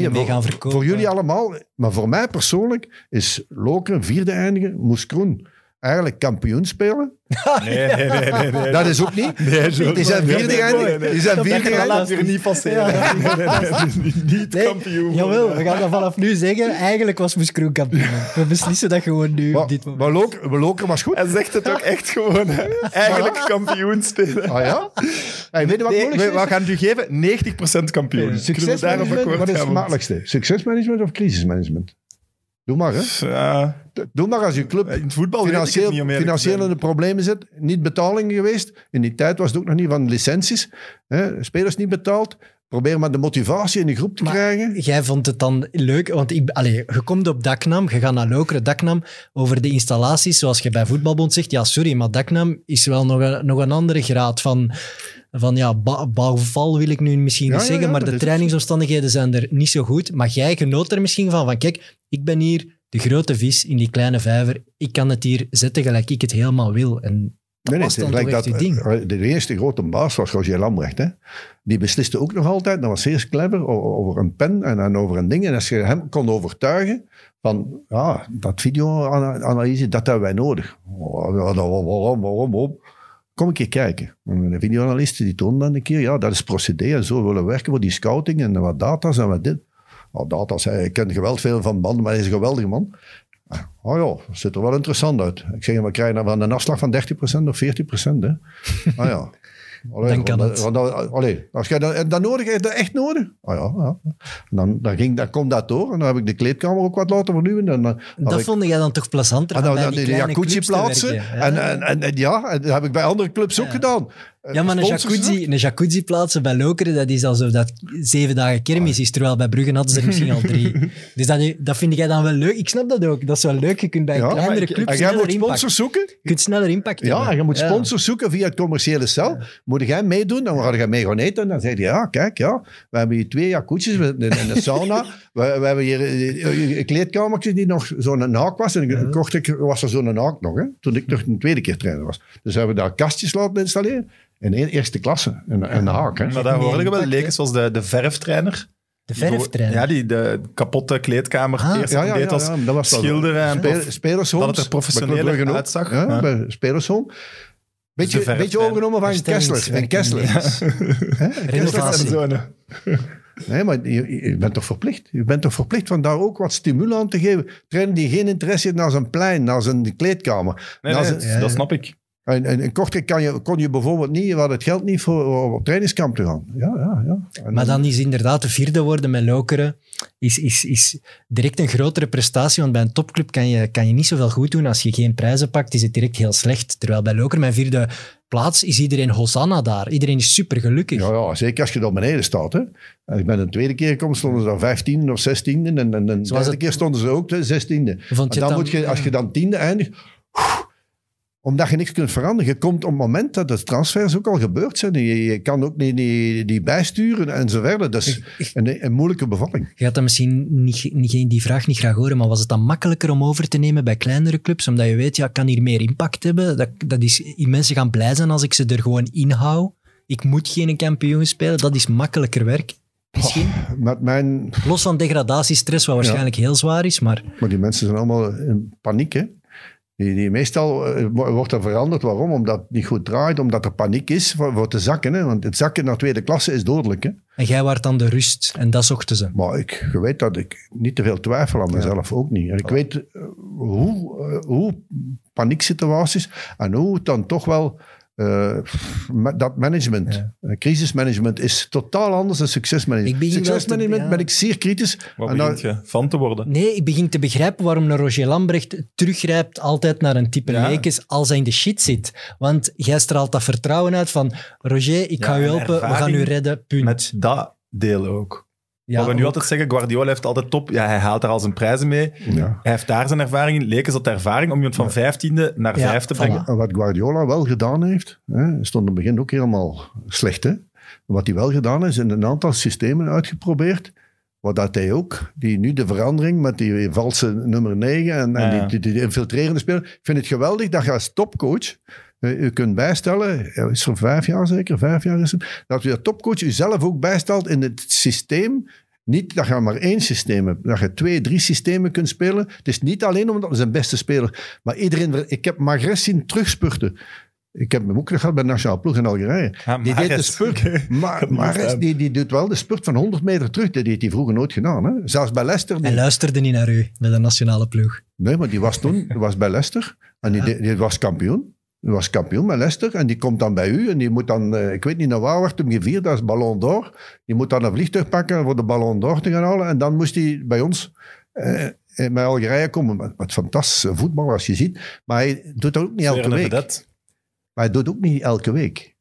nee, mee voor- gaan verkopen. Voor jullie allemaal, maar voor mij persoonlijk is Lokeren vierde eindigen, Moes Kroen eigenlijk kampioen spelen. Nee, nee, nee. nee, nee. Dat is ook niet. Nee, zo- Die zijn Nee, vierde geëindigd. Die zijn Dat vierde geëindigd. later niet passeren. Nee, nee, nee, dat is niet- kampioen. Jawel, we gaan dat vanaf nu zeggen. Eigenlijk was Moes Kroen kampioen. We beslissen dat gewoon nu op Maar, dit moment. maar Loker, Loker was goed. Hij zegt het ook echt gewoon. hè. Eigenlijk kampioen spelen. Ah ja? Hey, weet je wat Nee, moeilijk we, is? we gaan het u geven, 90% kampioen. We Succesmanagement, wat is het makkelijkste? Succesmanagement of crisismanagement? Doe maar, hè. Ja, Doe maar als je club in het voetbal financieel, niet in de problemen zit. Niet betalingen geweest. In die tijd was het ook nog niet van licenties. Hè. Spelers niet betaald. Probeer maar de motivatie in de groep te Maar krijgen. Jij vond het dan leuk, want ik, allee, je komt op Daknam, je gaat naar Lokeren, Daknam, over de installaties, zoals je bij Voetbalbond zegt. Ja, sorry, maar Daknam is wel nog een, nog een andere graad van, van ja, bouwval wil ik nu misschien Ja, niet zeggen, ja, maar de trainingsomstandigheden zijn er niet zo goed. Maar jij genoot er misschien van, van kijk, ik ben hier de grote vis in die kleine vijver. Ik kan het hier zetten gelijk ik het helemaal wil. En dat dan toch gelijk je ding. eh, De eerste grote baas was Roger Lambrecht. Hè. Die besliste ook nog altijd, dat was zeer clever, over een pen en, en over een ding. En als je hem kon overtuigen van, ja, dat videoanalyse, dat hebben wij nodig. Dat- Waarom, waarom, waarom? kom een keer kijken. En de videoanalisten die tonen dan een keer, ja, dat is procedé en zo. We willen werken voor die scouting en wat data's en wat dit. Oh, data's, hij kent geweld veel van banden, maar hij is een geweldige man. Oh ja, dat ziet er wel interessant uit. Ik zeg, we krijgen dan van een afslag van 30% of 40%. Hè? Ah ja. Allee, Dan kan het. dan- allee, als jij dat, dat nodig hebt, dat echt nodig? Ah ja, ja. Dan, dan, ging, dan komt dat door. En dan heb ik de kleedkamer ook wat laten vernieuwen. En dan, had Dat ik- vond jij dan toch plezanter? Ah, van dan, dan die jacuzzi plaatsen. werken? En, en, en, en ja, en dat heb ik bij andere clubs ook Ja. gedaan. Ja, maar een jacuzzi, een jacuzzi plaatsen bij Lokeren, dat is alsof dat zeven dagen kermis is, terwijl bij Bruggen hadden ze er misschien al drie. Dus dat, dat vind jij dan wel leuk. Ik snap dat ook. Dat is wel leuk. Je kunt bij Ja, kleinere clubs en jij sneller moet impact. sponsors zoeken. Je kunt sneller impact Ja, hebben. en je moet sponsors zoeken via het commerciële cel. Moet jij meedoen, dan ga je mee gaan eten. En dan zeg je, ja, kijk, ja, we hebben hier twee jacuzzis en een, een sauna. we, we hebben hier eh, een kleedkamertje die nog zo'n haak was. En ik kocht ik, was er zo'n haak nog, hè, toen ik nog een tweede keer trainer was. Dus hebben we daar kastjes laten installeren. In e- eerste klasse, een, een haak. Hè. Maar daar hoorde je wel leken zoals de, de verftrainer. De verftrainer. Ja, die de kapotte kleedkamer Ah. eerst Ja, ja, deed als ja, dat schilderen en Spe- Spelershomes. dat het er ook. uitzag. Ja, Ja. bij. Beetje, de verf- beetje overgenomen van Kessler. En Kessler. Renovatie. Nee, maar je, je bent toch verplicht? Je bent toch verplicht van daar ook wat stimul aan te geven. Trainer die geen interesse heeft naar zijn plein, naar zijn kleedkamer. Nee, naar nee, zijn- dat snap ik. En, en in Kortrijk kan je, kon je bijvoorbeeld niet, we hadden het geld niet voor om op trainingskamp te gaan. Ja, ja, ja. En Maar dan is inderdaad de vierde worden met Lokeren is, is, is direct een grotere prestatie. Want bij een topclub kan je, kan je niet zoveel goed doen. Als je geen prijzen pakt, is het direct heel slecht. Terwijl bij Lokeren, mijn vierde plaats, is iedereen Hosanna daar. Iedereen is super gelukkig. Ja, ja, zeker als je daar beneden staat. Hè. En ik ben een tweede keer gekomen, stonden ze dan vijftiende of zestiende. En, en, en de derde het- keer stonden ze ook de zestiende. Je dan moet je, als je dan tiende eindigt, omdat je niks kunt veranderen. Je komt op het moment dat de transfers ook al gebeurd zijn. Je, je kan ook niet die, die bijsturen en zo verder. Dat is een, een moeilijke bevalling. Je gaat dat misschien niet, niet, die vraag niet graag horen, maar was het dan makkelijker om over te nemen bij kleinere clubs? Omdat je weet, ja, ik kan hier meer impact hebben. Dat, dat is, mensen gaan blij zijn als ik ze er gewoon inhoud. Ik moet geen kampioen spelen. Dat is makkelijker werk. Misschien. Met mijn, Los van degradatiestress, wat waarschijnlijk heel zwaar is, maar maar die mensen zijn allemaal in paniek. Hè. Die, die meestal eh, wo- wordt er veranderd. Waarom? Omdat het niet goed draait, omdat er paniek is voor, voor te zakken. Hè. Want het zakken naar tweede klasse is dodelijk. Hè. en jij waart dan de rust en dat zochten ze. Maar ik, je weet dat ik niet te veel twijfel aan mezelf, ook niet. En ik weet eh, hoe, eh, hoe panieksituaties en hoe het dan toch wel... eh, dat management, eh, crisismanagement, is totaal anders dan Ik succesmanagement. te- Succesmanagement ja. ben ik zeer kritisch. Wat En begint dan- je van te worden? Nee, ik begin te begrijpen waarom een Roger Lambrecht teruggrijpt altijd naar een type Ja. Lekes als hij in de shit zit. Want jij straalt dat vertrouwen uit van Roger, ik Ja, ga u en helpen, we gaan u redden, punt. Met dat deel ook. Ja, Wat we nu ook. altijd zeggen, Guardiola heeft altijd top. Ja, hij haalt daar al zijn prijzen mee. Ja. Hij heeft daar zijn ervaring in. Leek is dat de ervaring om iemand van vijftiende naar Ja, vijf te brengen. En wat Guardiola wel gedaan heeft, hè, stond in het begin ook helemaal slecht. Hè? Wat hij wel gedaan is, in een aantal systemen uitgeprobeerd. Wat dat hij ook, die nu de verandering met die valse nummer 9 en, en Ja, die, die, die infiltrerende speler. Ik vind het geweldig dat je als topcoach eh, u kunt bijstellen, is er vijf jaar zeker, vijf jaar is het, dat u als topcoach uzelf ook bijstelt in het systeem. Niet dat je maar één systeem hebt, dat je twee, drie systemen kunt spelen. Het is niet alleen omdat hij zijn beste speler, maar iedereen, ik heb Magres zien terugspurten. Ik heb hem ook gehad bij de nationale ploeg in Algerije. Ja, die deed de spurt. Maar, die, die doet wel de spurt van 100 meter terug. Dat heeft hij vroeger nooit gedaan. Hè? Zelfs bij Leicester. Hij Die, luisterde niet naar u bij de nationale ploeg. nee, maar die was toen die was bij Leicester. En die, deed- die was kampioen. Die was kampioen bij Leicester. En die komt dan bij u. En die moet dan, eh, ik weet niet naar waar wordt hem gevierd. Dat is Ballon d'Or. Die moet dan een vliegtuig pakken voor de Ballon d'Or te gaan halen. En dan moest hij bij ons eh, eh, bij Algerije komen. Wat, fantastische voetbal als je ziet. Maar hij doet dat ook niet elke week. Vedette. Maar hij doet ook niet elke week.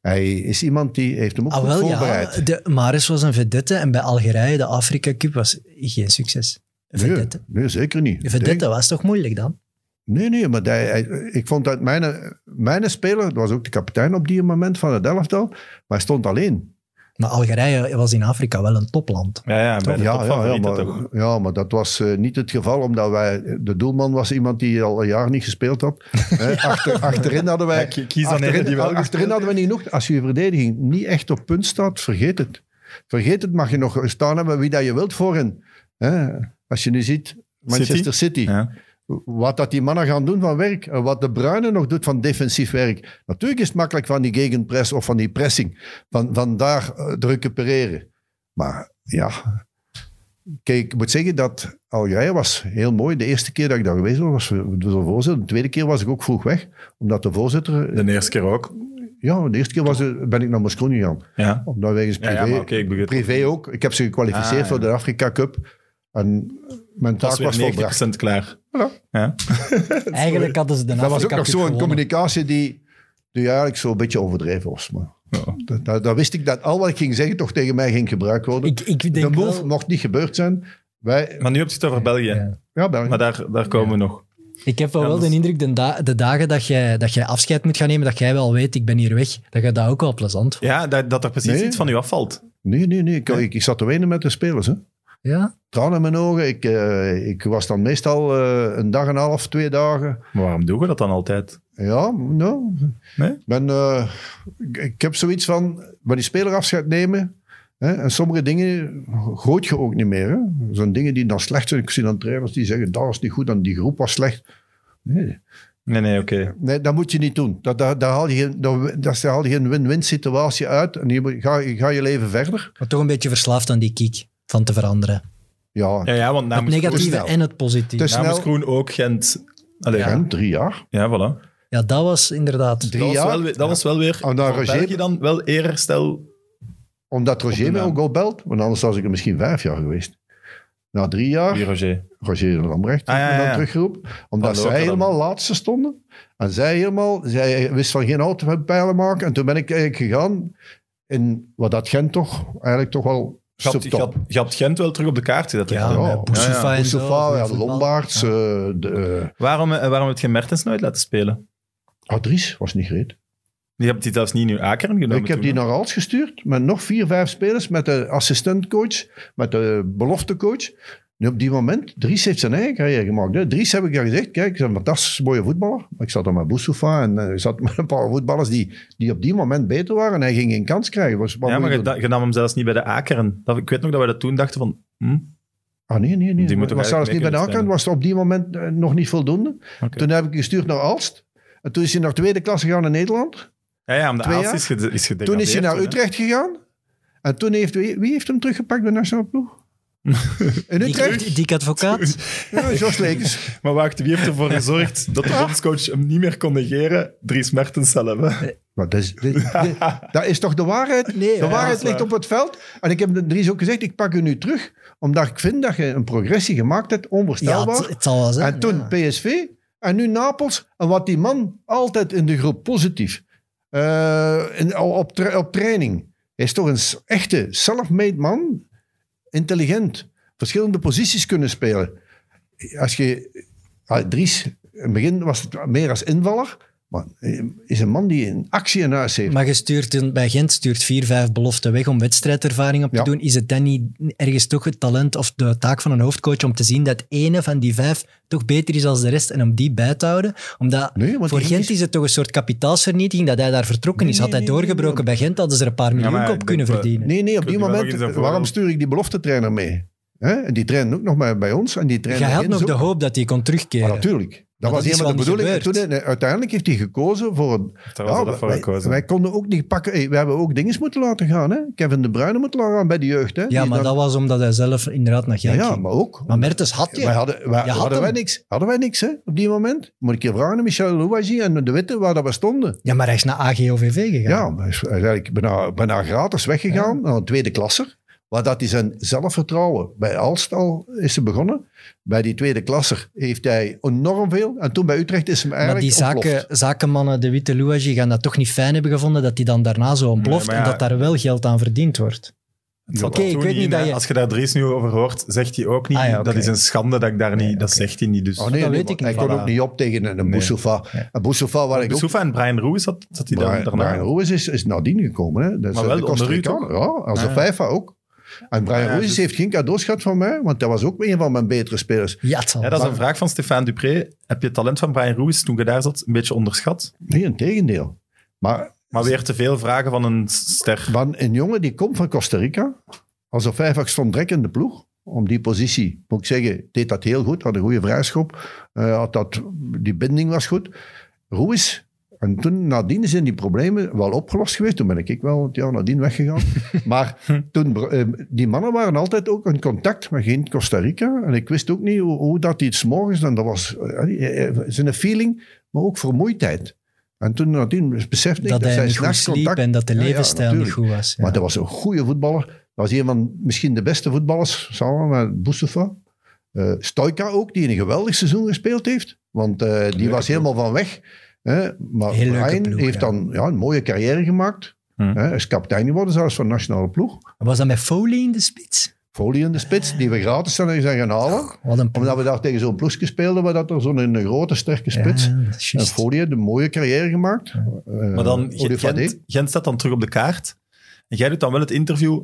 Hij is iemand die heeft hem ook Ah, goed voorbereid. ja, de, Maris was een vedette en bij Algerije, de Afrika Cup, was geen succes. Een Nee, vedette. nee, zeker niet. Een vedette was toch moeilijk dan? Nee, nee, maar hij, hij- ik vond dat mijn, mijn speler, dat was ook de kapitein op die moment van het elftal, maar hij stond alleen. Maar Algerije was in Afrika wel een topland. Ja, ja, bij de ja, ja, ja, maar, toch. ja, maar dat was eh, niet het geval, omdat wij, de doelman was iemand die al een jaar niet gespeeld had. Hè, achter, achterin hadden wij, Ja, ki- kies dan een die wel achterin gespeeld hadden we niet nog, als je verdediging niet echt op punt staat, vergeet het. Vergeet het, mag je nog staan hebben wie dat je wilt voorin. Hè, als je nu ziet, Manchester City. Ja. Wat dat die mannen gaan doen van werk. En wat de Bruyne nog doet van defensief werk. Natuurlijk is het makkelijk van die gegenpress of van die pressing. Van, van daar eh, te recupereren. Maar ja... Kijk, ik moet zeggen dat Algerije was heel mooi. De eerste keer dat ik daar geweest was, was de voorzitter. De tweede keer was ik ook vroeg weg. Omdat de voorzitter... De eerste keer ook. Ja, de eerste keer was, ben ik naar Moskou gegaan. Ja. Omdat Ja, privé, ja, privé ook. Ik heb ze gekwalificeerd Ah, voor de Afrika Cup. En mijn taak was was volbracht. 90% klaar. Voilà. Ja. Eigenlijk hadden ze de Dat was ook nog zo'n communicatie die, die eigenlijk zo'n beetje overdreven was. Maar Ja. dat, dat, dat wist ik dat al wat ik ging zeggen toch tegen mij ging gebruikt worden. Ik, ik de denk move wel- mocht niet gebeurd zijn. Wij, Maar nu heb je het over België. Ja. ja, België. Maar daar, daar komen we nog. Ik heb wel, Ja, wel de indruk, de, da- de dagen dat jij, dat jij afscheid moet gaan nemen, dat jij wel weet, ik ben hier weg, dat je dat ook wel plezant vond. Ja, dat, dat er precies Nee. iets van u afvalt. Nee, nee, nee. Ik, ik, ik zat te wenen met de spelers. Hè. Ja? Tranen in mijn ogen. Ik, eh, ik was dan meestal eh, een dag en een half, twee dagen. Maar waarom doen we dat dan altijd? Ja, nou. Nee? Ben, eh, ik, ik heb zoiets van, bij die speler afscheid nemen. Hè, en sommige dingen gooit je ook niet meer. hè. Zo'n dingen die dan slecht zijn. Ik zie dan trainers die zeggen, dat was niet goed, en die groep was slecht. Nee, Nee, nee, oké. nee dat moet je niet doen. Dat, daar, daar haal je geen, daar, daar haal je geen win-win situatie uit. En je moet- ga, ga je leven verder. Maar toch een beetje verslaafd aan die kiek van te veranderen. Ja, Ja, ja, want het negatieve snel. en het positieve. Is- Namens snel. Groen ook Gent. Allee, ja. en drie jaar. ja, voilà. Ja, dat was inderdaad... Drie Dat was, jaar. wel, weer- dat was wel weer nou, voor Roger- België dan wel eerherstel. Omdat Op Roger de mij naam. ook al belt. Want anders was ik er misschien vijf jaar geweest. Na drie jaar... Wie, Roger? Roger Lambrecht Ah, ja, dan teruggeroepen. Omdat Van zij Lokeren. helemaal laatste stonden. En zij helemaal... Zij wist van geen autopijlen maken. En toen ben ik eigenlijk gegaan in wat dat Gent toch eigenlijk toch wel Je had, je, subtop. had, je had Gent wel terug op de kaart gezet. Ja, hè? ja. en ja. Lombaerts. Ja. eh, de, eh, Waarom, eh, waarom heb je Mertens nooit laten spelen? Adries was niet great. Die hebt die zelfs niet in uw Akeren genomen ik heb toen, die naar Als gestuurd met nog vier, vijf spelers, met de assistentcoach, met de beloftecoach. Nu op die moment, Dries heeft zijn eigen carrière gemaakt. Hè. Dries heb ik al gezegd, kijk, een fantastisch mooie voetballer. Maar ik zat dan met Boussoufa en eh, ik zat met een paar voetballers die, die op die moment beter waren. En hij ging geen kans krijgen. Was, Ja, maar je nam hem zelfs niet bij de Akeren. Dat, ik weet nog dat we dat toen dachten van... Hm, Ah, nee, nee, nee. Die was zelfs niet bij de kunnen was op die moment eh, nog niet voldoende. Toen heb ik gestuurd naar Alst. En toen is hij naar tweede klasse gegaan in Nederland. Ja, ja, om de jaar? is, is Toen is hij naar Utrecht gegaan. En toen heeft... Wie, wie heeft hem teruggepakt bij de nationale ploeg? In Utrecht? Die, die advocaat. Ja, Jos Lekens. Maar wacht, wie heeft ervoor gezorgd dat de bondscoach hem niet meer kon negeren? Dries Mertens zelf. Hè? Maar dat is, dit- dit- dat is toch de waarheid? Nee, de ja, dat waarheid is ligt waar. op het veld. En ik heb de Dries ook gezegd, ik pak u nu terug. Omdat ik vind dat je een progressie gemaakt hebt, Ja, onvoorstelbaar. het, het zal wel zijn. en toen ja. PSV. En nu Napels. En wat die man altijd in de groep positief. eh, in, op, tra- op training. Hij is toch een s- echte self-made man. Intelligent. Verschillende posities kunnen spelen. Als je... ah, Dries, in het begin was het meer als invaller. Maar eh, is een man die een actie in huis heeft. Maar je stuurt een- bij Gent stuurt vier, vijf beloften weg om wedstrijdervaring op te Ja. doen. Is het dan niet ergens toch het talent of de taak van een hoofdcoach om te zien dat ene van die vijf toch beter is dan de rest en om die bij te houden? Omdat Nee, want voor Gent is- is het toch een soort kapitaalsvernietiging dat hij daar vertrokken Nee, is. Had nee, hij nee, doorgebroken nee. bij Gent, hadden ze er een paar miljoen maar op kunnen wel- verdienen. Nee, nee, op die moment. Waarom stuur ik die beloftetrainer mee? Hè? En die traint ook nog bij, bij ons. En die Je traint had nog ook. de hoop dat hij kon terugkeren. Maar natuurlijk. Dat Maar was dat helemaal de bedoeling. Toen, nee, uiteindelijk heeft hij gekozen voor een... Ja, dat voor wij, gekozen. wij konden ook niet pakken... Hey, we hebben ook dingen moeten laten gaan. Hè? Kevin De Bruyne moeten laten gaan bij de jeugd. Hè? Ja, Die maar dan- dat was omdat hij zelf inderdaad naar ja, Gent ja, ging. maar ook... Maar Mertens had je. wij hadden, wij, Je had hadden, wij niks, hadden wij niks hè, op die moment. Moet ik je vragen, aan Michel Louwagie en De Witte, waar dat we stonden. Ja, maar hij is naar AGOVV gegaan. Ja, maar hij is eigenlijk bijna, bijna gratis weggegaan naar een tweede klasser. Waar dat hij zijn zelfvertrouwen bij Alstal is hij begonnen. Bij die tweede klasser heeft hij enorm veel. En toen bij Utrecht is hem Maar eigenlijk die ontploft. zaken, zakenmannen, de Witte Louagie, gaan dat toch niet fijn hebben gevonden dat hij dan daarna zo ontploft Nee, maar ja- en dat daar wel geld aan verdiend wordt. Oké, ik weet niet in, dat je- Als je daar Dries nu over hoort, zegt hij ook niet... Ah ja. Dat is een schande dat ik daar niet... Nee, Dat zegt hij niet. Dus. Oh, nee, dat nee, weet ik Hij kon Voilà. ook niet op tegen een, een Nee. Boussoufa. Een Boussoufa waar ik ook... En Brian Roes zat, zat hij dan Brian, daarna. Brian Ruiz is, is nadien gekomen. Hè. Dat is Maar wel de onder u. Ja, als Ah, de ja. FIFA ook. En Brian ja, Ruiz dus- heeft geen cadeaus gehad van mij, want dat was ook een van mijn betere spelers. Ja, dat is een vraag van Stefan Dupré. Heb je het talent van Brian Roes, toen je daar zat, een beetje onderschat? Nee, een tegendeel. Maar Maar weer te veel vragen van een ster. van een jongen die komt van Costa Rica, als er vijf stond drek in de ploeg, om die positie. Moet ik zeggen, deed dat heel goed. Had een goede vrijschop. Eh, had dat, die binding was goed. Ruiz. En toen, nadien zijn die problemen wel opgelost geweest. Toen ben ik wel jaar nadien weggegaan. maar toen, eh, die mannen waren altijd ook in contact met geen Costa Rica. En ik wist ook niet hoe, hoe dat iets morgens... En dat was eh, eh, zijn feeling, maar ook vermoeidheid. En toen nadien besefte ik dat, dat, hij niet goed contact... en dat de Ja, ja, levensstijl niet goed was. ja. Maar dat was een goede voetballer. Dat was een van misschien de beste voetballers, samen met Boussoufa. Eh Stoika ook, die een geweldig seizoen gespeeld heeft. Want eh, die was helemaal van weg. Hè. Maar Heel Brian ploeg, heeft ja. dan ja, een mooie carrière gemaakt. Hm. Hè. Hij is kapitein geworden zelfs van de nationale ploeg. Was dat met Foley in de spits? Folie in de spits, die we gratis zijn gaan halen. Wat een ploeg. Omdat we daar tegen zo'n ploegje speelden, waar dat er zo'n een grote, sterke spits. Ja, en. Folie heeft een mooie carrière gemaakt. Eh, Maar dan, Gent staat dan terug op de kaart. En jij doet dan wel het interview,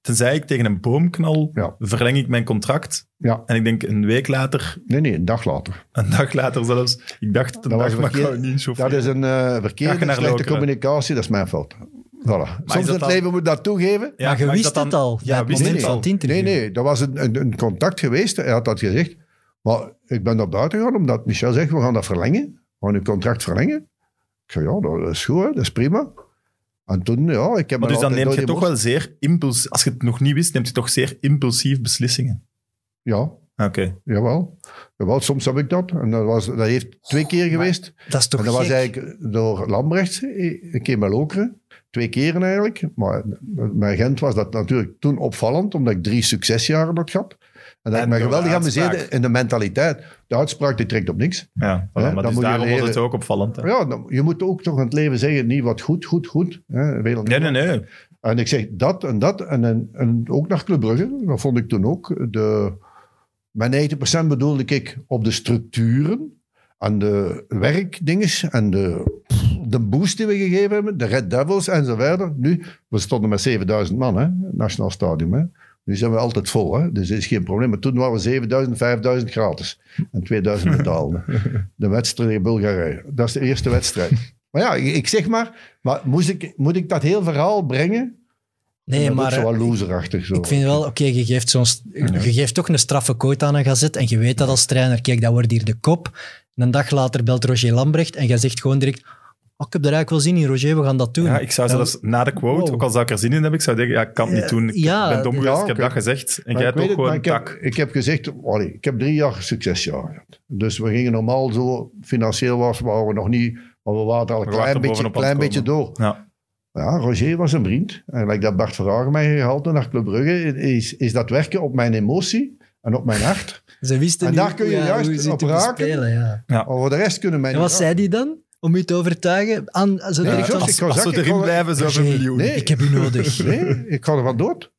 tenzij ik tegen een boom knal, Ja. verleng ik mijn contract. Ja, En ik denk een week later, nee, nee, een dag later. een dag later zelfs, ik dacht een Dat dag, was maar ik verkeerd. wou niet Dat is een eh Ga verkeerde, naar slechte Lokeren? communicatie. Dat is mijn fout. Voilà. Soms dat in het dan- leven moet dat toegeven. Ja, maar je is wist dat dan- het al, Ja, het wist moment het van al. interview. Nee, nee, dat was een, een, een contact geweest. Hij had dat gezegd. Maar ik ben naar buiten gegaan omdat Michel zegt, we gaan dat verlengen. We gaan uw contract verlengen. Ik zei, ja, dat is goed, hè, dat is prima. En toen, ja, ik heb Maar dus dan neemt je toch wel zeer impuls, als je het nog niet wist, neemt je toch zeer impulsief beslissingen. Ja, Oké. jawel. jawel. Soms heb ik dat. En dat, was, dat heeft twee keer geweest. Dat is toch En dat was eigenlijk door Lambrecht, een keer met Lokeren. Twee keren eigenlijk. Maar met Gent was dat natuurlijk toen opvallend, omdat ik drie succesjaren had gehad. En dat ik me geweldig amuseerde in de mentaliteit. De uitspraak die trekt op niks. Ja, voilà. Maar dus moet daarom wordt leren- het ook opvallend. hè. Ja, dan- je moet ook toch in het leven zeggen, niet wat goed, goed, goed. Hè, Nee, nee, nee. En ik zeg dat en dat. En, en, en ook naar Club Brugge. Dat vond ik toen ook. De, mijn 90% bedoelde ik op de structuren. En de werkdinges. En de, de boost die we gegeven hebben. De Red Devils en zo verder. Nu, we stonden met 7000 man. Hè, het Nationaal Stadion. Hè. Nu zijn we altijd vol. Hè. Dus dat is geen probleem. Maar toen waren we 7000, 5000 gratis. En 2000 betaalde. De wedstrijd tegen Bulgarije. Dat is de eerste wedstrijd. Maar ja, ik, zeg maar. Maar moest ik, moet ik dat heel verhaal brengen? Nee, dat maar is zo eh, wel loserachtig. Zo. ik vind wel, oké, je, geeft zo'n je geeft toch een straffe quote aan een gazet en je weet dat als trainer, kijk, dat wordt hier de kop. En een dag later belt Roger Lambrecht en jij zegt gewoon direct, oh, ik heb er eigenlijk wel zin in, Roger, we gaan dat doen. Ja, ik zou zelfs na de quote, Wow. ook al zou ik er zin in hebben, ik zou denken, ja, ik kan het niet doen. Ik Ja, ben dom geweest, ja, ik heb dat gezegd. En jij ik hebt weet ook het, gewoon ik tak. heb, ik heb gezegd, allee, ik heb drie jaar succesjaar gehad. Dus we gingen normaal zo, financieel was, waren we nog niet, maar we waren er al een klein, beetje, klein beetje door. Ja. Ja, Roger was een vriend. En like dat Bart Verhagen mij gehaald naar Club Brugge, is, is dat werken op mijn emotie en op mijn hart. Ze wisten En niet daar kun je ja, juist op raken. bespelen, ja. Maar voor de rest kunnen mij En niet wat zei die dan? Om u te overtuigen? Aan, zo Nee, ik Als, ik als we ik erin blijven, zoveel Roger, miljoen. Nee. ik heb u nodig. Nee, ik ga ervan dood.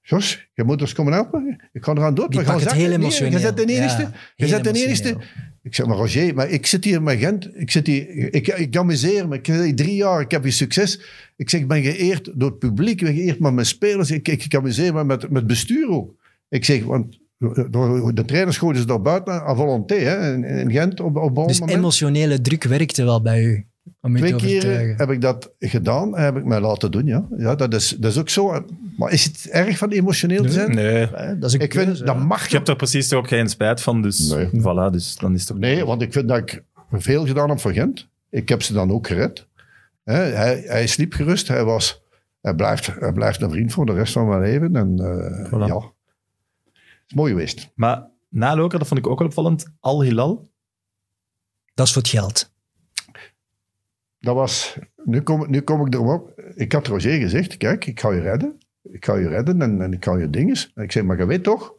Jos, je moet ons komen helpen. Ik ga eraan dood. Die We gaan pakt het zakken. heel Nee, emotioneel. je zet de enigste. Ja, je zet de enigste. emotioneel. Ik zeg maar, Roger, maar ik zit hier met Gent. Ik, zit hier, ik, ik amuseer me. Ik zit hier drie jaar. Ik heb hier succes. Ik zeg, ik ben geëerd door het publiek. Ik ben geëerd met mijn spelers. Ik, ik, ik amuseer me met, met het bestuur ook. Ik zeg, want door- de trainers gooiden ze daar buiten à volonté. Hè, in, in Gent op, op een Dus moment. emotionele druk werkte wel bij u. Om Twee keren heb ik dat gedaan en heb ik mij laten doen. Ja, ja dat, is, dat is ook zo. Maar is het erg van emotioneel te zijn? Nee. Dat is Ik vind, dat mag Je hebt er precies ook geen spijt van, dus Nee. voilà, dus dan is het toch... Nee, want ik vind dat ik veel gedaan heb voor Gent. Ik heb ze dan ook gered. Hè, hij, hij sliep gerust. Hij, was, hij, blijft, hij blijft een vriend voor de rest van mijn leven. En eh, Voilà. ja, is mooi geweest. Maar na Loker, dat vond ik ook wel opvallend, Al Hilal. Dat is voor het geld. Dat was, nu, kom, nu kom ik erop. Ik had Roger gezegd, kijk, ik ga je redden. Ik ga je redden en, en ik ga je dinges. En ik zeg, maar je weet toch,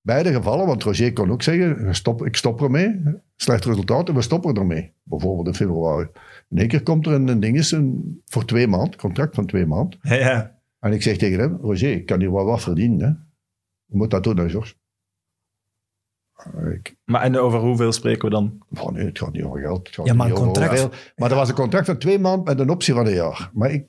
beide gevallen, want Roger kon ook zeggen, stop, ik stop ermee. Slecht resultaat en we stoppen ermee. Bijvoorbeeld in februari. In één keer komt er een, een dinges een, voor twee maanden, contract van twee maanden. Ja, ja. En ik zeg tegen hem, Roger, ik kan hier wel wat verdienen. Hè. Je moet dat doen, hè, George. Ik, Maar en over hoeveel spreken we dan? oh nee, het gaat niet over geld. Het gaat Ja, maar een contract-. Maar dat was een contract van twee maanden met een optie van een jaar. Maar ik,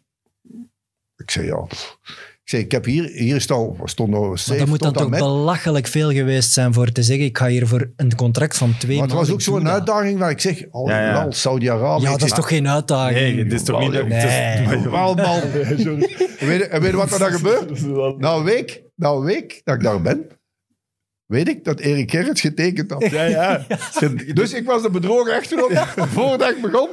ik zei ja. pff. Ik zei, ik heb hier, hier staan, stond nog Maar safe dat moet dan toch met. belachelijk veel geweest zijn voor te zeggen, ik ga hier voor een contract van twee Maar het was maanden, ook zo'n dat. uitdaging waar ik zeg, oh, Ja, ja. Saudi-Arabië. Ja, dat is toch geen uitdaging? Nee, het is toch niet... Nee. maar- Wel, man. Weet, en weet je wat er dan gebeurt? Na een week, na een week dat ik daar ben, weet ik dat Erik Gerrits getekend had. Ja, ja. Dus ik was de bedrogen echtgenoot voordat ik begon.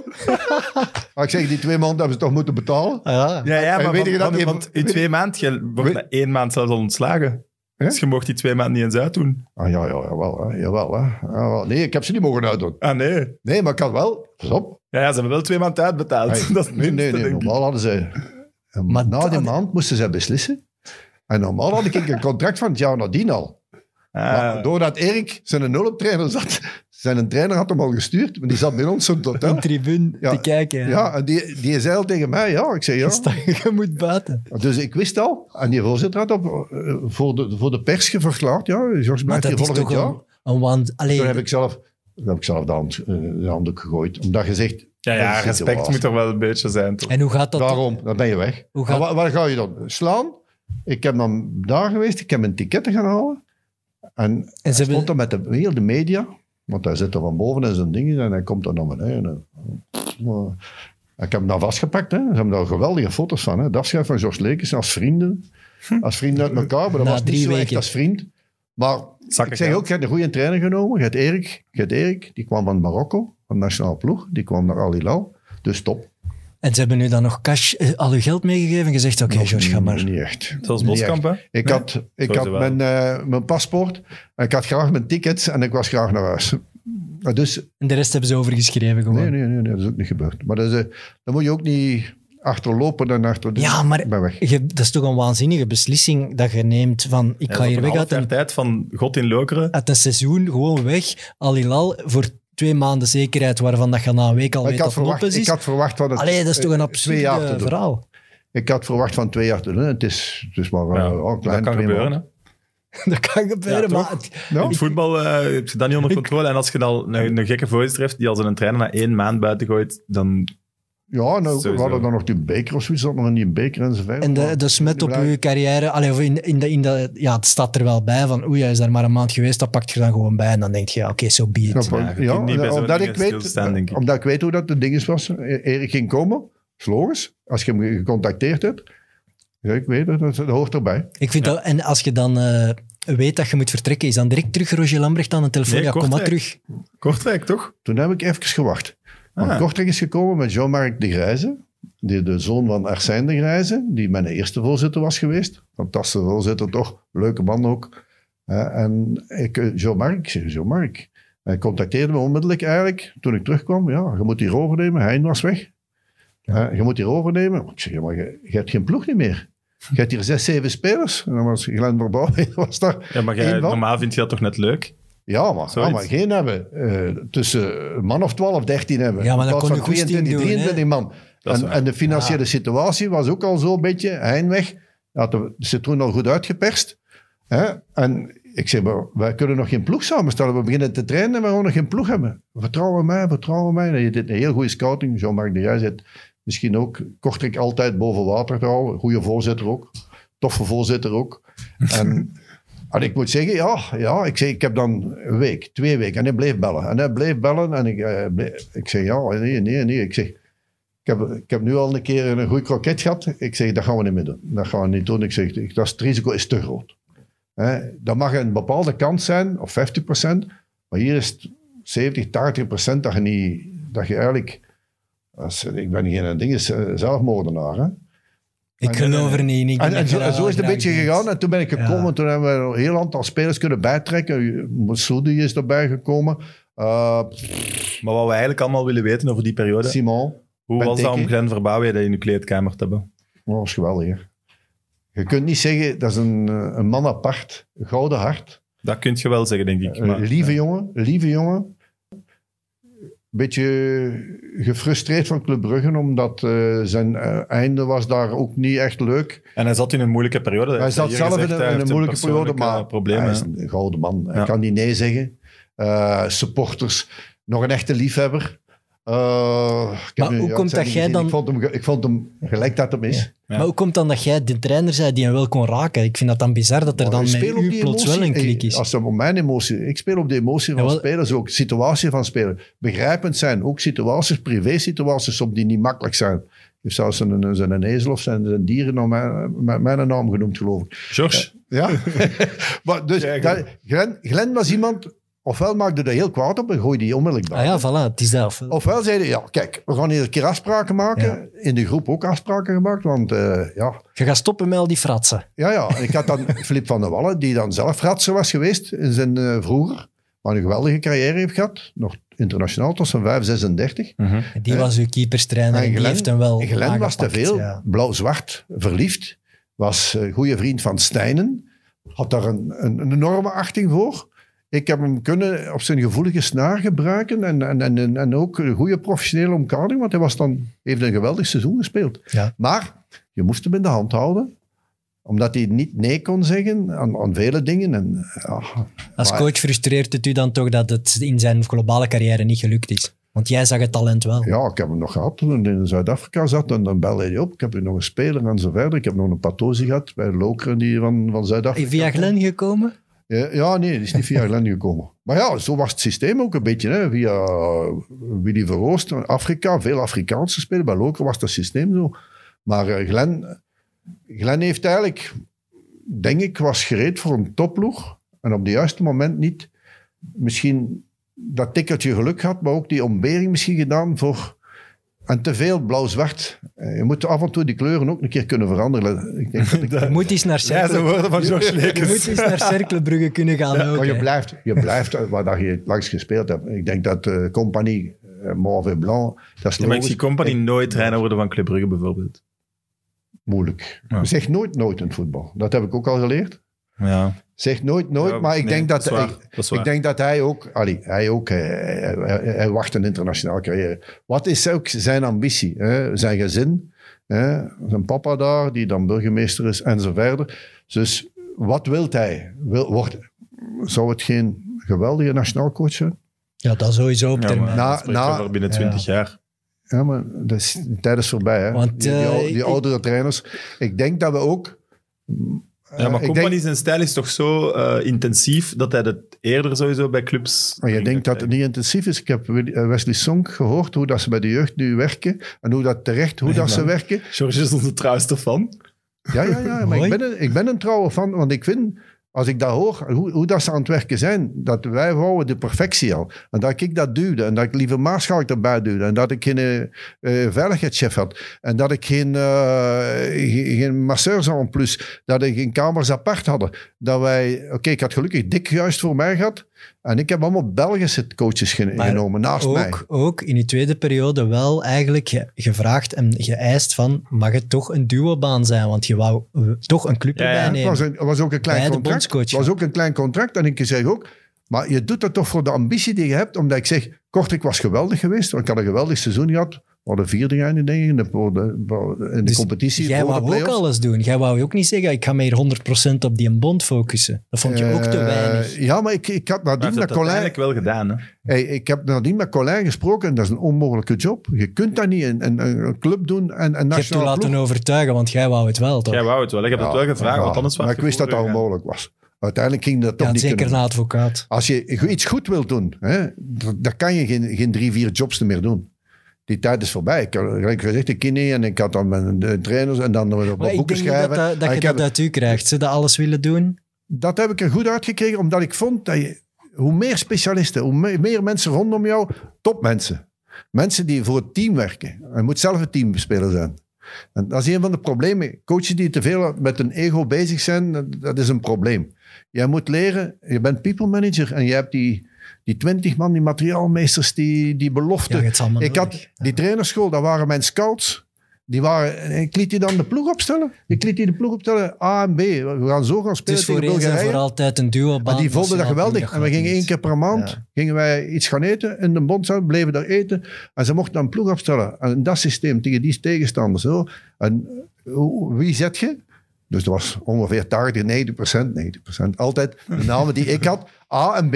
Maar ik zeg, die twee maanden hebben ze toch moeten betalen. Ja. Ja, ja, maar weet je want, dat want, in twee maanden, je wordt Weet- na één maand zelfs al ontslagen. Dus je mocht die twee maanden niet eens uitdoen. Ah, ja, ja, jawel, hè, jawel, hè. Jawel. Nee, ik heb ze niet mogen uitdoen. Ah, nee. Nee, maar ik had wel, pas op. Ja, ja ze hebben wel twee maanden uitbetaald. Hey, dat nee, nee, nee, normaal hadden ze... Maar na die maand moesten ze beslissen. En normaal had ik een contract van het jaar nadien al. Maar doordat Erik zijn nul-op-trainer zat, zijn een trainer had hem al gestuurd, maar die zat bij ons in het hotel. Een tribune Ja. te kijken. Ja, en die, die zei al tegen mij, ja, ik zei ja. Je moet buiten. Dus ik wist al, en die voorzitter had op, eh, voor, de, voor de pers verklaard, ja, George blijft hier volgend toch jaar. een, een want... Allee, Toen heb ik zelf, heb ik zelf de, hand, eh, de handdoek gegooid, omdat je zegt, ja, respect moet toch wel een beetje zijn, toch? En hoe gaat dat? daarom, dan ben je weg. Hoe gaat- wat, wat ga je dan? Slaan? Ik heb dan daar geweest, ik heb mijn ticketten gaan halen. En En ze hij stond hebben, dan met de, heel de media, want hij zit er van boven en zijn dingen en hij komt dan naar beneden. Maar Ik heb hem dan vastgepakt. Hè. Ze hebben daar geweldige foto's van. Hè. Het afscheid van George Lekes als vrienden. Als vrienden uit elkaar, maar dat Na was niet drie zo echt weken. als vriend. Maar Zak ik zeg geld. ook, je hebt een goede trainer genomen. Je hebt Erik, je hebt Erik, die kwam van Marokko, van de nationale ploeg. Die kwam naar Al Hilal. Dus top. En ze hebben nu dan nog cash, eh, al uw geld meegegeven en gezegd, oké, George, ga maar. Niet echt. Zoals Niet Boskamp, hè? Ik Nee? had, ik Sowieso had wel. mijn, eh, mijn paspoort, en ik had graag mijn tickets en ik was graag naar huis. Maar Dus En de rest hebben ze overgeschreven gewoon. Nee, nee, nee, nee, dat is ook niet gebeurd. Maar dat is, eh, dan moet je ook niet achterlopen en achter... Ja, maar Ik ben weg. je, dat is toch een waanzinnige beslissing dat je neemt van, ik Ja, ga dat hier weg uit jaar een, tijd van God in uit een seizoen, gewoon weg, al Hilal, voor twee maanden zekerheid, waarvan dat je na een week al Maar weet ik, had dat het verwacht, op is. ik had verwacht van het... Allee, dat is toch een eh, twee jaar te absurde doen. verhaal. Ik had verwacht van twee jaar te doen. Het is, het is maar Ja, eh, een dat klein kan twee gebeuren, hè? dat kan gebeuren, Ja, maar... het-? In voetbal eh, heb je dat niet onder controle. En als je dan een, een gekke voorzitter hebt die als een trainer na één maand buiten gooit, dan... Ja, nou, we hadden dan nog die beker of zoiets, dat nog niet een beker enzovoort. En de, de smet op die je carrière, allee, of in, in de, in de, ja, het staat er wel bij van, oei, hij is daar maar een maand geweest, dat pakt je dan gewoon bij. En dan denk je, ja, oké, zo so be it. Ja, omdat, ik weet, ik. omdat ik weet hoe dat de ding was. Erik ging komen, is logisch. Als je hem gecontacteerd hebt. Ja, ik weet het, dat, dat hoort erbij. Ik vind dat, en als je dan eh, weet dat je moet vertrekken, is dan direct terug Roger Lambrecht aan de telefoon? Nee, ja, kom maar terug. Kortrijk, toch? Toen heb ik even gewacht. Want Ah. Kortrijk is gekomen met Jean-Marc de Grijze, die, de zoon van Arsène de Grijze, die mijn eerste voorzitter was geweest. Fantastische voorzitter toch, leuke man ook. En ik, eh, Jean-Marc, zeg Jean-Marc. Hij contacteerde me onmiddellijk eigenlijk, toen ik terugkwam. Ja, je moet hier overnemen, Hein was weg. Eh, je moet hier overnemen. Ik zeg, ja, maar je, je hebt geen ploeg niet meer. Je hebt hier zes, zeven spelers. En dan was Glenn Verbouw was daar. Ja, maar jij, normaal vind je dat toch net leuk? Ja, maar, ja, maar geen hebben. Eh, tussen man of 12, 13 hebben. Ja, maar dat kon van je goesting 22, doen, 23 man. En, en de financiële situatie was ook al zo'n beetje heinweg. Had de citroen al goed uitgeperst. Hè? En ik zeg, maar wij kunnen nog geen ploeg samenstellen. We beginnen te trainen en we gaan nog geen ploeg hebben. Vertrouwen mij, vertrouwen mij. En je deed een heel goede scouting. Jean-Marc de Jij zit misschien ook Kortrijk altijd boven water te houden. Goede voorzitter ook. Toffe voorzitter ook. En, en ik moet zeggen, ja, ja ik, zeg, ik heb dan een week, twee weken. En hij bleef bellen. En hij bleef bellen. En ik, eh, ik zeg, ja, nee, nee, nee. Ik zeg, ik heb, ik heb nu al een keer een goede kroket gehad. Ik zeg, dat gaan we niet meer doen. Dat gaan we niet doen. Ik zeg, dat het risico is te groot. Dat mag een bepaalde kans zijn, of 50%. Maar hier is het 70, 80% dat je niet... Dat je eigenlijk... Als, ik ben geen ding, eh, zelfmoordenaar. Ik geloof er niet in. Ik En, zo, je en zo is het een beetje gegaan. En toen ben ik gekomen. Ja. Toen hebben we een heel aantal spelers kunnen bijtrekken. Massoudi is erbij gekomen. Uh, Maar wat we eigenlijk allemaal willen weten over die periode, Simon. hoe was dat om. Glenn Verbouwen dat in je kleedkamer te hebben? Dat was geweldig. hè. Je kunt niet zeggen, dat is een, eh, een man apart. Gouden hart. Dat kun je wel zeggen, denk ik. Een Maar, lieve jongen. Lieve jongen. Beetje gefrustreerd van Club Brugge, omdat eh, zijn eh, einde was daar ook niet echt leuk. En hij zat in een moeilijke periode. Hij zat zelf gezegd, in hij een, in heeft een moeilijke periode, maar problemen. hij is een gouden man. Hij Ja. kan niet nee zeggen. Eh, supporters, nog een echte liefhebber. Eh, ik heb Maar hoe komt dat jij gezien. dan- Ik vond hem, ik vond hem gelijk dat hem is. Ja. Maar hoe komt dan dat jij de trainer zei die hem wel kon raken? Ik vind dat dan bizar dat er Maar dan ik met speel op u plots wel een klik is. Als om mijn emotie... Ik speel op de emotie van Jawel. spelers ook. Situatie van spelers. Begrijpend zijn. Ook situaties, privé-situaties op die niet makkelijk zijn. heeft zelfs zijn, zijn ezel of zijn, zijn dieren naar mijn, met mijn naam genoemd, geloof ik. George? Ja. maar dus, Ja, dat, Glenn, Glenn was iemand... Ofwel maakte hij heel kwaad op en gooide die onmiddellijk Ah ja, voilà, het is dat. Ofwel zeiden, ja, kijk, we gaan hier een keer afspraken maken. In de groep ook afspraken gemaakt, want eh, ja, Je gaat stoppen met al die fratsen. ja, ja. En ik had dan Filip van der Wallen, die dan zelf ratser was geweest in zijn eh, vroeger. Maar een geweldige carrière heeft gehad. Nog internationaal tot zijn 5, 36. Die was uw keeperstrainer en, En die heeft hem wel Glenn was te veel, ja. blauw-zwart, verliefd. Was een goede vriend van Stijnen. Had daar een, een, een enorme achting voor. Ik heb hem kunnen op zijn gevoelige snaar gebruiken. En, en, en, en ook een goede professionele omkadering. Want hij was dan, heeft een geweldig seizoen gespeeld. Ja. Maar je moest hem in de hand houden. Omdat hij niet nee kon zeggen aan, aan vele dingen. En, ja, Als maar- coach frustreert het u dan toch dat het in zijn globale carrière niet gelukt is? Want jij zag het talent wel. Ja, ik heb hem nog gehad toen hij in Zuid-Afrika zat. En dan belde hij op. Ik heb hier nog een speler en zo verder. Ik heb nog een patozie gehad bij Lokeren die van, van Zuid-Afrika. Via. Glenn gekomen? Ja, ja, nee, is niet via Glenn gekomen. Maar ja, zo was het systeem ook een beetje. Hè. Via eh, Willy Verhoost, Afrika, veel Afrikaanse spelen. Bij Lokeren was dat systeem zo. Maar eh, Glenn, Glenn heeft eigenlijk, denk ik, was gereed voor een topploeg. En op het juiste moment niet. Misschien dat tikkeltje geluk gehad, maar ook die ontbering misschien gedaan voor... En te veel blauw-zwart. Eh, Je moet af en toe die kleuren ook een keer kunnen veranderen. Ik denk dat ik Je moet eens naar Ja, woorden van George je moet eens naar kunnen gaan ook, Maar je hè. blijft, je blijft eh, waar dat je langs gespeeld hebt. Ik denk dat de compagnie uh, Mauve et Blanc, dat is Ja, maar ik zie Company nooit trainer worden van Club Brugge bijvoorbeeld. moeilijk. Ja. Zeg nooit nooit in het voetbal. Dat heb ik ook al geleerd. Ja, Zeg nooit nooit, Ja, maar ik, nee, denk dat, waar. ik, denk dat hij ook, allee, hij, ook eh, hij, hij- hij wacht een internationale carrière. Wat is ook zijn ambitie? Hè? Zijn gezin, hè? zijn papa daar, die dan burgemeester is en zo verder. Dus wat wil hij? Wil, wordt, zou het geen geweldige nationaal coach zijn? Ja, dat sowieso op ja maar Na- na- binnen ja. 20 jaar. Ja, maar dat is, de tijd is voorbij. Hè? Want, die, die, eh, ik- oudere trainers. Ik denk dat we ook... Ja, maar Company denk- zijn stijl is toch zo eh, intensief dat hij dat eerder sowieso bij clubs... Maar je denkt dat het niet intensief is. Ik heb eh, Wesley Song gehoord hoe dat ze bij de jeugd nu werken. En hoe dat terecht, hoe dat ze werken. George is onze trouwste fan. Ja, ja, ja. Maar ik ben, een, ik ben een trouwe fan. Want ik vind, als ik dat hoor, hoe, hoe dat ze aan het werken zijn. Dat wij wouden de perfectie al. En dat ik dat duwde. En dat ik liever Maarschalk erbij duwde. En dat ik geen eh, veiligheidschef had. En dat ik geen, eh, geen, masseurs en plus. Dat ik geen kamers apart hadden. Dat wij... Oké, ik had gelukkig dik juist voor mij gehad. En ik heb allemaal Belgische coaches gen- Maar genomen naast mij. ook, ook in die tweede periode wel eigenlijk ge- gevraagd en geëist van, mag het toch een duobaan zijn? Want je wou toch een club Ja, ja. erbij Het was, een, was ook een klein contract. Het was ook een klein contract. En ik zeg ook, maar je doet dat toch voor de ambitie die je hebt. Omdat ik zeg, Kortrijk was geweldig geweest. want Ik had een geweldig seizoen gehad. We hadden vierde geëindigd, denk ik, in de, de, de- in de Dus competitie. Jij de wou ook alles doen. Jij wou ook niet zeggen, ik ga me hier 100% op die bond focussen. Dat vond je ook te Eh, weinig. Ja, maar ik, ik had nadien met uiteindelijk wel gedaan. Hè? Hey, ik heb nadien met Colin gesproken. En dat is een onmogelijke job. Je kunt dat niet in, in- in een club doen en een Je hebt je nationaal laten ploeg. overtuigen, want jij wou het wel, toch? Jij wou het wel. Ik heb het wel gevraagd, ja. want anders was Maar ik wist dat dat onmogelijk was. Uiteindelijk ging dat toch Ja, niet zeker kunnen. na advocaat. Als je iets goed wilt doen, hè, dan dan kan je geen, geen drie, vier jobs meer doen. Die tijd is voorbij. Ik had gelijk gezegd, de kine en ik had dan mijn de trainers en dan wat Maar boeken schrijven. dat, dat, je heb- dat uit u krijgt. Ze dat alles willen doen. dat heb ik er goed uitgekregen, omdat ik vond dat je, hoe meer specialisten, hoe me- meer mensen rondom jou, topmensen. Mensen die voor het team werken. Je moet zelf een teamspeler zijn. En dat is een van de problemen. Coaches die te veel met een ego bezig zijn, dat, dat is een probleem. Jij moet leren, je bent people manager en je hebt die, die 20 man, die materiaalmeesters, die, die. Ja, allemaal ik had die trainerschool, dat waren mijn scouts. Die waren, ik liet die dan de ploeg opstellen. Ik liet die de ploeg opstellen, A en B. We gaan zo gaan Het spelen is voor tegen eens en Bulgarije. voor altijd een duo Maar die vonden dat geweldig. En we gingen één keer per maand Ja. gingen wij iets gaan eten in de bond, bleven daar eten. En ze mochten dan een ploeg opstellen. En in dat systeem, tegen die tegenstanders. Zo. En hoe- wie zet je? Dus dat was ongeveer 80, 90 procent. 90 procent. Altijd de namen die ik had. A en B.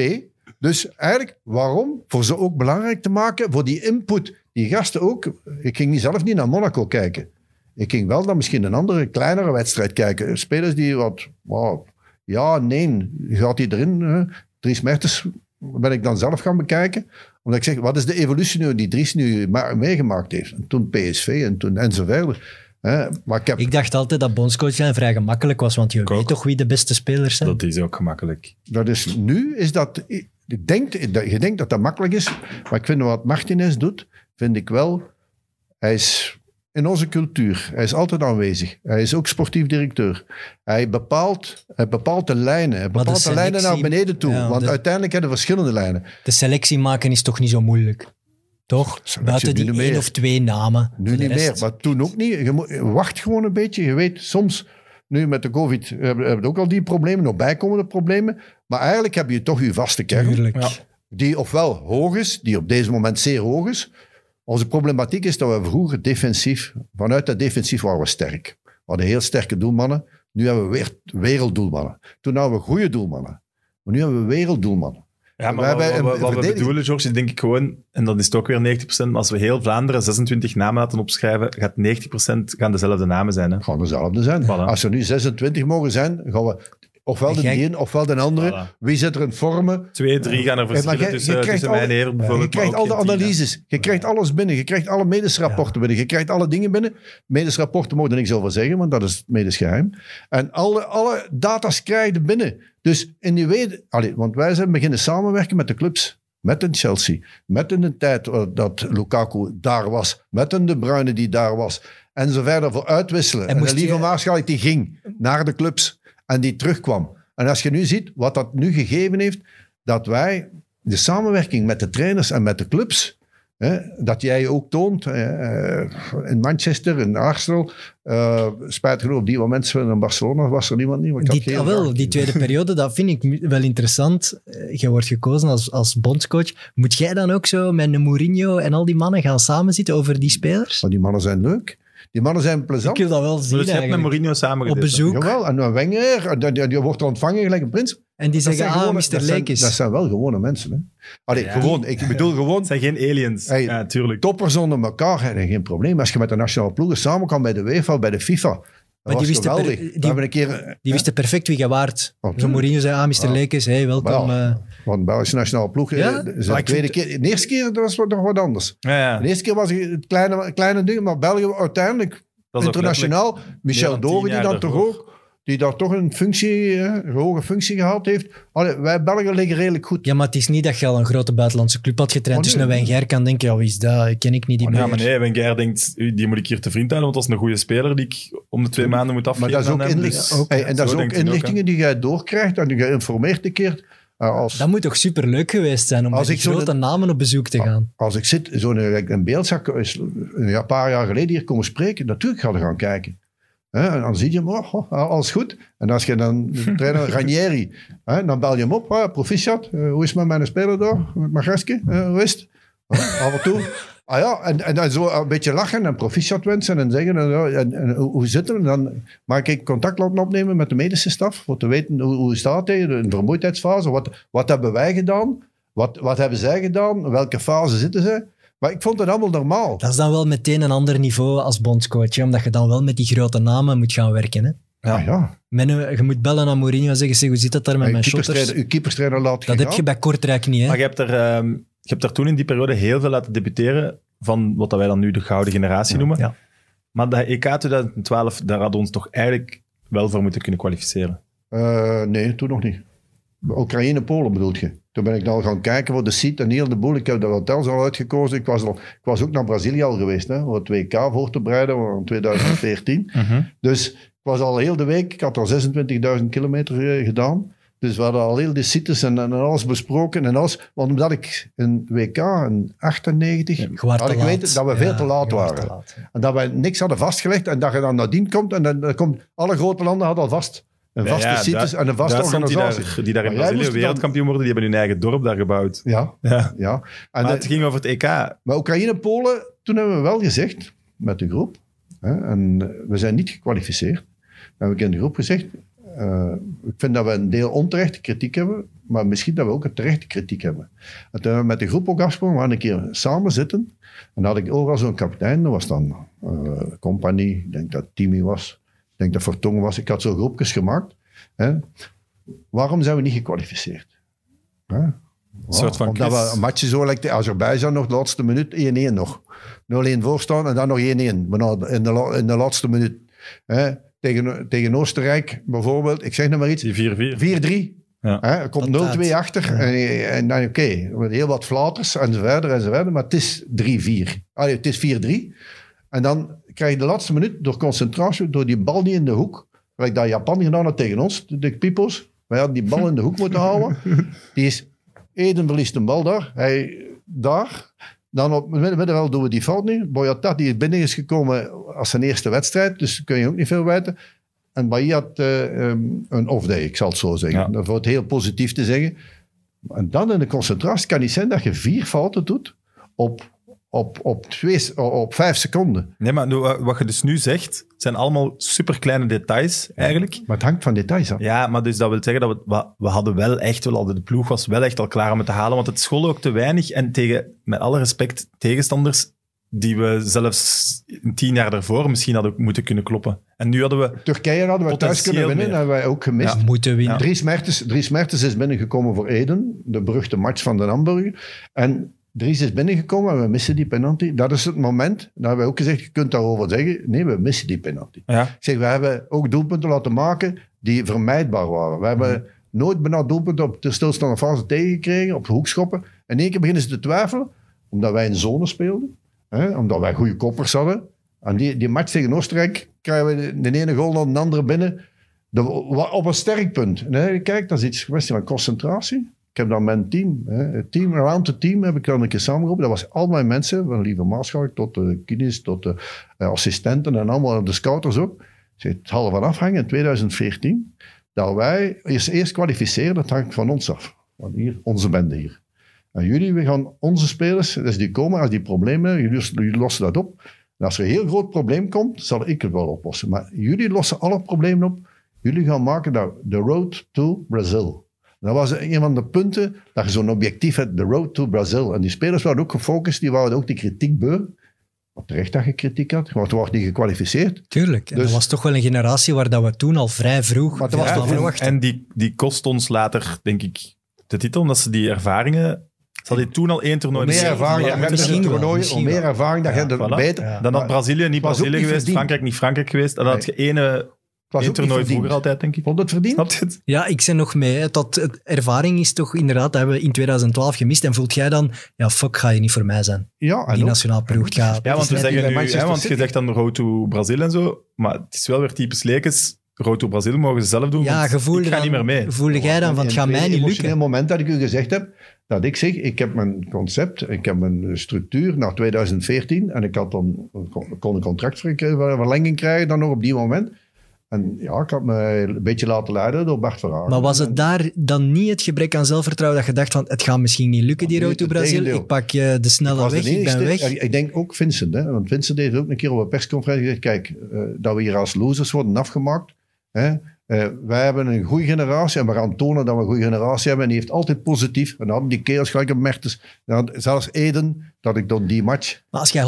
Dus eigenlijk, waarom? Voor ze ook belangrijk te maken. Voor die input. Die gasten ook. Ik ging niet zelf niet naar Monaco kijken. Ik ging wel dan misschien een andere, kleinere wedstrijd kijken. Spelers die wat... wow, ja, nee. Gaat hij erin? hè? Dries Mertens ben ik dan zelf gaan bekijken. Omdat ik zeg, wat is de evolutie nu die Dries nu ma- meegemaakt heeft? En toen PSV en toen en zo verder. Hè? Maar ik heb... Ik dacht altijd dat bondscoachlijn vrij gemakkelijk was, want je weet toch wie de beste spelers zijn? Dat is ook gemakkelijk. Dat is, nu is dat... Ik denk, dat, je denkt dat dat makkelijk is, maar ik vind wat Martinez doet, vind ik wel... Hij is in onze cultuur. Hij is altijd aanwezig. Hij is ook sportief directeur. Hij bepaalt, hij bepaalt de lijnen. Hij de bepaalt de, lijnen naar beneden toe. Ja, want de- uiteindelijk hebben we verschillende lijnen. De selectie maken is toch niet zo moeilijk? Toch? Buiten die één meer. of twee namen. Nu niet meer, maar toen ook niet. Je wacht gewoon een beetje. Je weet, soms, nu met de COVID, hebben hebben we ook al die problemen, nog bijkomende problemen. Maar eigenlijk heb je toch je vaste kern. Ja. die ofwel hoog is, die op deze moment zeer hoog is. Onze problematiek is dat we vroeger defensief, vanuit dat defensief waren we sterk. We hadden heel sterke doelmannen. Nu hebben we weer werelddoelmannen. Toen hadden we goede doelmannen. Maar nu hebben we werelddoelmannen. Ja, maar wat, een wat- wat we bedoelen, George, is denk ik gewoon, en dat is het ook weer 90%, als we heel Vlaanderen 26 namen laten opschrijven, gaat 90% gaan dezelfde namen zijn. Hè? Gaan dezelfde zijn. Voilà. Als er nu 26 mogen zijn, gaan we ofwel de een ofwel de andere. Voilà. Wie zit er in vormen? Twee, drie gaan er Ja, maar verschillen je tussen, krijgt tussen mij en alle- Heer bijvoorbeeld. Je krijgt al de analyses. Je krijgt alles binnen. Je krijgt alle medisch rapporten binnen. Je krijgt alle dingen binnen. Medisch rapporten mogen er niks over zeggen, want dat is medisch geheim. En alle, alle data's krijg je binnen. Dus in die weet, allee, want wij zijn beginnen samenwerken met de clubs. Met een Chelsea. Met in de tijd eh, dat Lukaku daar was. Met een De Bruyne die daar was. En zo verder voor uitwisselen. En de lieve je- Maarschalk die ging naar de clubs. En die terugkwam. En als je nu ziet wat dat nu gegeven heeft, dat wij de samenwerking met de trainers en met de clubs, hè, dat jij ook toont eh, in Manchester, in Arsenal, eh spijt genoeg op die moment in Barcelona was er niemand had Die, ah, wel, die tweede periode, dat vind ik wel interessant. Eh, Je wordt gekozen als, als bondscoach. Moet jij dan ook zo met een Mourinho en al die mannen gaan samenzitten over die spelers? Maar die mannen zijn leuk. Die mannen zijn Ik plezant. wil dat wel zien Dus je hebt met. Mourinho samen Op bezoek. Jawel, en een Wenger, en die, die- die wordt ontvangen gelijk een prins. En die Dat zeggen, zijn ah, gewone- Mr. dat zijn- Lekes. Dat zijn wel gewone mensen. Hè. Allee, Ja. gewoon. Ik bedoel gewoon Het zijn geen aliens. Hey, ja, tuurlijk. toppers onder elkaar, geen probleem. Als je met de nationale ploegen samen kan bij de UEFA, bij de FIFA. Dat die wisten per- geweldig. die- We hebben een keer... Die wisten perfect wie je waard. Zo. Mourinho zei, ah, Mr. Ja. Lekes, hey, welkom. Wel. eh. Want Belgische nationale ploeg, Ja? eh, Maar is de tweede keer. De eerste keer dat was wat- nog wat anders. Ja, ja. De eerste keer was het kleine, kleine ding, maar België uiteindelijk internationaal. Michel Doren, die dan toch ook, die daar toch een functie, eh, een hoge functie gehad heeft. Allee, wij Belgen liggen redelijk goed. Ja, maar het is niet dat je al een grote buitenlandse club had getraind. Oh, Dus een Wenger kan denken, ja, wie is dat? Ken ik niet die Ja, meer. maar nee, Wenger denkt, "U, die moet ik hier te vriend houden, want dat is een goede speler die ik om de twee maanden moet Maar afgeven. dat is ook, Dus- Hey, en dat is ook inlichtingen die jij doorkrijgt en die je informeert een keer. Eh, als, Dat moet toch superleuk geweest zijn om Als met die ik zo grote namen op bezoek te gaan. als ik zit, zo'n een, een beeldzak is een paar jaar geleden hier komen spreken, natuurlijk ga je gaan kijken. Hè, en dan zie je hem, oh, oh, alles goed. En als je dan de trainer Ranieri, hè, dan bel je hem op, ah, proficiat, eh, hoe is het met mijn speler daar, met Magreske, Eh, hoe is het? Ah, af en toe. Ah ja, en, en dan zo een beetje lachen en proficiat wensen en zeggen, en, ja, en, en hoe zit het? En dan maak ik contact laten opnemen met de medische staf, voor te weten hoe, hoe staat hij, een vermoeidheidsfase, wat, wat hebben wij gedaan, wat, wat hebben zij gedaan, in welke fase zitten ze? Maar ik vond het allemaal normaal. Dat is dan wel meteen een ander niveau als bondscoach. hè, Omdat je dan wel met die grote namen moet gaan werken. Hè. Ja, ja. Met een- je moet bellen aan Mourinho en zeggen, zeg, hoe zit dat daar met mijn shotters? uw keeperstrainer laat Dat heb je bij Kortrijk niet. Hè. Maar je hebt, er, ehm, je hebt er toen in die periode heel veel laten debuteren van wat dat wij dan nu de gouden generatie noemen. Ja. Maar de EK 2012, daar hadden we ons toch eigenlijk wel voor moeten kunnen kwalificeren. Eh, nee, toen nog niet. Oekraïne, Polen bedoelt je? Toen ben ik dan gaan kijken voor de site en heel de boel. Ik heb de hotels al uitgekozen. Ik was, al, ik was ook naar Brazilië al geweest, hè, om het WK voor te bereiden, in 2014. Dus ik was al heel de week, ik had al 26.000 kilometer eh, gedaan. Dus we hadden al heel die sites en, en alles besproken en alles. Want omdat ik een WK in 98 Je waart had ik weten dat we veel Ja, te laat waren. te laat. En dat wij niks hadden vastgelegd en dat je dan nadien komt en dan, dan komt alle grote landen hadden al vast een vaste Ja, sites en een vaste die organisatie. daar, die daar in Brazilië wereldkampioen worden, die hebben hun eigen dorp daar gebouwd. Ja, Ja. ja. En Maar de- het ging over het EK. maar Oekraïne, Polen, toen hebben we wel gezegd met de groep, hè, en we zijn niet gekwalificeerd. Dan heb ik in de groep gezegd, eh, ik vind dat we een deel onterechte kritiek hebben, maar misschien dat we ook een terechte kritiek hebben. En toen hebben we met de groep ook afgesproken, we gaan een keer samen zitten. En dan had ik overal zo'n kapitein, dat was dan eh Compagnie, ik denk dat Timmy was, ik denk dat Vertongen was. Ik had zo groepjes gemaakt. Hè. Waarom zijn we niet gekwalificeerd? Hè? Een soort van Omdat we een matje zo lijkt. Azerbeidzjan nog de laatste minuut 1-1 nog. 0-1 voorstaan en dan nog 1-1. Bijna In de, in de laatste minuut. Hè? Tegen, tegen Oostenrijk bijvoorbeeld. Ik zeg nog maar iets. Die 4-4. 4-3. Ja. Hè, er komt Dat 0-2 daad. achter. En, en dan, oké, met heel wat flaters en zo verder en zo verder. Maar het is 3-4. Allee, het is 4-3. En dan krijg je de laatste minuut door concentratie, door die bal niet in de hoek. Gelijk dat Japan gedaan had tegen ons, de, de Pipo's. Wij hadden die bal in de hoek moeten houden. Die is, Eden verliest een bal daar. Hij daar. Dan op het midden- middenveld doen we die fout niet. Boyata die is binnen is gekomen als zijn eerste wedstrijd. Dus kun je ook niet veel weten. En Bahia had eh, ehm, een off-day, ik zal het zo zeggen. Ja. Dat wordt heel positief te zeggen. En dan in de concentratie kan niet zijn dat je vier fouten doet op, op, op, twee, op vijf seconden. Nee, maar nu, wa- wat je dus nu zegt, zijn allemaal superkleine details eigenlijk. Maar het hangt van details af. Ja, maar dus dat wil zeggen dat we, we, hadden wel echt wel al, de ploeg was wel echt al klaar om het te halen, want het school ook te weinig en tegen, met alle respect, tegenstanders die we zelfs een tien jaar daarvoor misschien hadden moeten kunnen kloppen. En nu hadden we... Turkije hadden we thuis kunnen winnen. meer. hebben wij ook gemist. Ja, moeten winnen. Dries, Mertens, Dries Mertens is binnengekomen voor Eden, de beruchte match van de Hamburger. En Dries is binnengekomen en we missen die penalty. Dat is het moment, dat hebben wij ook gezegd, je kunt daarover zeggen, nee, we missen die penalty. Ja, Ik zeg, we hebben ook doelpunten laten maken die vermijdbaar waren. We hebben nooit bijna doelpunten op de stilstaande fase tegengekregen, op hoekschoppen. In één keer beginnen ze te twijfelen, omdat wij in zone speelden, hè, omdat wij goede koppers hadden. En die, die match tegen Oostenrijk krijgen we de, ene goal naar de andere binnen. De, op een sterk punt. Nee, kijk, dat is iets kwestie van concentratie. Ik heb dan mijn team, hè, het team, around the team heb ik dan een keer samengeroepen. Dat was al mijn mensen, van Lieve Maarschalk tot de kines, tot de eh, assistenten en allemaal de scouters ook. Zeg, Het zal ervan afhangen in 2014 dat wij eerst, eerst kwalificeren, dat hangt van ons af. Van hier, onze bende hier. En jullie, we gaan onze spelers, dus die komen als die problemen hebben, jullie, jullie lossen dat op. En als er een heel groot probleem komt, zal ik het wel oplossen. Maar jullie lossen alle problemen op. Jullie gaan maken dat de road to Brazil. Dat was een van de punten dat je zo'n objectief hebt, de road to Brazil. En die spelers waren ook gefocust, die waren ook die kritiek beu. Wat terecht dat je kritiek had, want we waren niet gekwalificeerd. Tuurlijk. En Dus- dat was toch wel een generatie waar dat we toen al vrij vroeg Maar was verwachten. en die, die kost ons later, denk ik, de titel, omdat ze die ervaringen... Ze hadden toen al één toernooi... Meer ervaring Ja, misschien het toernooi, misschien meer ervaring dat je hebt, voilà. beter. Ja. Dan had Brazilië niet Brazilië niet geweest. Frankrijk niet Frankrijk geweest. En dan had je ene Het was toernooi verdiend. vroeger altijd, denk ik. Vond het verdiend? Snap je het? Ja, ik ben nog mee. het- ervaring is toch inderdaad, dat hebben we in 2012 gemist. En voelt jij dan, ja, fuck, ga je niet voor mij zijn. Ja, en Die ook- nationaal ploeg gaat. Ja, want we zeggen nu, hè, want je zegt dan road to Brazil en zo, maar het is wel weer typisch Lekens. Road to Brazil mogen ze zelf doen, Ja, want gevoelde ik ga dan, niet meer mee. Voelde jij dan van, het gaat mij niet lukken? moment dat ik u gezegd heb, dat ik zeg, ik heb mijn concept, ik heb mijn structuur naar 2014 en ik had dan, kon- kon een contractverlenging krijgen dan nog op die moment. En ja, ik had me een beetje laten leiden door Bart Verhagen. Maar was het daar dan niet het gebrek aan zelfvertrouwen dat je dacht van, het gaat misschien niet lukken, die road to Brazil. Ik pak eh, de snelle de weg, ik ben weg. Ik denk ook Vincent, hè, want Vincent heeft ook een keer op een persconferentie gezegd, kijk, eh, dat we hier als losers worden afgemaakt. Hè. Eh, wij hebben een goede generatie en we gaan tonen dat we een goede generatie hebben. En die heeft altijd positief. En dan hadden die kerels gelijk op Mertens. Dan, zelfs Eden, dat ik dan die match... Maar als jij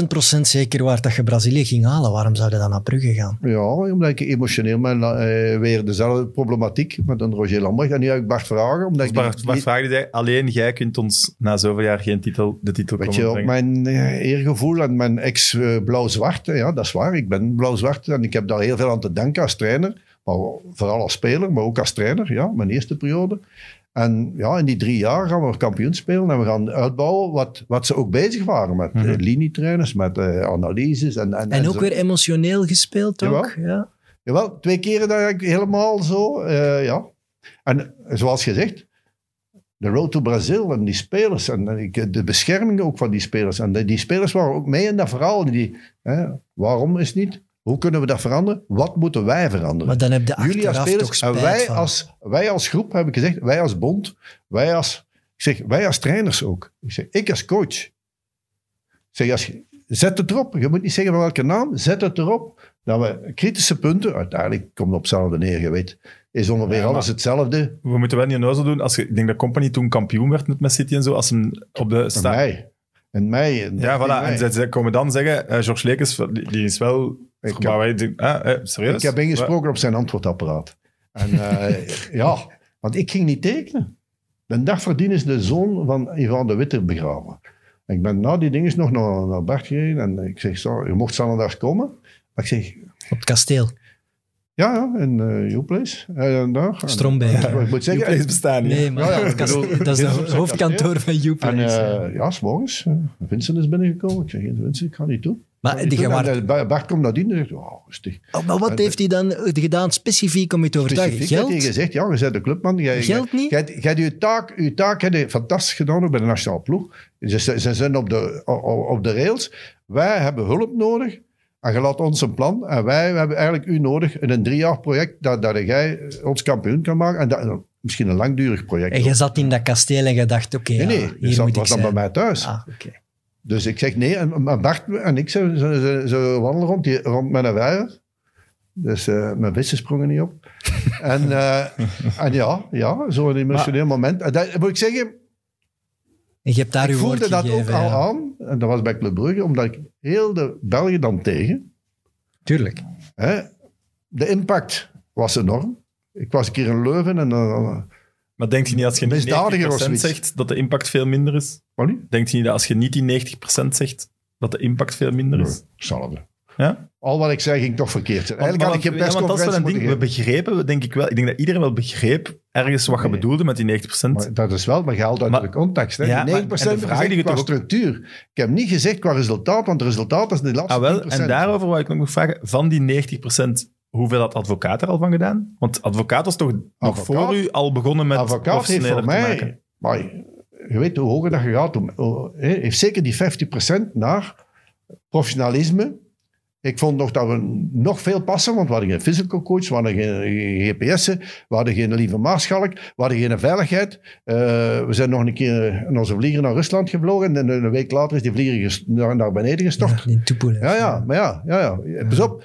100.000 procent zeker waart dat je Brazilië ging halen, waarom zou je dan naar Brugge gaan? Ja, omdat ik emotioneel ben, eh, weer dezelfde problematiek met een Roger Lambrecht. En nu heb ik Bart Vragen, omdat ik die- Bart, Vragen die alleen jij kunt ons na zoveel jaar geen titel, de titel Weet komen je, op mijn eh, eergevoel en mijn ex-blauw-zwart, ja, dat is waar. Ik ben blauw-zwart en ik heb daar heel veel aan te danken als trainer. Maar vooral als speler, maar ook als trainer, ja, mijn eerste periode. En ja, in die drie jaar gaan we kampioen spelen en we gaan uitbouwen wat, wat ze ook bezig waren met eh, linietrainers, met eh, analyses. En, en, En ook zo. weer emotioneel gespeeld Jawel. ook. Ja. Jawel, twee keren dat ik helemaal zo, eh, ja. En zoals gezegd, de road to Brazil en die spelers en ik- de bescherming ook van die spelers. En die, die spelers waren ook mee in dat verhaal. Die, hè, waarom is het niet? Hoe kunnen we dat veranderen? Wat moeten wij veranderen? Maar dan heb je Jullie als spelers en spijt wij van. als, wij als groep, heb ik gezegd, wij als bond, wij als, ik zeg, wij als trainers ook. Ik zeg, ik als coach. Ik zeg, als, je- zet het erop. Je moet niet zeggen van welke naam, zet het erop. Dat we kritische punten, uiteindelijk komt het op hetzelfde neer, je weet. Is ongeveer Ja, alles hetzelfde. We moeten wel niet onnozel doen. Als je, ik denk dat Company toen kampioen werd met City en zo. Als hem op de mei. In mei. in- Ja, in voilà. mei. En ze, ze komen dan zeggen, eh George Lekens, die, die is wel... Ik heb- wij denken, ah, eh, serieus? Ik heb ingesproken op zijn antwoordapparaat. En eh, ja, want ik ging niet tekenen. De dag voordien is de zoon van Ivan de Witte begraven. En ik ben na die dingen nog naar, naar Bart gereden en ik zeg, zo, je mocht zondags komen. Maar ik zeg, Op het kasteel. ja, ja, in uh, Your Place. En daar. En- Strombeek. En ik moet zeggen, bestaan niet. Nee, maar Ja, ja, bedoel, dat is het hoofdkantoor van En Youplace. eh ja, s'morgens, uh, Vincent is binnengekomen. Ik zeg, Vincent, ik ga niet toe. Maar die gewaard- eh, Bart komt nadien en zegt, oh, rustig. Oh, maar wat en- heeft hij dan eh, gedaan specifiek om je te overtuigen? Specifiek heeft hij Geld? gezegd, ja, je bent de clubman. Jij, Geld niet? Jij, jij, jij je taak, je taak heb je fantastisch gedaan bij de nationale ploeg. Ze, ze ze zijn op de, op, de rails. Wij hebben hulp nodig. En je laat ons een plan. En wij hebben eigenlijk u nodig in een drie jaar project dat, dat jij ons kampioen kan maken. En dat, misschien een langdurig project. En je zat in dat kasteel en je dacht, oké, nee, ja, nee. hier Dus dat moet ik was dan zijn. bij mij thuis. Ah, oké. Dus ik zeg nee. En, maar Bart en ik, ze, ze, wandelen rond, die, rond met een weier. Dus eh, mijn vissen sprongen niet op. en, eh, en ja, ja zo'n emotioneel moment. En dat moet ik zeggen, En je hebt daar ik uw woord voelde dat gegeven. ook al aan. En dat was bij Club Brugge, omdat ik heel de Belgen dan tegen. Tuurlijk. Hè, de impact was enorm. Ik was een keer in Leuven en dan... Maar denkt je niet als je niet Misdadiger of 90% zoiets. zegt dat de impact veel minder is? wat nu? Denkt je niet dat als je niet die 90% zegt, dat de impact veel minder is? Hetzelfde. Ja? Al wat ik zei ging toch verkeerd. Eigenlijk had ik geen ja, want dat is wel een ding. We begrepen, denk ik wel. Ik denk dat iedereen wel begreep ergens wat je Nee. bedoelde met die 90%. Maar dat is wel, maar gehaald uit Maar- de context. Hè. Ja, die maar- 9% en de vraag die qua ook- structuur. Ik heb niet gezegd qua resultaat, want het resultaat is de laatste ah, wel, 10%. en daarover wou ik nog vragen, van die 90%, hoeveel had advocaat er al van gedaan? Want advocaat was toch nog voor u al begonnen met advocaat heeft voor professioneler te maken? mij... Maar je weet hoe hoger dat je gaat, hoe- heeft zeker die 50% naar professionalisme. Ik vond nog dat we nog veel passen, want we hadden geen physical coach, we hadden geen, GPS'en, we hadden geen lieve maarschalk, we hadden geen veiligheid. Eh, we zijn nog een keer in onze vlieger naar Rusland gevlogen en een week later is die vlieger naar, naar beneden gestort. Ja, in Tupolev. Ja, ja, maar ja, ja, ja. Pas op.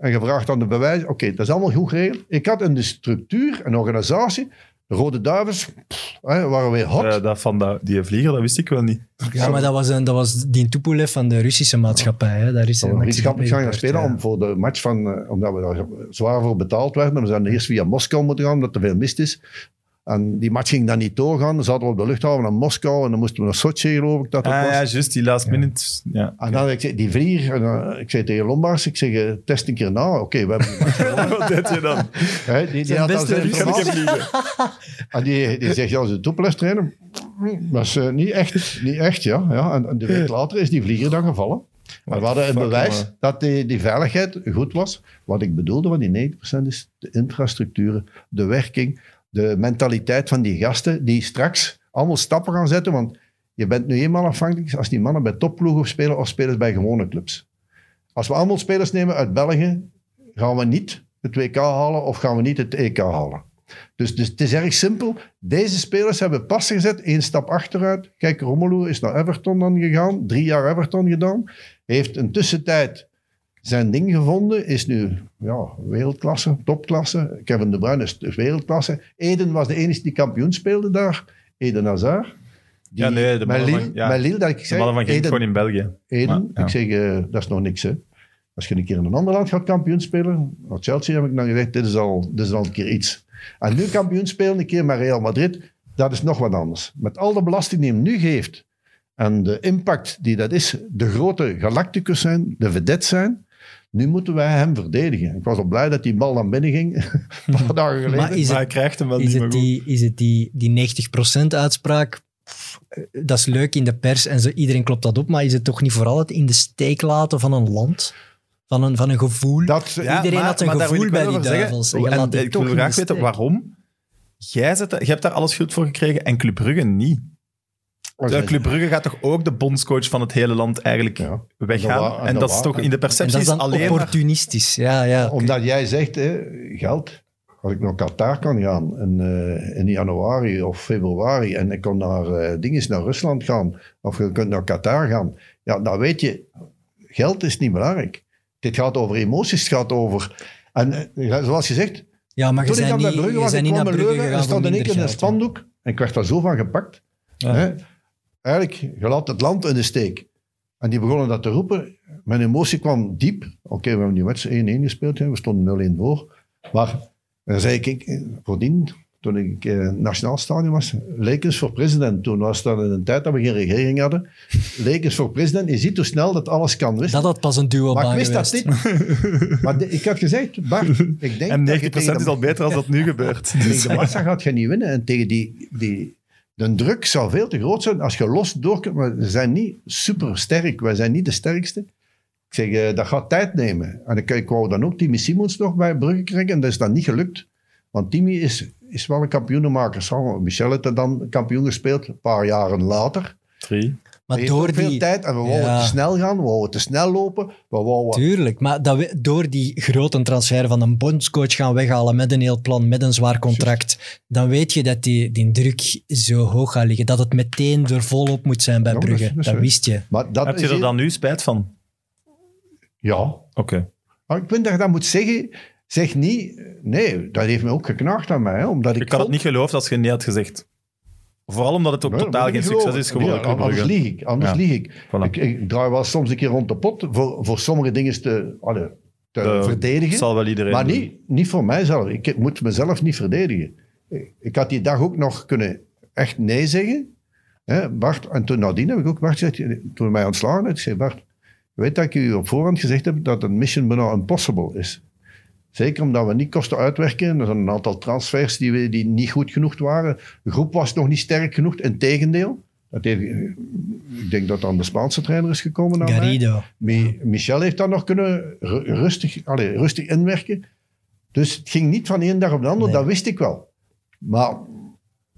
En je vraagt dan de bewijs. Oké, dat is allemaal goed geregeld. Ik had in de structuur, een organisatie, de Rode Duivels, pff, hè, waren weer hot. Eh, dat van dat, die vlieger, dat wist ik wel niet. Ja, maar dat was, een, dat was die Tupolev van de Russische maatschappij. Hè. Daar is we een gaan gaan spelen ja. om voor de match van, eh, omdat we daar zwaar voor betaald werden. We zijn eerst via Moskou moeten gaan, omdat er veel mist is. En die match ging dan niet doorgaan. Dan zaten we op de luchthaven naar Moskou en dan moesten we naar Sochi, geloof ik dat het Ah was. ja, juist, die last minute. Ja. En dan ik zei, die vlieger, en, ik zei tegen Lombards, ik zeg, eh, test een keer na. Oké, we hebben die match gewonnen. Wat deed je dan? Hè, die, die Zijn had al beste zijn? En die, die zegt, ja, ze toeples trainen. Dat is niet echt, niet echt, ja. ja. En, en de week later is die vlieger dan gevallen. Maar we hadden een Fuck, bewijs man. dat die, die veiligheid goed was. Wat ik bedoelde van die 90% is de infrastructuren, de werking, de mentaliteit van die gasten die straks allemaal stappen gaan zetten. Want je bent nu eenmaal afhankelijk als die mannen bij topploegen spelen of spelers bij gewone clubs. Als we allemaal spelers nemen uit België, gaan we niet het WK halen of gaan we niet het EK halen. Dus, dus het is erg simpel. Deze spelers hebben pas gezet, één stap achteruit. Kijk, Romelu is naar Everton dan gegaan, drie jaar Everton gedaan. Heeft een tussentijd zijn ding gevonden, is nu ja, wereldklasse, topklasse. Kevin De Bruyne is wereldklasse. Eden was de enige die kampioen speelde daar. Eden Hazard. Die, Ja, nee, de met Lille, ja. Lille, dat ik zei, van Eden, gewoon in België. Eden, Maar, ja. ik zeg, eh, dat is nog niks. Hè. Als je een keer in een ander land gaat kampioen spelen, naar Chelsea heb ik dan gezegd, dit is al, dit is al een keer iets. En nu kampioen spelen, een keer met Real Madrid, dat is nog wat anders. Met al de belasting die hem nu geeft en de impact die dat is, de grote galacticus zijn, de vedette zijn, nu moeten wij hem verdedigen. Ik was al blij dat die bal naar binnen ging, een paar dagen geleden. Maar is Maar hij het, krijgt hem wel is niet meer het, goed. die, is het die, die 90% uitspraak? Pff, Dat is leuk in de pers en zo, iedereen klopt dat op, maar is het toch niet vooral het in de steek laten van een land? Van een, van een gevoel? dat, Ja, Iedereen maar- had een maar gevoel bij die duivels. En ik wil graag weten waarom. Jij, zet, jij hebt daar alle schuld voor gekregen en Club Brugge niet. Terwijl Club Brugge gaat toch ook de bondscoach van het hele land eigenlijk Ja. weggaan. En dat dat is toch in de perceptie dat is dan alleen maar... opportunistisch. Ja, ja. Omdat jij zegt, hè, geld. Als ik naar Qatar kan gaan in, eh, in januari of februari en ik kan naar dingen naar Rusland gaan of je kunt naar Qatar gaan, ja, dan weet je, geld is niet belangrijk. Dit gaat over emoties, het gaat over... En eh, ja, zoals je zegt, Ja, maar je toen ik niet, bij Brugge was, ik kwam naar Brugge en stond in één keer in een spandoek en ik werd daar zo van gepakt. Ja. Hè? Eigenlijk, je laat het land in de steek. En die begonnen dat te roepen. Mijn emotie kwam diep. Oké, we hebben die match 1-1 gespeeld. Hè. We stonden 0-1 voor. Maar dan zei ik, ik, voordien, toen ik in het Nationaal Stadion was. Lakers voor president. Toen was dat in een tijd dat we geen regering hadden. Lakers voor president. Je ziet hoe snel dat alles kan. Wist Dat had pas een duo maar ik wist dat niet. maar de- ik had gezegd, Bart, ik denk En 90% dat je tegen is de- al beter als dat nu gebeurt. tegen de massa gaat je niet winnen. En tegen die, die... De druk zou veel te groot zijn als je los door kunt. Maar ze zijn niet super sterk. Wij zijn niet de sterkste. Ik zeg, eh, dat gaat tijd nemen. En ik, ik wou dan ook Timmy Simons nog bij Brugge krijgen. En dat is dan niet gelukt. Want Timmy is, is wel een kampioenenmaker. Michel heeft dan kampioen gespeeld. Een paar jaren later. Drie. Maar door ook veel die... tijd. En we wouden Ja. te snel gaan. We wouden te snel lopen. We wouden... Tuurlijk, maar dat we, door die grote transfer van een bondscoach gaan weghalen met een heel plan, met een zwaar contract, dan weet je dat die, die druk zo hoog gaat liggen. Dat het meteen er volop moet zijn bij Ja, Brugge. dat wist je. Maar dat Heb je er heel- dan nu spijt van? Ja. Oké. Maar ik vind dat je dat moet zeggen. Zeg niet... Nee, dat heeft me ook geknaagd aan mij. Hè, omdat ik Ik had het niet geloofd als je het niet had gezegd. Vooral omdat het ook Nee, totaal geen succes is geworden. Ja, anders lieg ik. Anders Ja. lieg ik. Voilà. ik. Ik draai wel soms een keer rond de pot voor, voor sommige dingen te, allee, te Eh, verdedigen. zal wel iedereen maar doen. niet, niet voor mijzelf. Ik moet mezelf niet verdedigen. Ik- had die dag ook nog kunnen echt nee zeggen. Hè, Bart, en toen nadien heb ik ook Bart gezegd, toen mij ontslagen had, ik zei Bart, weet dat ik u op voorhand gezegd heb dat een mission bijna impossible is. Zeker omdat we niet kosten uitwerken. Er zijn een aantal transfers die, we, die niet goed genoeg waren. De groep was nog niet sterk genoeg. Integendeel. Dat heeft, ik denk dat dan de Spaanse trainer is gekomen. Garrido. Mi- Michel heeft dat nog kunnen ru- rustig, allez, rustig inwerken. Dus het ging niet van één dag op de andere, Nee. dat wist ik wel. Maar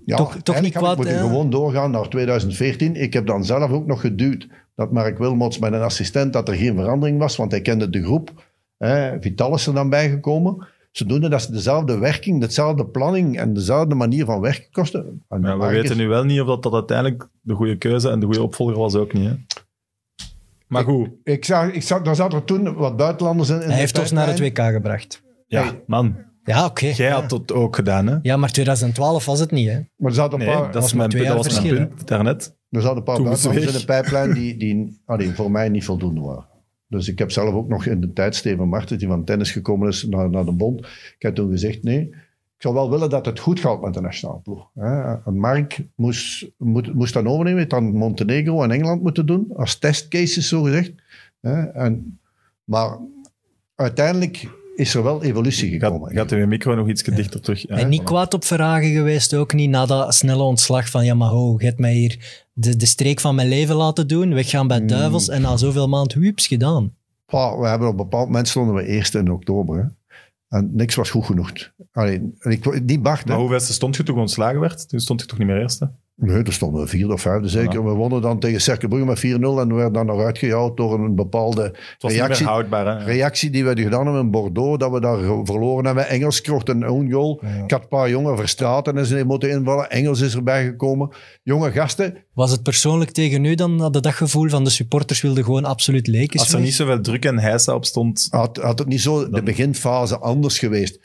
ja, Toch- toch niet ik gewoon doorgaan naar 2014. Ik heb dan zelf ook nog geduwd dat Mark Wilmots met een assistent dat er geen verandering was, want hij kende de groep. Hè, Vital is er dan bijgekomen. Zodoende dat ze dezelfde werking, dezelfde planning en dezelfde manier van werken kosten. En Ja, we weten is- nu wel niet of dat, dat uiteindelijk de goede keuze en de goede opvolger was ook niet. Hè? Maar goed, Ik zag, ik zag, daar zaten er toen wat buitenlanders in. in Hij de heeft ons naar het. WK gebracht. ja, Hey. man, Ja, oké. jij had dat ook gedaan, hè? Ja, maar 2012 was het niet, hè? Maar er zaten een Nee, paar, dat is mijn, twee dat jaar was mijn punt daarnet. Er zaten een paar buitenlanders in de pijplijn die, die allee, voor mij niet voldoende waren. Dus ik heb zelf ook nog in de tijd, Steven Martens, die van tennis gekomen is naar, naar de bond. Ik heb toen gezegd, nee, ik zou wel willen dat het goed gaat met de nationale ploeg. En Mark moest, moet, moest dan overnemen, heeft dan Montenegro en Engeland moeten doen, als testcases zo gezegd. En, maar uiteindelijk is er wel evolutie gekomen. Gaat, gaat uw micro nog iets dichter terug? Ja, en niet kwaad op Verhagen geweest, ook niet na dat snelle ontslag van ja, maar ho, je hebt mij hier de, de streek van mijn leven laten doen, weggaan bij Duivels en na zoveel maand huips gedaan. Pa, we hebben op een bepaald moment stonden we eerst in oktober. Hè. En niks was goed genoeg. Alleen, en ik, niet Bart. Maar hoeveel stond je toen ontslagen werd? Toen stond je toch niet meer eerste? Nee, er stonden we vierde of vijfde zeker. We wonnen dan tegen Cercle Brugge met 4-0 en we werden dan nog uitgehaald door een bepaalde Het was niet reactie, meer houdbaar, hè? reactie die we gedaan hebben in Bordeaux, dat we daar verloren hebben. Engels krocht een own goal. Ik had een paar jongen verstraten en ze moeten invallen. Engels is erbij gekomen. Jonge gasten. Was het persoonlijk tegen u dan dat dat gevoel van de supporters wilden gewoon absoluut lekens Als er niet zoveel druk en heisa op stond, Had, had het niet zo de beginfase anders geweest.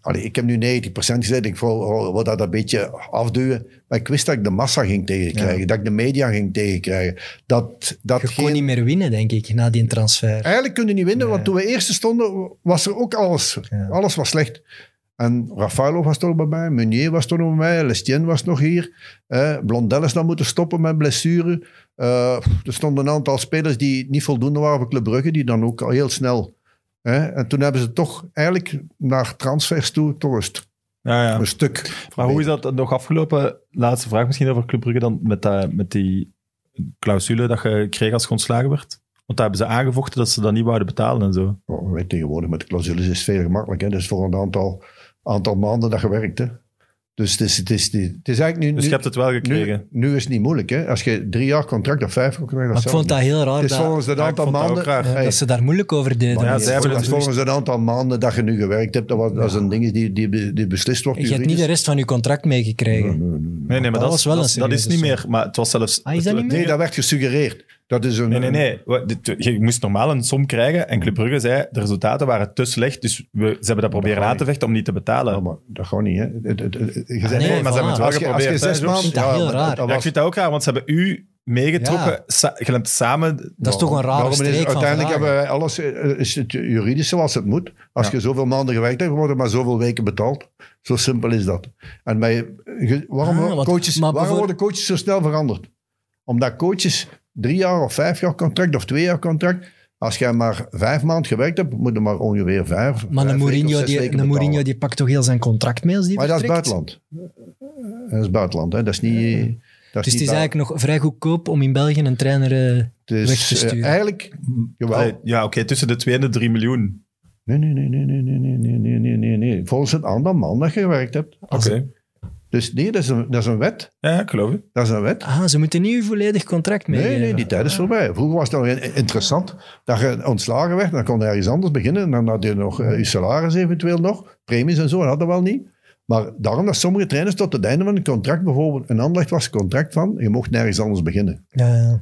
Allee, ik heb nu 90% gezegd. Ik wil dat een beetje afduwen. Maar ik wist dat ik de massa ging tegenkrijgen. Dat ik de media ging tegenkrijgen. Dat, dat Je kon geen- niet meer winnen, denk ik, na die transfer. Eigenlijk kun je niet winnen, want toen we eerste stonden, was er ook alles. Ja. Alles was slecht. En Rafaelo was nog bij, Meunier was nog bij, Lestien was nog hier. Eh, Blondel is dan moeten stoppen met blessure. Eh, er stonden een aantal spelers die niet voldoende waren voor Club Brugge, die dan ook al heel snel... hè, en toen hebben ze toch eigenlijk naar transfers toe toch een, st- ja, ja. een stuk... Maar hoe is dat nog afgelopen? Laatste vraag misschien over Club Brugge dan, met, dat, met die clausule dat je kreeg als je ontslagen werd. Want daar hebben ze aangevochten dat ze dat niet wouden betalen en zo. Oh, we weten tegenwoordig met de clausules is het veel gemakkelijk. Hè? Dat is voor een aantal, aantal maanden dat gewerkt. Hè? Dus het is, het, is, het is eigenlijk nu... Dus nu- je hebt het wel Nu, gekregen. nu is het niet moeilijk. Hè? Als je drie jaar contract of vijf contract... Maar ik vond dat heel raar Het is dat, volgens aantal dat ook maanden... Hey, dat ze daar moeilijk over deden. Maar ja, hebben het volgens het aantal maanden dat je nu gewerkt hebt, dat, was, dat is een ding die, die, die beslist wordt. je hebt niet de rest van je contract meegekregen. Nee, nee, nee. Nee, nee, maar Dat dat, was is, wel dat, een dat is niet meer. Maar het was zelfs. Ah, is dat het- niet het- Nee, dat werd gesuggereerd. Dat is een... Nee, nee, nee. Je moest normaal een som krijgen en Club Brugge zei de resultaten waren te slecht, dus we, ze hebben dat proberen aan te vechten om niet te betalen. Ja, maar dat gaat niet, hè. Je Ah, zei- nee, nee, maar ze hebben het wel als je, als je geprobeerd. vind dat heel raar. dat Ja, ik vind dat ook raar, want ze hebben u meegetrokken. Ja. Sa- je hebt samen... Dat is toch een rare is streek van Uiteindelijk vragen. hebben wij alles, eh, is het juridisch zoals het moet. Als Ja. je zoveel maanden gewerkt hebt, worden maar zoveel weken betaald. Zo simpel is dat. En bij, waarom, Ah, coaches, waarom worden coaches zo snel veranderd? Omdat coaches drie jaar of vijf jaar contract of twee jaar contract... Als jij maar vijf maanden gewerkt hebt, moet je maar ongeveer vijf Maar vijf een of Mourinho, zes die, weken een Mourinho die pakt toch heel zijn contract mee als die Maar dat is buitenland. Dat is buitenland, hè. Dat is niet... Dat is Dus het niet is eigenlijk nog vrij goedkoop om in België een trainer... eh, Dus, weg te eh, sturen. eigenlijk, jawel. Allee, ja, oké, tussen de 2 en de 3 miljoen. Nee, nee, nee, nee, nee, nee, nee, nee, nee, nee, nee, nee. Volgens het aantal man dat je gewerkt hebt. Oké. Dus nee, dat is een, dat is een wet. Ja, ik geloof het. Dat is een wet. ah, ze moeten niet uw volledig contract Nee, meegeven. nee, die tijd is voorbij. Vroeger was het nog in- interessant dat je ontslagen werd. Dan kon je ergens anders beginnen. En dan had je nog eh, je salaris eventueel nog. Premies en zo, dat hadden we wel niet. Maar daarom dat sommige trainers tot het einde van een contract bijvoorbeeld... Een Anderlecht was een contract van, je mocht nergens anders beginnen. Ja, ja.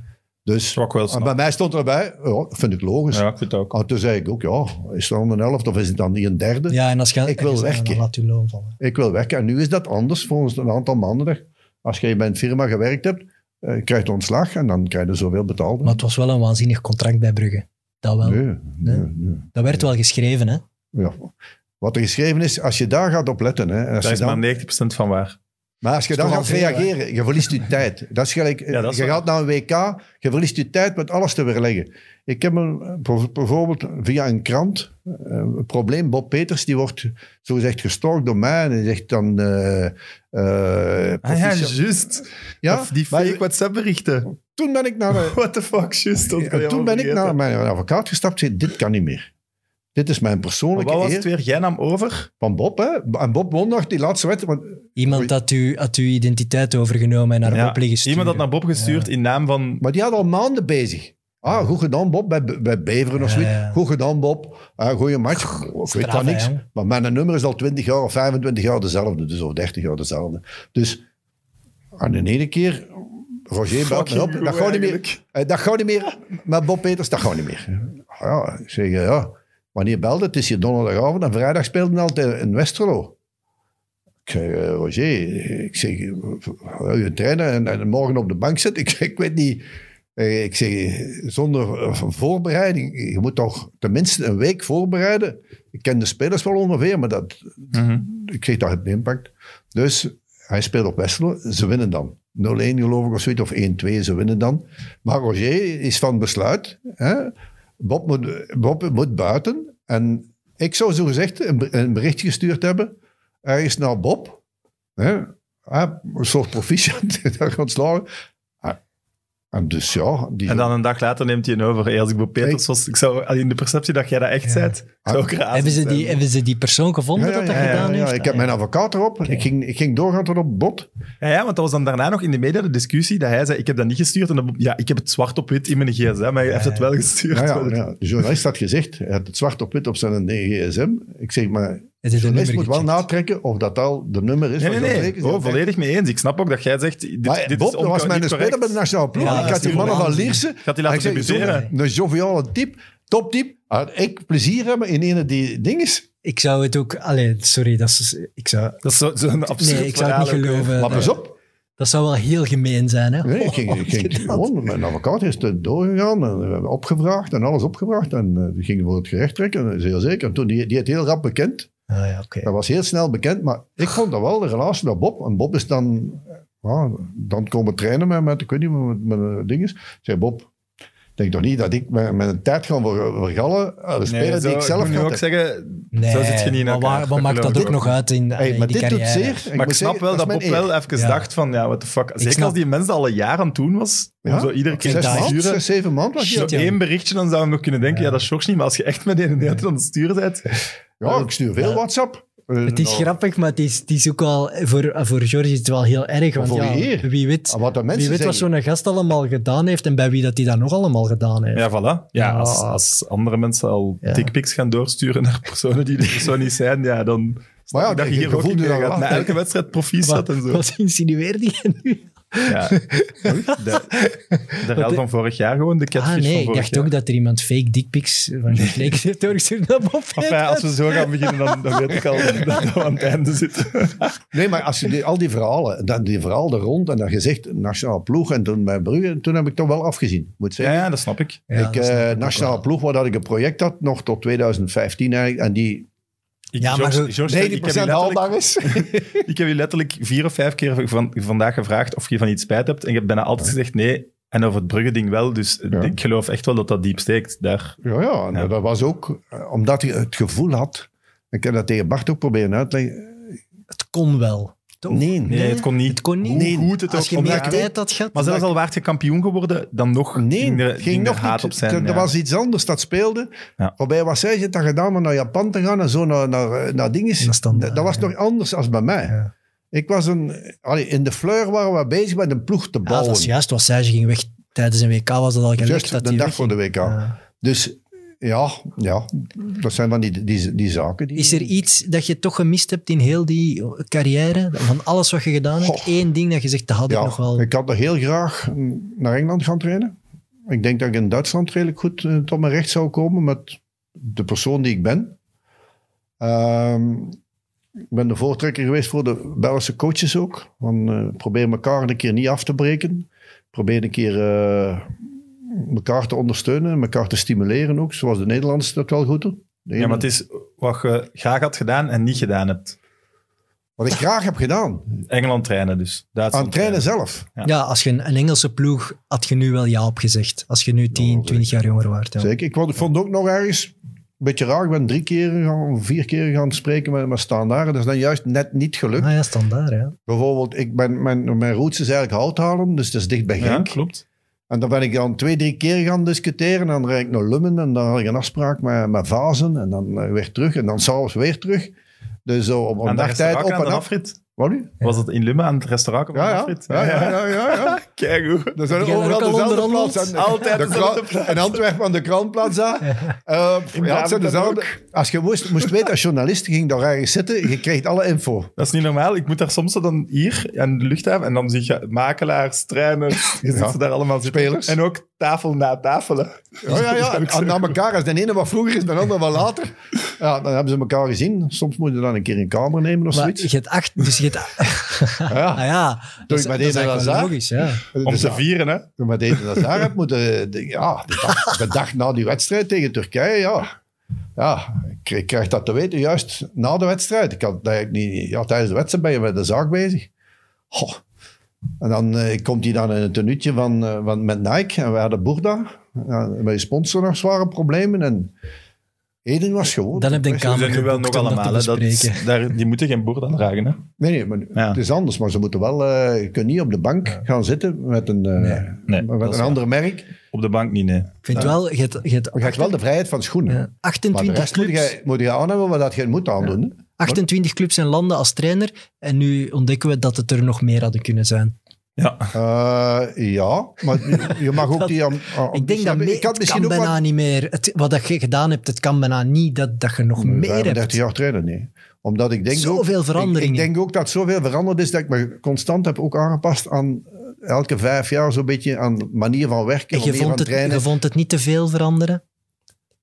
Dus Wat ik wel en snap. bij mij stond erbij, ja, dat vind ik logisch. Ja, ik vind het ook. En toen zei ik ook, ja, is het dan een helft of is het dan niet een derde? ja, en als je Ik wil werken. dan laat je loon vallen. Ik wil werken. En nu is dat anders volgens een aantal maanden. Dat Als je bij een firma gewerkt hebt, eh, krijg je ontslag en dan krijg je zoveel betaald. Maar het was wel een waanzinnig contract bij Brugge. Dat wel. nee, nee, nee. Dat werd wel geschreven, hè? Ja. Wat er geschreven is, als je daar gaat op letten. Hè, als Daar je is dan, maar 90% van waar. Maar als je dan gaat reageren, je verliest je tijd. Dat is gelijk, Ja, dat is je gaat naar een WK, je verliest je tijd met alles te weerleggen. Ik heb een, bijvoorbeeld via een krant eh, een probleem. Bob Peters, die wordt zogezegd gestalkt door mij. En die zegt dan... eh, eh, Ah ja, juist. Ja, Of die fake WhatsApp-berichten. Toen ben ik naar What the fuck, juist. toen ben ik naar mijn advocaat gestapt en zei, dit kan niet meer. Dit is mijn Maar persoonlijke wat was het weer? Jij nam over? van Bob. Hè? En Bob won nog die laatste wedstrijd. want- Iemand had, u, had uw identiteit overgenomen en naar Ja, Bob liggen sturen. Iemand had naar Bob gestuurd in naam van... Maar die had al maanden bezig. Ah, goed gedaan, Bob, bij, bij Beveren of zoiets. ja. Goed gedaan, Bob. Ah, goeie match. Ik weet van niks. jong. Maar mijn nummer is al 20 jaar of 25 jaar dezelfde. Dus of 30 jaar dezelfde. Dus aan de ene keer... Roger belt me op. Dat gaat niet meer. Eh, Dat gaat niet meer. Met Bob Peters, dat gaat niet meer. Ja, ik zeg, ja. Wanneer belde het? Is hier donderdagavond en vrijdag speelde hij altijd in Westerlo. Ik zeg, eh, Roger, ik zeg, wil je trainen en, en morgen op de bank zitten? Ik, ik weet niet. Eh, Ik zeg, zonder eh, voorbereiding, je moet toch tenminste een week voorbereiden. Ik ken de spelers wel ongeveer, maar dat, Mhm. ik kreeg dat het impact. Dus hij speelt op Westerlo, ze winnen dan. 0-1 geloof ik of zoiets, of 1-2, ze winnen dan. Maar Roger is van besluit. Hè? Bob, moet, Bob moet buiten. En ik zou zo gezegd een, een bericht gestuurd hebben, ergens naar Bob. Hè? Een soort proficiat, gaat slagen. Ah, En dus ja, die, En dan een dag later neemt hij een over. Hey, als ik Bob Peters was, ik zou in de perceptie dat jij dat echt zei, zou ik raar Hebben ze, zijn. die, hebben ze die persoon gevonden dat dat gedaan heeft? Ik heb Ah, mijn advocaat erop. Ik, ging, ik ging doorgaan tot op bot. Ja, ja, want dat was dan daarna nog in de media de discussie dat hij zei, ik heb dat niet gestuurd. En ja, ik heb het zwart op wit in mijn gsm, maar hij heeft het wel gestuurd. Ja, ja, ja. De journalist had gezegd, hij had het zwart op wit op zijn gsm. Ik zeg, maar Het is een journalist nummer moet wel natrekken of dat al de nummer is. Nee, nee, nee. Oh, volledig mee eens. Ik snap ook dat jij zegt, dit, Maar dit Bob, is dat was mijn speler bij de nationale ploeg. Ja, ik had die mannen van. Lierse. Gaat die laten Ik debuteren? Een joviale type, toptype. Had ik plezier hebben in een die dinges. Ik zou het ook... Allee, sorry, dat is... Ik zou, Dat is zo- zo'n absurd nee, ik zou het niet geloven. Maar pas dat, op. dat zou wel heel gemeen zijn, hè? Nee, ik ging, ik ging gewoon, mijn advocaat is er doorgegaan en we hebben opgevraagd en alles opgevraagd. En eh, die ging voor het gerecht trekken, zeer zeker. En toen, die, die het heel rap bekend. Ah, ja, oké. Dat was heel snel bekend, maar ik vond dat wel de relatie met Bob. En Bob is dan, ja, dan komen trainen met, met, ik weet niet, met, met, met dinges. Ik zei, Bob, ik denk toch niet dat ik met, met een tijd ga ver- vergallen aan de Nee, speler zo, die ik zelf moet nu had. ook zeggen, Nee, zo zit je niet in maar wat maakt dat ik ook nog uit in, Hey, in maar die dit doet carrière? zeer. Maar ik snap zeggen, wel dat is Bob mijn wel even Ja. dacht van, ja, what the fuck. Zeker snap- als die mens dat al een jaar aan het doen was, Ja, zo iedere keer te maanden, sturen. zes, zeven maanden was Zo je. Één berichtje, dan zou je nog kunnen denken, ja, dat is niet. Maar als je echt met de hele tijd aan het sturen bent... Ja, ik stuur veel Ja. WhatsApp. Eh, Het is nou, grappig, maar het is, het is ook wel... Voor, voor George is het wel heel erg. Want voor ja, wie? wie weet, Wat de mensen wie weet wat zo'n gast allemaal gedaan heeft en bij wie dat hij dat nog allemaal gedaan heeft. Ja, voilà. Ja, Ja. als, als andere mensen al Ja. dickpics gaan doorsturen naar personen die er zo niet zijn, ja, dan Maar ja, ik dat je je hier ook gaat. Na elke wedstrijd proficiat en zo. Wat insinueerde je nu? Ja. De, de ruil van vorig jaar gewoon, de catfish Ah nee, van ik dacht jaar. ook dat er iemand fake dickpics van George Lakers heeft doorgestuurd naar Bob Enfin, als we zo gaan beginnen, dan, dan weet ik al dat we aan het einde zitten. Nee, maar als je die, al die verhalen, dan die verhalen er rond en dan gezegd nationale ploeg en toen bij Brugge, toen heb ik toch wel afgezien, moet Ja, zeggen. ja, dat snap ik. Ja, ik, dat eh, snap ik ook nationale ploeg, waar dat ik een project had, nog tot 2015 eigenlijk, en die Ik, Ja, maar George, heb 90% je letterlijk, haalbaar is. ik heb je letterlijk vier of vijf keer van, vandaag gevraagd of je van iets spijt hebt. En je hebt bijna altijd gezegd nee. En over het Brugge-ding wel. Dus Ja. ik geloof echt wel dat dat diep steekt daar. Ja, ja, Ja. dat was ook eh, omdat ik het gevoel had, ik heb dat tegen Bart ook proberen uit te leggen. Het kon wel. Toch? Nee, Nee, het kon niet. Het kon niet. Hoe Nee. goed het Als je omdat meer je- tijd had gehad. Maar zelfs al waard je kampioen geworden, dan nog Nee, ging er, ging ging er nog haat niet. op zijn. Er, er ja. was iets anders dat speelde. Ja. Waarbij wat zij het dan gedaan om naar Japan te gaan en zo naar, naar, naar standaard, Dat, dat was ja. nog anders als bij mij. Ja. Ik was een... allee, in de fleur waren we bezig met een ploeg te Ja, bouwen. dat is juist. Was Serge ging weg tijdens een WK, was dat al Juist dat de dag voor de WK. Ja. Dus ja, ja, dat zijn van die, die, die zaken. Die, Is er iets dat je toch gemist hebt in heel die carrière? Van alles wat je gedaan hebt? Goh. Eén ding dat je zegt, dat had ik nog wel... ik had nog heel graag naar Engeland gaan trainen. Ik denk dat ik in Duitsland redelijk goed eh, tot mijn recht zou komen met de persoon die ik ben. Ehm, ik ben de voortrekker geweest voor de Belgische coaches ook. Van, eh, probeer elkaar een keer niet af te breken. Probeer een keer eh, elkaar te ondersteunen, elkaar te stimuleren ook. Zoals de Nederlanders dat wel goed doen. Ja, maar het is wat je graag had gedaan en niet gedaan hebt. Wat ik graag heb gedaan. Engeland trainen dus. Aan Duitsland het trainen zelf. Ja. Ja, als je een, een Engelse ploeg had je nu wel ja op gezegd. Als je nu 10, 20 jaar jonger waart. Ja. Zeker. Ik vond, ik vond het ook nog ergens een beetje raar. Ik ben drie keer, gaan, vier keer gaan spreken met, met standaarden. Dat is dan juist net niet gelukt. Ah ja, standaard. Ja. Bijvoorbeeld, ik ben, mijn, mijn roots is eigenlijk houthalen, dus dat is dicht bij Ja, Genk. klopt. En dan ben ik dan twee, drie keer gaan discussiëren. En dan rijd ik naar Lummen en dan had ik een afspraak met, met Vazen. En dan eh, weer terug en dan s'avonds weer terug. Dus zo op een dagtijd op en afrit. Wat nu? Was het in Lummen aan het restaurant? Ja, ja. Ja, ja, ja, ja, ja. Kijk hoe. Dat zijn overal dezelfde onderhandeld? plaats. En, Altijd de dezelfde kraan- In Antwerpen aan de Kraanplaza. Uh, ja, het zijn dezelfde. Als je moest, moest weten, als journalist, je ging daar ergens zitten, je kreeg alle info. Dat is niet normaal. Ik moet daar soms dan hier aan de luchthaven en dan zie je makelaars, trainers, je ziet Ja. ze daar allemaal zitten. Spelers. En ook tafel na tafelen. Ja, ja, ja. En na elkaar. Als de ene wat vroeger is, de andere wat later. Ja, dan hebben ze elkaar gezien. Soms moet je dan een keer een kamer nemen of Maar zoiets. je hebt acht... Dus je ah Ja. ja, dat is, met dat is deze logisch. Ja. Om Dus te ja, vieren, hè. Maar deze dat daar hebt moeten... de- Ja, de dag, de dag na die wedstrijd tegen Turkije, ja. Ja, ik krijg dat te weten juist na de wedstrijd. Ik had eigenlijk niet... Ja, tijdens de wedstrijd ben je met de zaak bezig. Goh. En dan eh, komt hij dan in een tenuutje van, eh, van, met Nike. En we hadden Boerda. Ja, met je sponsor nog zware problemen. En Eden was gewoon... Dan heb je een Ze zijn kamer nu wel nog dat allemaal. Dat is- bespreken. daar, die moeten geen boer dan dragen. Hè. Nee, nee, maar Ja. het is anders. Maar ze moeten wel... eh, je kunt niet op de bank gaan zitten met een, eh, Nee. Nee, met dat een ander merk. Op de bank niet, nee. Ik vind wel... Je hebt, je hebt Je hebt wel de vrijheid van schoenen. ja, Maar de 28 rest moet clubs, je, moet je aanhebben wat dat je moet aandoen. hè. 28 clubs en landen als trainer. En nu ontdekken we dat het er nog meer hadden kunnen zijn. Ja. Eh, ja, maar je- mag ook Dat- die... am- am- Ik denk dat meer, Ik had het misschien kan ook bijna wat... niet meer. Het, wat dat je gedaan hebt, het kan bijna niet dat, dat je nog meer 35 hebt. jaar trainen, nee. Omdat ik denk Zoveel ook, veranderingen. Ik, ik denk ook dat zoveel veranderd is dat ik me constant heb ook aangepast aan eh, elke vijf jaar zo'n beetje aan manier van werken, En je vond, het, trainen. je vond het niet te veel veranderen?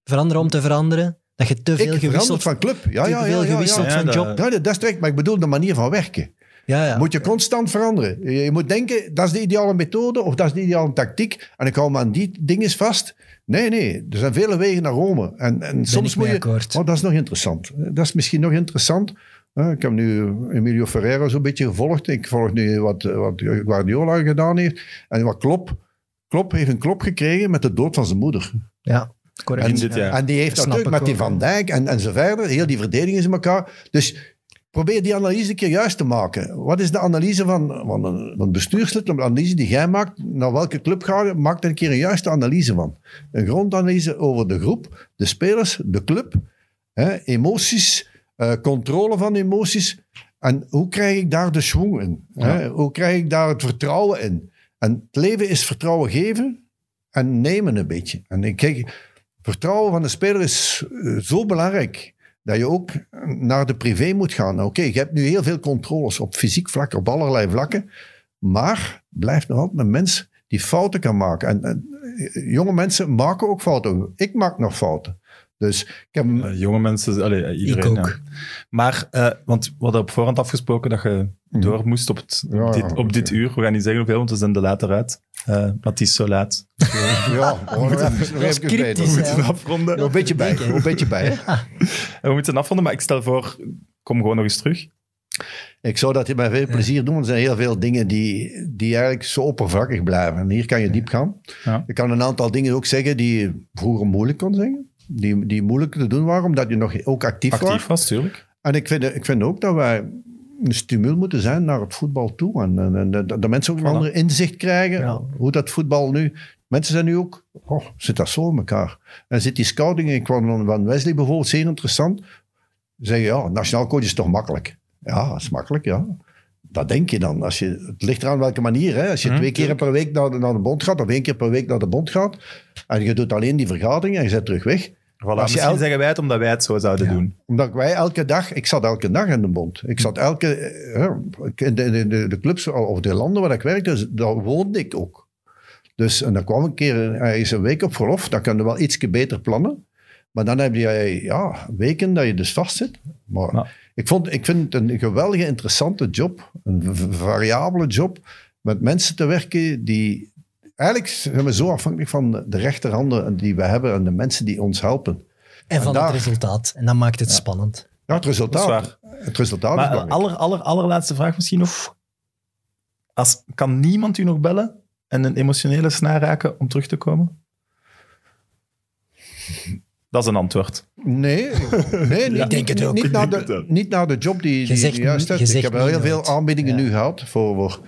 Veranderen om te veranderen? Dat je te ik veel veranderd gewisseld, van club. Ja, te ja, ja. veel ja, ja. gewisseld Ja, van dat- job? Ja, dat is terecht, maar ik bedoel de manier van werken. Ja, ja. Moet je constant veranderen. Je, moet denken, dat is de ideale methode of dat is de ideale tactiek. En ik hou me aan die dingen vast. Nee, nee, er zijn vele wegen naar Rome. En, en soms moet je... akkoord. Oh, dat is nog interessant. Dat is misschien nog interessant. Eh, Ik heb nu Emilio Ferreira zo'n beetje gevolgd. Ik volg nu wat, wat Guardiola gedaan heeft. En wat Klopp. Klopp heeft een klop gekregen met de dood van zijn moeder. ja, correct. In dit jaar. En die heeft natuurlijk met die Van Dijk en, en zo verder, heel die verdediging is in elkaar. Dus probeer die analyse een keer juist te maken. Wat is de analyse van, van een, van bestuurslid, een analyse die jij maakt, naar welke club ga je, maak er een keer een juiste analyse van. Een grondanalyse over de groep, de spelers, de club, hè, emoties, eh, controle van emoties. En hoe krijg ik daar de schwung in? Hè? Hoe krijg ik daar het vertrouwen in? En het leven is vertrouwen geven en nemen een beetje. En ik kijk, vertrouwen van de speler is eh, zo belangrijk dat je ook naar de privé moet gaan. Oké, je hebt nu heel veel controles op fysiek vlak, op allerlei vlakken. Maar blijft nog altijd een mens die fouten kan maken. En, en, jonge mensen maken ook fouten. Ik maak nog fouten. Dus ik heb... Jonge mensen, allee, iedereen. ook. Ja. Maar, eh, want we hadden op voorhand afgesproken dat je door moest op, het, Ja, op, dit, op dit uur. We gaan niet zeggen hoeveel, want we zijn er later uit. Eh, maar het is zo laat. Ja, bij. hè? We moeten afronden. Nog een beetje bij. Nog een beetje bij. we moeten afronden, maar ik stel voor, kom gewoon nog eens terug. Ik zou dat met veel plezier doen. want Er zijn heel veel dingen die, die eigenlijk zo oppervlakkig blijven. En hier kan je diep gaan. Ja. Je kan een aantal dingen ook zeggen die je vroeger moeilijk kon zeggen. Die, die moeilijk te doen waren, omdat je nog ook actief, was. Actief was, tuurlijk. En ik vind, ik vind ook dat wij een stimul moeten zijn naar het voetbal toe. En, en, en dat, dat mensen ook een ander inzicht krijgen. Ja. Hoe dat voetbal nu... Mensen zijn nu ook... Oh, zit dat zo in elkaar? En zit die scouting... Ik kwam van Wesley bijvoorbeeld, zeer interessant. Zeggen, ja, nationaal coach is toch makkelijk? Ja, dat is makkelijk, ja. Dat denk je dan. Als je, het ligt eraan welke manier. Hè? Als je Mhm, twee keer per week naar de, naar de bond gaat, of één keer per week naar de bond gaat, en je doet alleen die vergadering en je zet terug weg. Voilà, Als je misschien zeggen wij het omdat wij het zo zouden doen. Omdat wij elke dag, ik zat elke dag in de bond. Ik zat elke, eh, ja, in de, de, de clubs of de landen waar ik werkte, daar woonde ik ook. Dus, en dan kwam een keer ergens een week op verlof, dan kan je wel iets beter plannen. Maar dan heb je ja, weken dat je dus vastzit. Maar Ja. ik, vond, ik vind het een geweldige interessante job, een variabele job, met mensen te werken die... Eigenlijk zijn we zo afhankelijk van de rechterhanden die we hebben en de mensen die ons helpen. En van daar- het resultaat. En dat maakt het spannend. Ja, het resultaat. Dat Het resultaat Maar belangrijk. aller, aller, allerlaatste vraag misschien nog. Als, kan niemand u nog bellen en een emotionele snaar raken om terug te komen? Dat is een antwoord. Nee, nee niet, Ik denk het ook. Niet, naar de, niet naar de job die, die juist hebt. je Ik heb wel heel veel aanbiedingen Ja. nu gehad voor, voor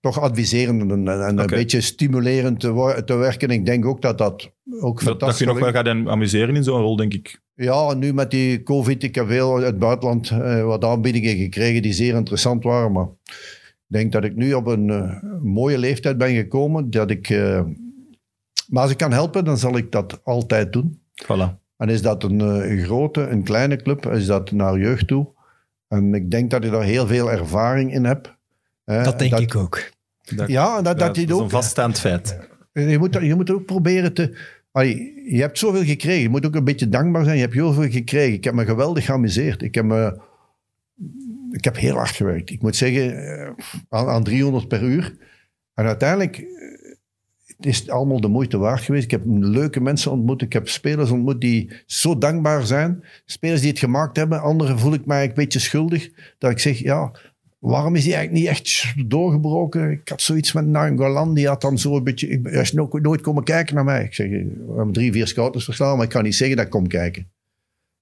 toch adviserend en, en een beetje stimulerend te, te werken. Ik denk ook dat dat ook Dat, dat je nog wel gaat amuseren in zo'n rol, denk ik. Ja, en nu met die COVID, ik heb veel uit het buitenland eh, wat aanbiedingen gekregen die zeer interessant waren. Maar ik denk dat ik nu op een eh, mooie leeftijd ben gekomen. Dat ik, eh, maar als ik kan helpen, dan zal ik dat altijd doen. Voilà. En is dat een, een grote, een kleine club, is dat naar jeugd toe. En ik denk dat ik daar heel veel ervaring in heb. Dat denk ik ook. Dat, Ja, en dat, dat, is ook, een vaststaand feit. je, moet, je moet ook proberen te... Allee, je hebt zoveel gekregen. Je moet ook een beetje dankbaar zijn. Je hebt heel veel gekregen. Ik heb me geweldig geamuseerd. Ik heb, me, ik heb heel hard gewerkt. Ik moet zeggen, eh, aan, aan 300 per uur. En uiteindelijk eh, het is het allemaal de moeite waard geweest. Ik heb leuke mensen ontmoet. Ik heb spelers ontmoet die zo dankbaar zijn. Spelers die het gemaakt hebben. Anderen voel ik mij een beetje schuldig. Dat ik zeg, ja, waarom is hij eigenlijk niet echt doorgebroken? Ik had zoiets met Nangolan. Die had dan zo een beetje... Ik, hij is nooit, nooit komen kijken naar mij. Ik zeg, we hebben drie, vier scouters verslaan, maar ik kan niet zeggen dat ik kom kijken.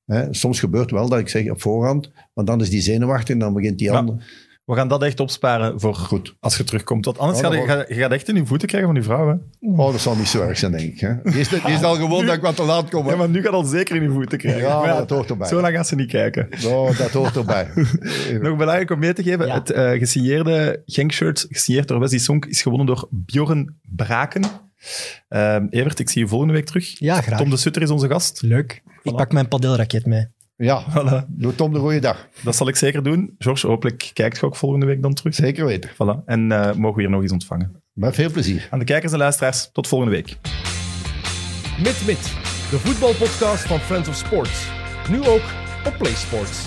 Hè, soms gebeurt wel dat ik zeg op voorhand, want dan is die zenuwachtig en dan begint die Ja. ander. We gaan dat echt opsparen voor Goed. als je terugkomt. Want anders Oh, ga je, ga- je gaat echt in je voeten krijgen van je vrouw. Hè? Oh, dat zal niet zo erg zijn, denk ik. Hè? Die, is, die is al gewoon dat ik wat te laat kom. hè. Ja, maar nu gaat al zeker in je voeten krijgen. Ja, maar dat hoort erbij. Zo lang gaat ze niet kijken. Oh, dat hoort erbij. Nog belangrijk om mee te geven, Ja. het eh, gesigneerde Genk-shirt, gesigneerd door Wesley Sonk, is gewonnen door Bjorn Braken. Ehm, Evert, ik zie je volgende week terug. Ja, graag. Tom de Sutter is onze gast. Leuk. Ik pak mijn padelraket mee. Ja, Voilà. doe Tom de goede dag. Dat zal ik zeker doen. George, hopelijk kijkt je ook volgende week dan terug. Zeker weten. Voilà. En eh, mogen we hier nog eens ontvangen. Met veel plezier. Aan de kijkers en luisteraars, tot volgende week. Mit Mit, de voetbalpodcast van Friends of Sports. Nu ook op PlaySports.